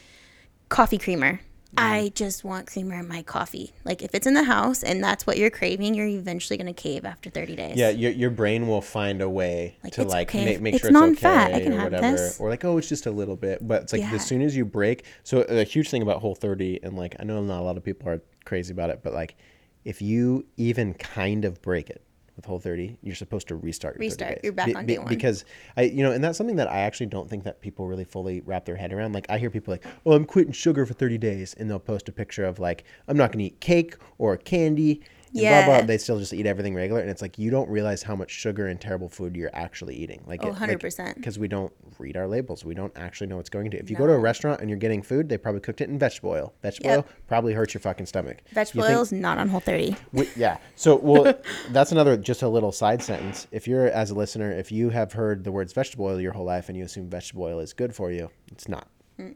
S2: coffee creamer. I just want creamer in my coffee. Like if it's in the house and that's what you're craving, you're eventually gonna cave after 30 days.
S1: yeah, your, your brain will find a way
S2: Like,
S1: to like
S2: okay
S1: make, make
S2: it's
S1: sure it's
S2: non-fat, I
S1: okay
S2: can
S1: or
S2: have
S1: whatever,
S2: this.
S1: or like oh it's just a little bit. But it's like
S2: Yeah.
S1: as soon as you break, so a huge thing about Whole 30, and like I know not a lot of people are crazy about it, but like if you even kind of break it with Whole 30, you're supposed to restart. Your 30
S2: Restart. You're back on day one.
S1: because I you know, and that's something that I actually don't think that people really fully wrap their head around. Like I hear people like, oh I'm quitting sugar for 30 days, and they'll post a picture of like I'm not gonna eat cake or candy. And blah, blah,
S2: Yeah.
S1: they still just eat everything regular, and it's like you don't realize how much sugar and terrible food you're actually eating. Like,
S2: Oh, 100%.
S1: because we don't read our labels, we don't actually know what's going to. If you go to a restaurant and you're getting food, they probably cooked it in vegetable oil. Vegetable
S2: Yep.
S1: oil probably hurts your fucking stomach.
S2: Vegetable oil is not on whole 30.
S1: we, yeah. So, well, that's another just a little side sentence. If you're as a listener, if you have heard the words vegetable oil your whole life and you assume vegetable oil is good for you, it's not.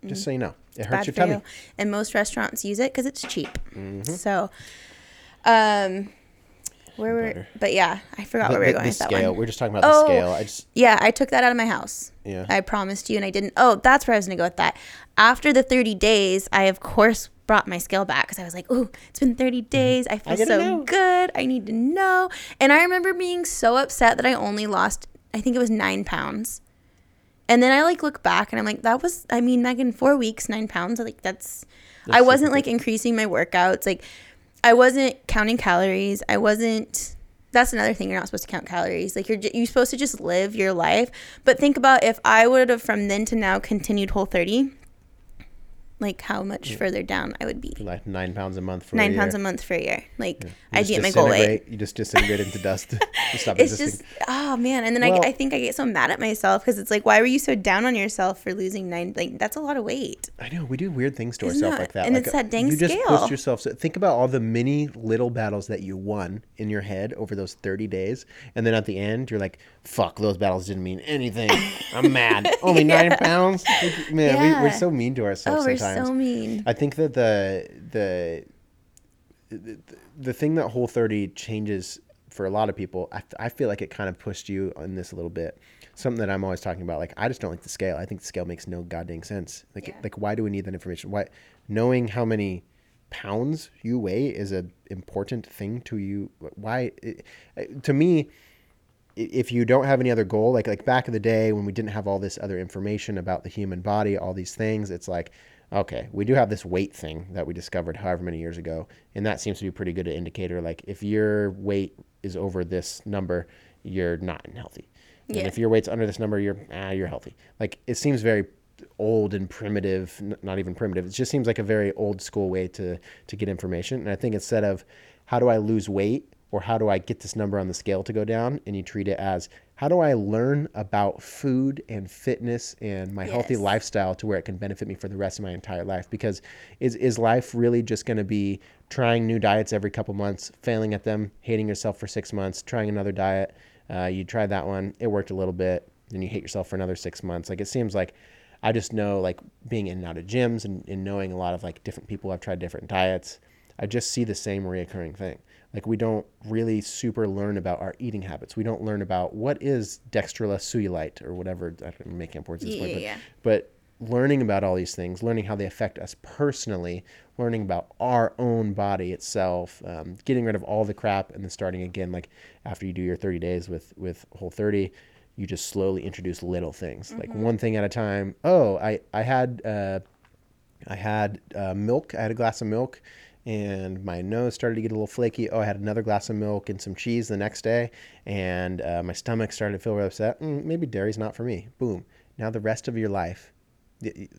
S1: Just so you know, it hurts your tummy.
S2: you. And most restaurants use it because it's cheap.
S1: Mm-hmm.
S2: So, um, where were?
S1: Butter.
S2: But yeah, I forgot
S1: The,
S2: where we
S1: the-
S2: going
S1: the
S2: with that one.
S1: We're just talking about the
S2: Oh.
S1: scale. I just
S2: Yeah, I took that out of my house.
S1: yeah.
S2: I promised you, and I didn't. Oh, that's where I was gonna go with that. After the 30 days, I of course brought my scale back because I was like, "Ooh, it's been 30 days. I feel
S1: gotta
S2: so
S1: know."
S2: good. I need to know." And I remember being so upset that I only lost, I think it was nine pounds. And then I like look back and I'm like, that was, I mean, Megan, four weeks, nine pounds. Like that's, I wasn't like increasing my workouts. Like I wasn't counting calories. I wasn't. That's another thing. You're not supposed to count calories. Like you're you're supposed to just live your life. But think about if I would have from then to now continued Whole 30, like how much further down I would be.
S1: like nine pounds a month for
S2: Nine
S1: a
S2: pounds a month for a year. Like
S1: You
S2: I'd
S1: just
S2: at my goal weight.
S1: You just disintegrate into dust. You stop
S2: It's
S1: existing.
S2: just oh man, and then
S1: Well-
S2: I, I think I get so mad at myself because it's like, why were you so down on yourself for losing nine? Like that's a lot of weight.
S1: I know we do weird things to
S2: Isn't
S1: ourselves
S2: that-
S1: like that.
S2: and
S1: like
S2: it's that uh, dang
S1: you just
S2: scale.
S1: push yourself. So think about all the many little battles that you won in your head over those thirty days, and then at the end you're like, "Fuck, those battles didn't mean anything. I'm mad. Only nine pounds. Like, man, we, we're so mean to ourselves
S2: Oh, we're
S1: sometimes.
S2: so mean.
S1: I think that the the the, the thing that Whole 30 changes for a lot of people, I, I feel like it kind of pushed you on this a little bit. Something that I'm always talking about, like I just don't like the scale. I think the scale makes no goddamn sense. Like,
S2: Yeah.
S1: like why do we need that information? Why knowing how many pounds you weigh is a important thing to you? Why? It, to me, if you don't have any other goal, like like back in the day when we didn't have all this other information about the human body, all these things, it's like, okay, we do have this weight thing that we discovered however many years ago, and that seems to be a pretty good indicator. Like if your weight is over this number, you're not healthy, and
S2: Yeah.
S1: if your weight's under this number, you're ah, you're healthy. Like it seems very old and primitive n- not even primitive it just seems like a very old school way to to get information and i think instead of how do i lose weight or how do I get this number on the scale to go down? And you treat it as how do I learn about food and fitness and my healthy lifestyle to where it can benefit me for the rest of my entire life? Because is is life really just going to be trying new diets every couple months, failing at them, hating yourself for six months, trying another diet? Uh, you tried that one, it worked a little bit, then you hate yourself for another six months. Like it seems like I just know like being in and out of gyms and, and knowing a lot of like different people have tried different diets. I just see the same reoccurring thing. Like we don't really super learn about our eating habits. We don't learn about what is dextrolacellulite or whatever. I'm making up words at this point,
S2: Yeah,
S1: but,
S2: yeah.
S1: but learning about all these things, learning how they affect us personally, learning about our own body itself, um, getting rid of all the crap, and then starting again. Like after you do your 30 days with with Whole 30, you just slowly introduce little things, like one thing at a time. Oh, I I had. Uh, I had uh, milk. I had a glass of milk, and my nose started to get a little flaky. Oh, I had another glass of milk and some cheese the next day, and uh, my stomach started to feel really upset. Mm, maybe dairy's not for me. Boom. Now the rest of your life,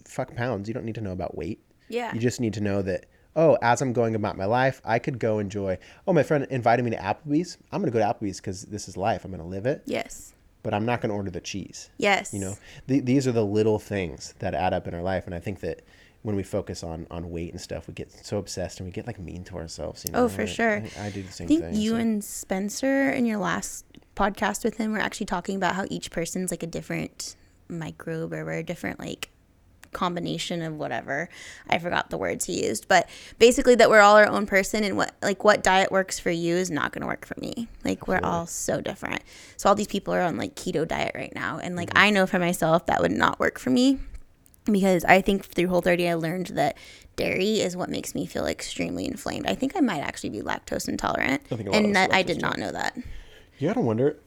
S1: fuck pounds. You don't need to know about weight.
S2: Yeah.
S1: You just need to know that. Oh, as I'm going about my life, I could go enjoy. Oh, my friend invited me to Applebee's. I'm gonna go to Applebee's because this is life. I'm gonna live it,
S2: Yes.
S1: but I'm not gonna order the cheese.
S2: Yes.
S1: You know, th- these are the little things that add up in our life, and I think that when we focus on on weight and stuff, we get so obsessed and we get like mean to ourselves. You oh, know?
S2: Oh, for
S1: I-
S2: sure.
S1: I, I do the same
S2: I think
S1: thing.
S2: you
S1: so-
S2: and Spencer in your last podcast with him were actually talking about how each person's like a different microbe or we're a different like combination of whatever. I forgot the words he used, but basically that we're all our own person and what like what diet works for you is not going to work for me. Like we're all so different. So all these people are on like keto diet right now and like mm-hmm. I know for myself that would not work for me because I think through Whole 30 I learned that dairy is what makes me feel extremely inflamed. I think I might actually be lactose intolerant,
S1: I think a lot
S2: and that I did not know that.
S1: You gotta wonder,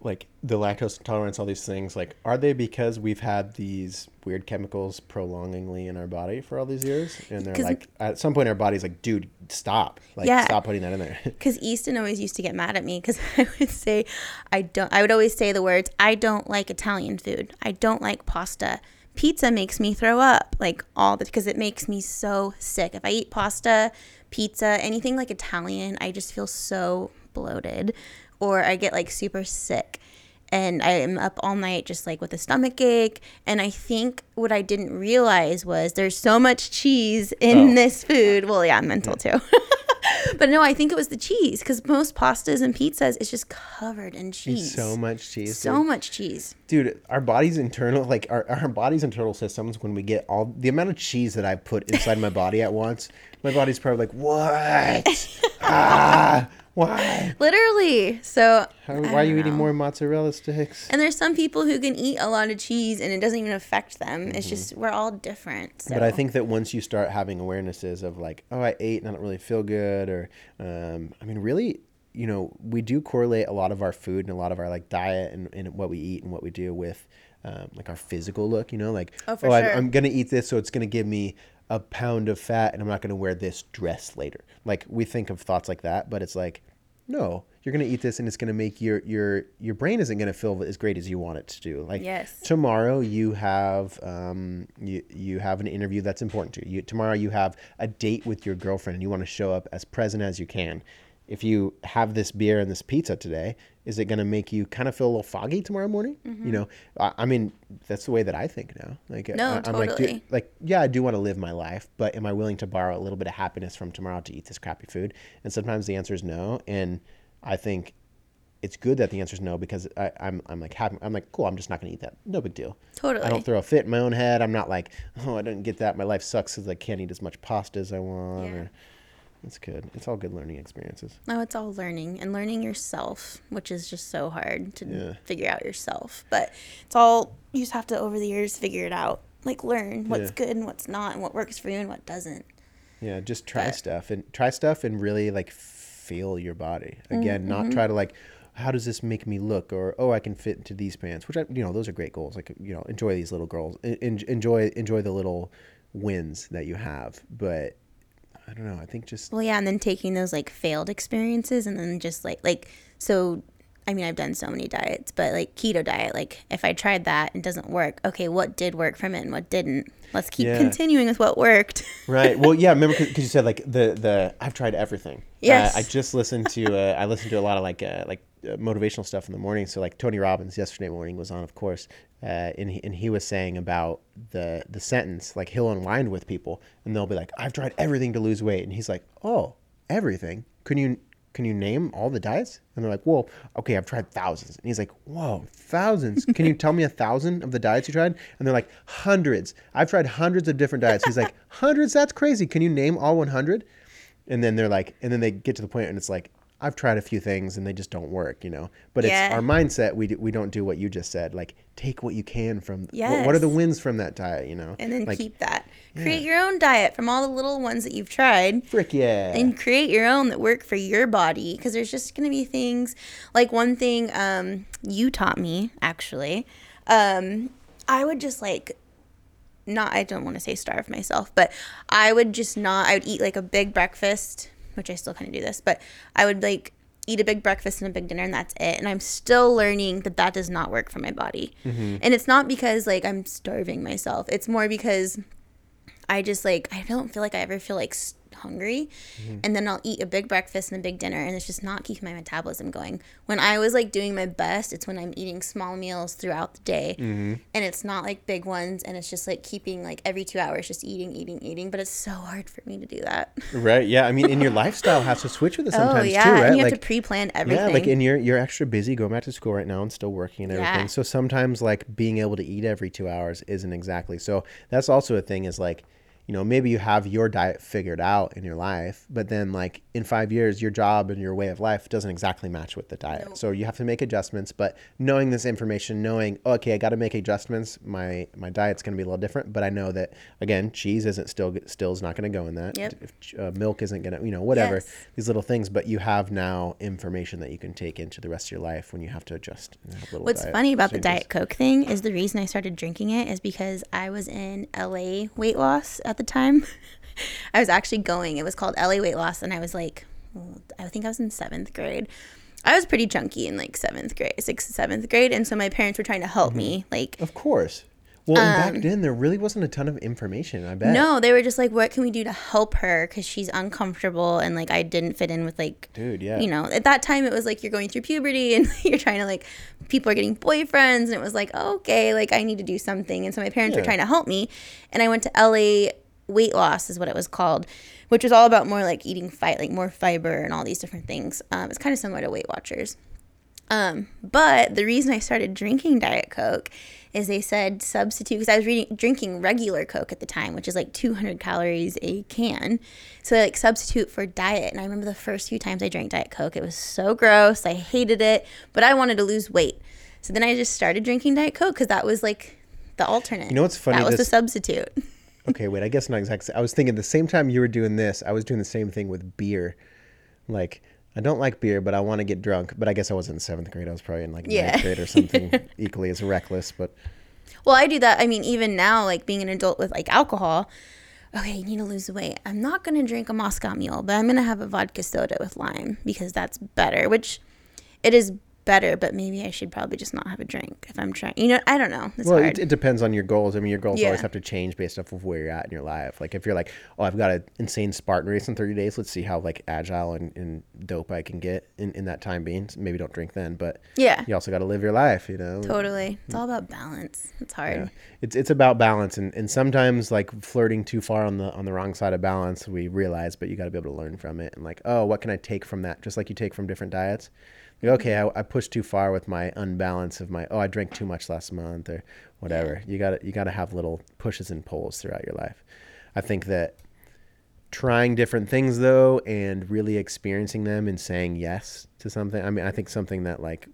S1: like the lactose intolerance, all these things. Like, are they because we've had these weird chemicals prolongingly in our body for all these years, and they're like, at some point, our body's like, dude, stop, like,
S2: Yeah.
S1: stop putting that in there.
S2: Because Easton always used to get mad at me because I would say I don't. I would always say the words I don't like Italian food. I don't like pasta. Pizza makes me throw up like all the because it makes me so sick. If I eat pasta, pizza, anything like Italian, I just feel so bloated, or I get like super sick. And I am up all night just like with a stomach ache. And I think what I didn't realize was there's so much cheese in
S1: Oh.
S2: this food. Well, yeah, I'm mental too. but no, I think it was the cheese because most pastas and pizzas is just covered in cheese.
S1: so much cheese.
S2: So
S1: dude.
S2: much cheese.
S1: dude our body's internal like our, our body's internal systems when we get all the amount of cheese that i put inside my body at once my body's probably like what ah why
S2: Literally. So.
S1: How, why are you
S2: don't
S1: eating more mozzarella sticks
S2: And there's some people who can eat a lot of cheese and it doesn't even affect them. It's just we're all different. So.
S1: Mm-hmm. but i think that once you start having awarenesses of like oh i ate and i don't really feel good or um, i mean really you know we do correlate a lot of our food and a lot of our like diet and, and what we eat and what we do with um, like our physical look you know like
S2: Oh, for
S1: I'm-
S2: sure.
S1: I'm gonna eat this, so it's gonna give me a pound of fat, and I'm not gonna wear this dress later. Like we think of thoughts like that, but it's like, no, you're gonna eat this, and it's gonna make your your your brain isn't gonna feel as great as you want it to do. Like
S2: Yes.
S1: tomorrow you have um you you have an interview that's important to you. Tomorrow you have a date with your girlfriend, and you want to show up as present as you can. If you have this beer and this pizza today, is it going to make you kind of feel a little foggy tomorrow morning? You mm-hmm. know, I, I mean, that's the way that I think now. Like,
S2: No,
S1: I, I'm like,
S2: totally.
S1: like, yeah, I do want to live my life, but am I willing to borrow a little bit of happiness from tomorrow to eat this crappy food? And sometimes the answer is no. And I think it's good that the answer is no because I, I'm, I'm like happy. I'm like, cool. I'm just not going to eat that. No big deal.
S2: Totally.
S1: I don't throw a fit in my own head. I'm not like, oh, I didn't get that. My life sucks because I can't eat as much pasta as I want.
S2: Yeah.
S1: Or, it's good. It's all good learning experiences.
S2: No, it's all learning and learning yourself, which is just so hard to
S1: Yeah.
S2: figure out yourself. But it's all you just have to over the years figure it out. Like learn what's
S1: Yeah.
S2: good and what's not, and what works for you and what doesn't.
S1: Yeah, just try
S2: But-
S1: stuff and try stuff and really like feel your body. Again,
S2: Mm-hmm.
S1: not try to like how does this make me look or oh I can fit into these pants, which I you know those are great goals. Like you know enjoy these little girls, en- enjoy enjoy the little wins that you have. But I don't know. I think just
S2: Well, yeah, and then taking those like failed experiences and then just like like so. I mean, I've done so many diets, but like keto diet, like if I tried that and doesn't work, okay, what did work from it and what didn't? Let's keep
S1: Yeah.
S2: continuing with what worked.
S1: right. Well, yeah. Remember because you said like the the I've tried everything.
S2: Yes.
S1: Uh, I just listened to uh, I listened to a lot of like uh, like uh, motivational stuff in the morning. So like Tony Robbins yesterday morning was on, of course, uh, and he, and he was saying about the the sentence like he'll unwind with people and they'll be like I've tried everything to lose weight, and he's like Oh, everything? Can you can you name all the diets? And they're like, well, okay, I've tried thousands. And he's like, whoa, thousands? Can you tell me a thousand of the diets you tried? And they're like, hundreds. I've tried hundreds of different diets. He's like, hundreds? That's crazy. Can you name all 100? And then they're like, and then they get to the point and it's like, I've tried a few things and they just don't work, you know. But it's our mindset. We do, we don't do what you just said. Like, take what you can from. What, what are the wins from that diet? You know.
S2: and then
S1: like,
S2: keep that. Create your own diet from all the little ones that you've tried.
S1: frick yeah.
S2: and create your own that work for your body because there's just going to be things like one thing um, you taught me actually um, i would just like not i don't want to say starve myself but i would just not i would eat like a big breakfast which i still kind of do this but i would like eat a big breakfast and a big dinner and that's it and i'm still learning that that does not work for my body. Mm-hmm. And it's not because like i'm starving myself it's more because I just like I don't feel like I ever feel like s- hungry, mm-hmm. and then I'll eat a big breakfast and a big dinner, and it's just not keeping my metabolism going. When I was like doing my best, it's when I'm eating small meals throughout the day, mm-hmm. and it's not like big ones, and it's just like keeping like every two hours just eating, eating, eating. But it's so hard for me to do that.
S1: Right. Yeah. I mean, in your lifestyle has to switch with it oh, sometimes
S2: oh yeah,
S1: too, right?
S2: and you have
S1: like,
S2: to pre-plan everything.
S1: Yeah, like in you're you're extra busy going back to school right now and still working and everything.
S2: Yeah.
S1: So sometimes like being able to eat every two hours isn't exactly. So that's also a thing is like, you know, maybe you have your diet figured out in your life, but then like in five years, your job and your way of life doesn't exactly match with the diet.
S2: Nope.
S1: So you have to make adjustments. But knowing this information, knowing oh, okay, I got to make adjustments. My my diet's going to be a little different, but I know that again, cheese isn't still still is not going to go in that.
S2: Yep.
S1: If, uh, milk isn't going to, you know, whatever
S2: Yes.
S1: these little things, but you have now information that you can take into the rest of your life when you have to adjust. and have little
S2: What's funny about the. Diet Coke thing is the reason I started drinking it is because I was in LA weight loss at the time. I was actually going. It was called LA weight loss, and I was like, I think I was in seventh grade. I was pretty chunky in like seventh grade, sixth, seventh grade, and so my parents were trying to help me. Like,
S1: Of course. Well, and back then there really wasn't a ton of information. I bet.
S2: Um, no, they were just like, what can we do to help her? Because she's uncomfortable, and like I didn't fit in with like
S1: dude. Yeah.
S2: you know, at that time it was like you're going through puberty and you're trying to like people are getting boyfriends and it was like, okay, like I need to do something. And so my parents were trying to help me. And I went to LA weight loss is what it was called, which was all about more like eating fight, like more fiber and all these different things. Um, it's kind of similar to Weight Watchers. Um, but the reason I started drinking Diet Coke is they said substitute because I was reading, drinking regular Coke at the time, which is like 200 calories a can. So they like substitute for diet. And I remember the first few times I drank Diet Coke, it was so gross. I hated it, but I wanted to lose weight. So then I just started drinking Diet Coke because that was like the alternate.
S1: You know what's funny?
S2: That was the substitute.
S1: okay, wait, I guess not exactly. I was thinking the same time you were doing this, I was doing the same thing with beer. Like, I don't like beer, but I want to get drunk. But I guess I wasn't in seventh grade. I was probably in like
S2: Yeah.
S1: ninth grade or something equally as reckless. But
S2: Well, I do that. I mean, even now, like being an adult with like alcohol, okay, you need to lose weight. I'm not going to drink a Moscow mule, but I'm going to have a vodka soda with lime because that's better, which it is better, but maybe I should probably just not have a drink if I'm trying. You know, I don't know. It's
S1: well, it, it depends on your goals. I mean, your goals
S2: Yeah.
S1: always have to change based off of where you're at in your life. Like if you're like, oh, I've got an insane Spartan race in 30 days. Let's see how like agile and, and dope I can get in, in that time being. So maybe don't drink then, but
S2: yeah,
S1: you also got to live your life. You know.
S2: totally. It's all about balance. It's hard.
S1: Yeah. It's it's about balance and, and sometimes like flirting too far on the on the wrong side of balance we realize but you got to be able to learn from it and like oh what can I take from that just like you take from different diets okay I, I pushed too far with my unbalance of my oh I drank too much last month or whatever. You got to you got to have little pushes and pulls throughout your life. I think that trying different things though and really experiencing them and saying yes to something I mean I think something that like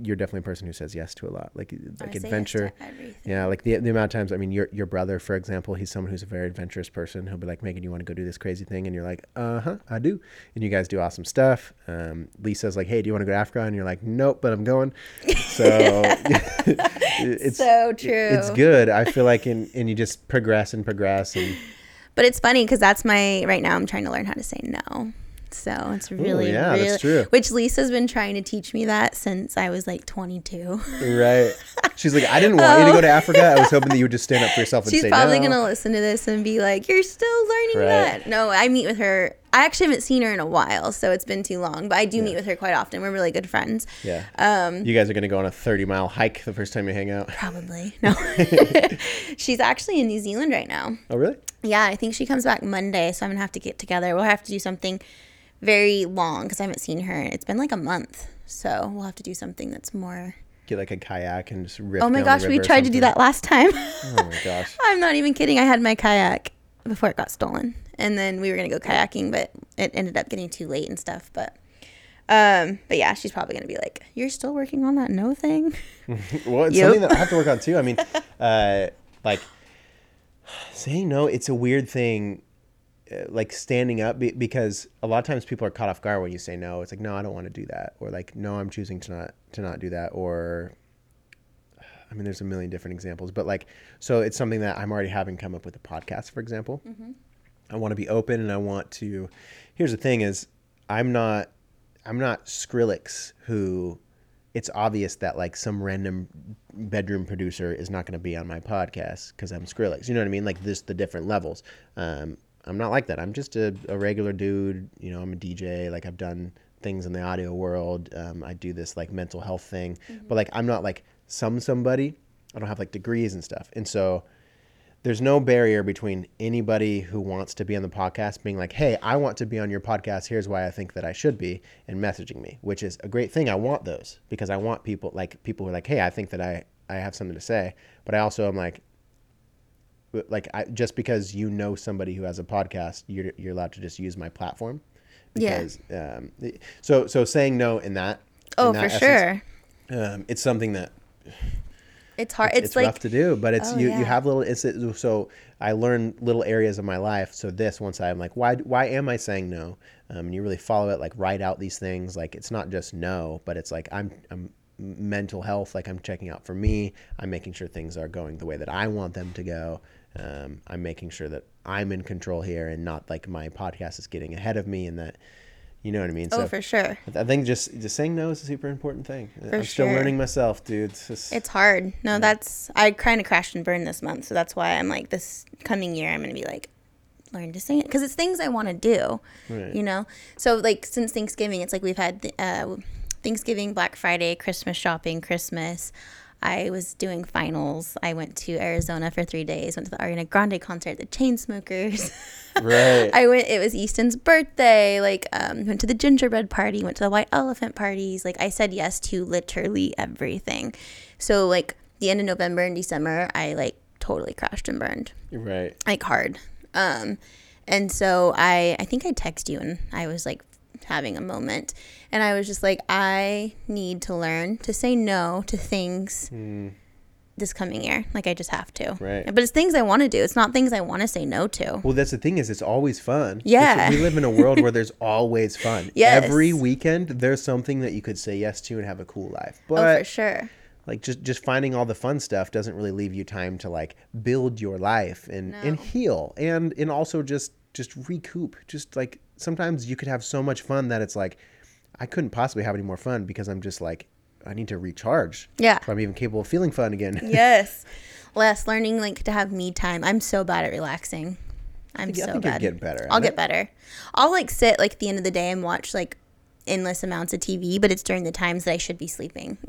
S1: you're definitely a person who says yes to a lot like
S2: I
S1: like
S2: yes to
S1: adventure
S2: everything.
S1: yeah, like the, the amount of times, I mean, your your brother, for example, he's someone who's a very adventurous person. He'll be like, Megan, you want to go do this crazy thing? And you're like, uh huh, I do. And you guys do awesome stuff. Um, Lisa's like, hey, do you want to go to Africa? And you're like, nope, but I'm going. So it's
S2: So true.
S1: It's good. I feel like, and, and you just progress and progress. And
S2: But it's funny because that's my right now. I'm trying to learn how to say no. So it's really,
S1: yeah,
S2: really,
S1: that's true.
S2: Which Lisa's been trying to teach me that since I was like 22.
S1: right. She's like, I didn't want you to go to Africa. I was hoping that you would just stand up for yourself and
S2: Oh. She's probably
S1: no.
S2: gonna listen to this and be like, "You're still learning
S1: Right.
S2: that." No, I meet with her. I actually haven't seen her in a while, so it's been too long. But I do meet with her quite often. We're really good friends.
S1: Yeah.
S2: Um,
S1: you guys are gonna go on a 30 mile hike the first time you hang out.
S2: probably no. She's actually in New Zealand right now.
S1: Oh, really?
S2: Yeah, I think she comes back Monday, so I'm gonna have to get together. We'll have to do something very long because I haven't seen her. It's been like a month, so we'll have to do something that's more.
S1: Get like a kayak and just rip.
S2: Oh my gosh, we tried to do that last time.
S1: Oh my gosh.
S2: I'm not even kidding. I had my kayak before it got stolen, and then we were gonna go kayaking, but it ended up getting too late and stuff. But, um, but yeah, she's probably gonna be like, "You're still working on that no thing."
S1: Well, it's
S2: Yep.
S1: something that I have to work on too. I mean, uh, like saying no, it's a weird thing. Uh, Like standing up be- because a lot of times people are caught off guard when you say no. It's like no, I don't want to do that, or like no, I'm choosing to not to not do that, or I mean, there's a million different examples, but like so it's something that I'm already having come up with a podcast, for example. I want to be open and I want to. Here's the thing: is I'm not I'm not Skrillex who it's obvious that like some random bedroom producer is not going to be on my podcast because I'm Skrillex. You know what I mean? Like this, the different levels. Um, I'm not like that. I'm just a, a regular dude. You know, I'm a DJ. Like I've done things in the audio world. Um, I do this like mental health thing, but like I'm not like some somebody. I don't have like degrees and stuff, and so there's no barrier between anybody who wants to be on the podcast being like, hey, I want to be on your podcast. Here's why I think that I should be, and messaging me, which is a great thing. I want those because I want people like people who are like, hey, I think that I, I have something to say. But I also am like, like I, just because you know somebody who has a podcast, you're, you're allowed to just use my platform.
S2: Yeah.
S1: Um, so, so saying no in that,
S2: Oh,
S1: in
S2: for
S1: that
S2: sure.
S1: um, it's something that
S2: It's hard.
S1: it's,
S2: It's, like
S1: rough to do, but it's
S2: Oh,
S1: you,
S2: yeah.
S1: you have little. It's it, so I learn little areas of my life. So this once I'm like, why why am I saying no? Um, and you really follow it, like write out these things. Like it's not just no, but it's like I'm I'm mental health. Like I'm checking out for me. I'm making sure things are going the way that I want them to go. Um, I'm making sure that I'm in control here and not like my podcast is getting ahead of me and that. You know what I mean?
S2: oh, for sure.
S1: I think just just saying no is a super important thing.
S2: For
S1: I'm still
S2: sure.
S1: learning myself, dude. It's just-
S2: It's hard. No, that's I kind of crashed and burned this month, so that's why I'm like this coming year I'm gonna be like learn to say it because it's things I want to do.
S1: Right.
S2: You know, so like since Thanksgiving, it's like we've had uh, Thanksgiving, Black Friday, Christmas shopping, Christmas. I was doing finals. I went to Arizona for three days. Went to the Ariana Grande concert, the Chainsmokers.
S1: Right.
S2: I went. It was Easton's birthday. Like, um, went to the gingerbread party. Went to the white elephant parties. Like, I said yes to literally everything. So, like, the end of November and December, I like totally crashed and burned
S1: right.
S2: like hard. Um, and so I, I think I text you and I was like having a moment and I was just like, I need to learn to say no to things hmm. this coming year. Like I just have to.
S1: Right.
S2: But it's things I want to do. It's not things I want to say no to.
S1: Well, that's the thing is, it's always fun. It's-
S2: Yeah.
S1: we live in a world where there's always fun.
S2: Yes.
S1: Every weekend, there's something that you could say yes to and have a cool life.
S2: oh,
S1: But
S2: for sure.
S1: like just just finding all the fun stuff doesn't really leave you time to like build your life and and heal and and also just just recoup. Just like sometimes you could have so much fun that it's like I couldn't possibly have any more fun because I'm just like I need to recharge.
S2: Yeah.
S1: Before I'm even capable of feeling fun again.
S2: yes. Less learning like to have me time. I'm so bad at relaxing. I'm
S1: think- I
S2: so
S1: think you're
S2: bad.
S1: getting better
S2: I'll
S1: it.
S2: get better. I'll like sit like at the end of the day and watch like endless amounts of TV, but it's during the times that I should be sleeping.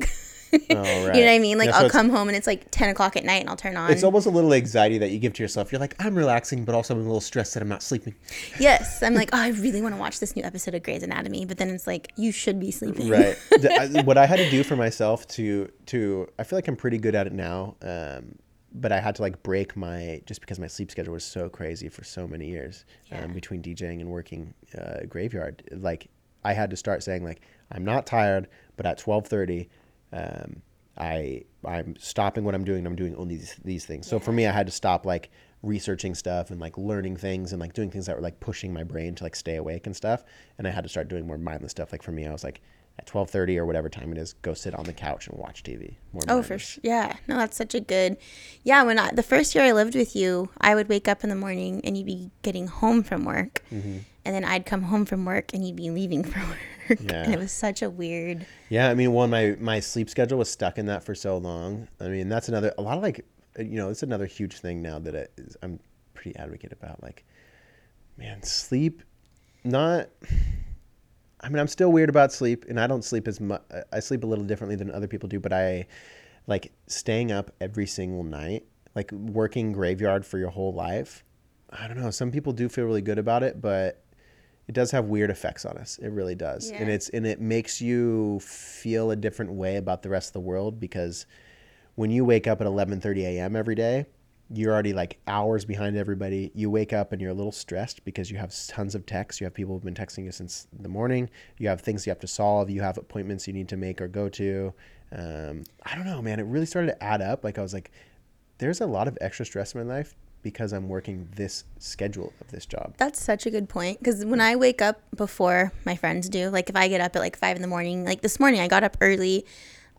S1: Oh,
S2: You know what I mean? Like
S1: Yeah, so
S2: I'll come home and it's like ten o'clock at night and I'll turn on.
S1: It's almost a little anxiety that you give to yourself. You're like, I'm relaxing, but also I'm a little stressed that I'm not sleeping.
S2: yes, I'm like, oh, I really want to watch this new episode of Grey's Anatomy, but then it's like you should be sleeping.
S1: right what i had to do for myself to to i feel like i'm pretty good at it now um but i had to like break my just because my sleep schedule was so crazy for so many years
S2: Yeah.
S1: um, between djing and working uh, graveyard like i had to start saying like i'm not tired but at 12.30 um, i i'm stopping what i'm doing and i'm doing only these, these things so for me i had to stop like researching stuff and like learning things and like doing things that were like pushing my brain to like stay awake and stuff and i had to start doing more mindless stuff like for me i was like at 12:30 or whatever time it is go sit on the couch and watch tv more
S2: Oh, for sure. Yeah. No, that's such a good. Yeah. When I, the first year I lived with you, I would wake up in the morning and you'd be getting home from work.
S1: Mm-hmm.
S2: And then I'd come home from work and you'd be leaving for work.
S1: Yeah.
S2: And it was such a weird.
S1: yeah i mean one my my sleep schedule was stuck in that for so long i mean that's another a lot of like you know it's another huge thing now that it is, i'm pretty advocate about like man sleep not I mean, I'm still weird about sleep, and I don't sleep as much. I sleep a little differently than other people do, but I like staying up every single night, like working graveyard for your whole life. I don't know. Some people do feel really good about it, but it does have weird effects on us. It really does, and it's and it makes you feel a different way about the rest of the world because when you wake up at 11:30 a.m. every day, you're already like hours behind everybody. You wake up and you're a little stressed because you have tons of texts. You have people who've been texting you since the morning. You have things you have to solve. You have appointments you need to make or go to. Um, I don't know, man. It really started to add up. Like I was like, there's a lot of extra stress in my life because I'm working this schedule of this job.
S2: That's such a good point. Because when I wake up before my friends do, like if I get up at like five in the morning, like this morning I got up early.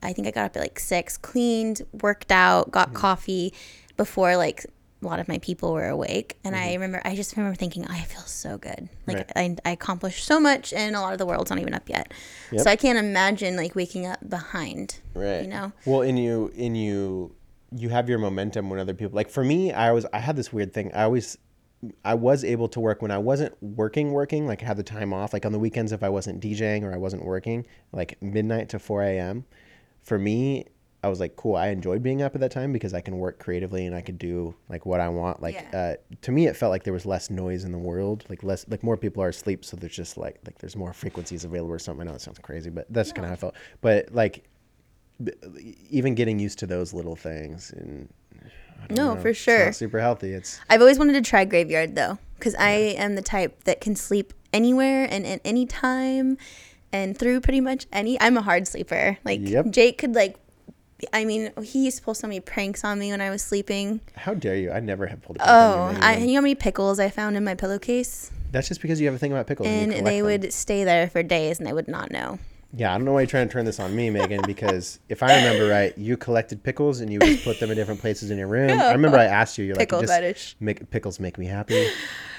S2: I think I got up at like six, cleaned, worked out, got mm-hmm. coffee before like a lot of my people were awake. And I mm-hmm. remember, I just remember thinking, I feel so good. Like I, I accomplished so much, and a lot of the world's not even up yet. So I can't imagine like waking up behind.
S1: right
S2: You know?
S1: well and you and you you have your momentum when other people like for me i was i had this weird thing. I always i was able to work when i wasn't working working like i had the time off like on the weekends if i wasn't djing or i wasn't working like midnight to 4 a.m for me i was like cool i enjoyed being up at that time because i can work creatively and i could do like what i want. Like
S2: Yeah.
S1: uh, to me it felt like there was less noise in the world like less like more people are asleep so there's just like like there's more frequencies available or something. I know it sounds crazy but that's kind of how i felt. But like even getting used to those little things and
S2: No,
S1: know,
S2: for sure.
S1: super healthy it's
S2: I've always wanted to try graveyard though, because I am the type that can sleep anywhere and at any time, and through pretty much any. I'm a hard sleeper. Like
S1: Yep.
S2: Jake could like, I mean, he used to pull so many pranks on me when I was sleeping.
S1: how dare you i never have pulled a prank
S2: Oh,
S1: you,
S2: I, you know how many pickles I found in my pillowcase,
S1: that's just because you have a thing about pickles and,
S2: and they
S1: them.
S2: would stay there for days, and I would not know.
S1: Yeah i don't know why you're trying to turn this on me megan because if i remember right you collected pickles and you would put them in different places in your room i remember i asked you you're
S2: Pickle
S1: like
S2: fetish.
S1: make pickles make me happy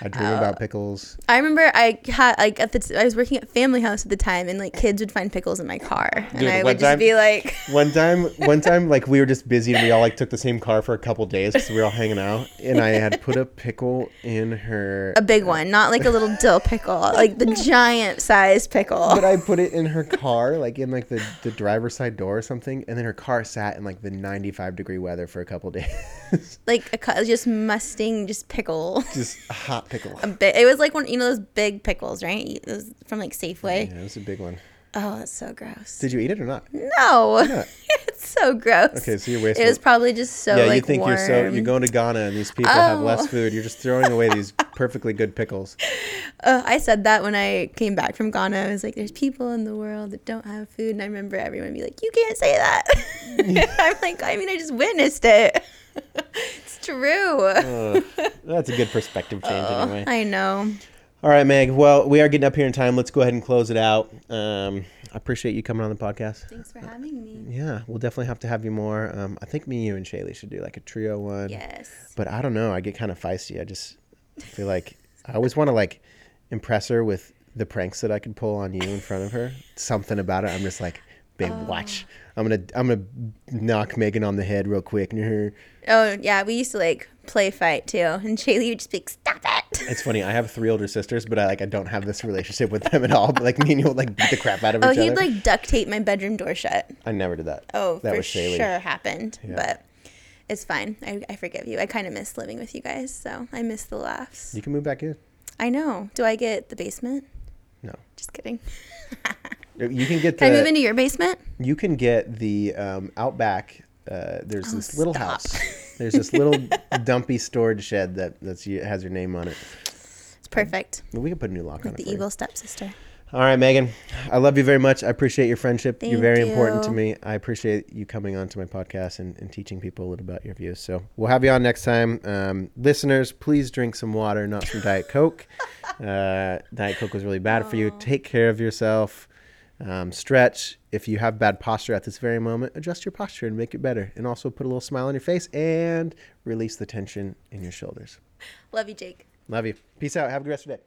S1: i dream oh. about pickles
S2: I remember I had like at the t- I was working at Family House at the time, and like kids would find pickles in my car, and I would just be like,
S1: One time, one time, like we were just busy and we all like took the same car for a couple days because we were all hanging out. And I had put a pickle in her,
S2: a big one, not like a little dill pickle, like the giant size pickle.
S1: but I put it in her car car, like in like the, the driver's side door or something, and then her car sat in like the 95 degree weather for a couple days.
S2: like a cu- just Mustang, just pickle.
S1: Just a hot pickle.
S2: A bit. It was like one, you know, those big pickles, right? It was from like Safeway.
S1: Yeah, it was a big one.
S2: Oh, it's so gross.
S1: Did you eat it or not?
S2: no,
S1: not?
S2: it's so gross.
S1: Okay, so you're
S2: wasting.
S1: It
S2: was probably just so
S1: yeah,
S2: like
S1: you think
S2: warm.
S1: you're so you're going to Ghana and these people have less
S2: Oh.
S1: food. You're just throwing away these perfectly good pickles.
S2: Uh, I said that when I came back from Ghana. I was like, "There's people in the world that don't have food," and I remember everyone be like, "You can't say that." I'm like, I mean, I just witnessed it. it's true.
S1: Uh, that's a good perspective change anyway.
S2: I know.
S1: All right, Meg. Well, we are getting up here in time. Let's go ahead and close it out. Um, I appreciate you coming on the podcast.
S2: Thanks for having me.
S1: Yeah, we'll definitely have to have you more. Um, I think me, you, and Shaylee should do like a trio one.
S2: Yes.
S1: But I don't know. I get kind of feisty. I just feel like I always want to like impress her with the pranks that I could pull on you in front of her. Something about it. I'm just like, babe, watch. I'm gonna I'm gonna knock Megan on the head real quick.
S2: Oh yeah, we used to like play fight too, and Shaylee would just be like, "Stop it."
S1: It's funny. I have three older sisters, but I like I don't have this relationship with them at all. But like me and you will like beat the crap out of
S2: Oh,
S1: each other.
S2: Oh, he'd like duct tape my bedroom door shut.
S1: I never did that.
S2: Oh,
S1: that
S2: for
S1: was Shaylee.
S2: sure happened,
S1: Yeah.
S2: but it's fine. I, I forgive you. I kind of miss living with you guys, so I miss the laughs.
S1: You can move back in.
S2: I know. Do I get the basement?
S1: No,
S2: Just kidding.
S1: you can get
S2: Can I move into your basement?
S1: you can get the um, outback. Uh, there's
S2: Oh,
S1: this little
S2: stop.
S1: house. There's this little dumpy storage shed that that's has your name on it.
S2: It's perfect.
S1: We can put a new lock on it.
S2: the
S1: for you.
S2: evil stepsister.
S1: All right, Megan. I love you very much. I appreciate your friendship.
S2: Thank You're
S1: very important to me. I appreciate you coming on to my podcast and, and teaching people a little about your views. So we'll have you on next time. Um, listeners, please drink some water, not some Diet Coke. Uh, Diet Coke was really bad for you. Take care of yourself. Um, stretch. If you have bad posture at this very moment, adjust your posture and make it better. And also put a little smile on your face and release the tension in your shoulders.
S2: Love you, Jake.
S1: Love you. Peace out. Have a good rest of your day.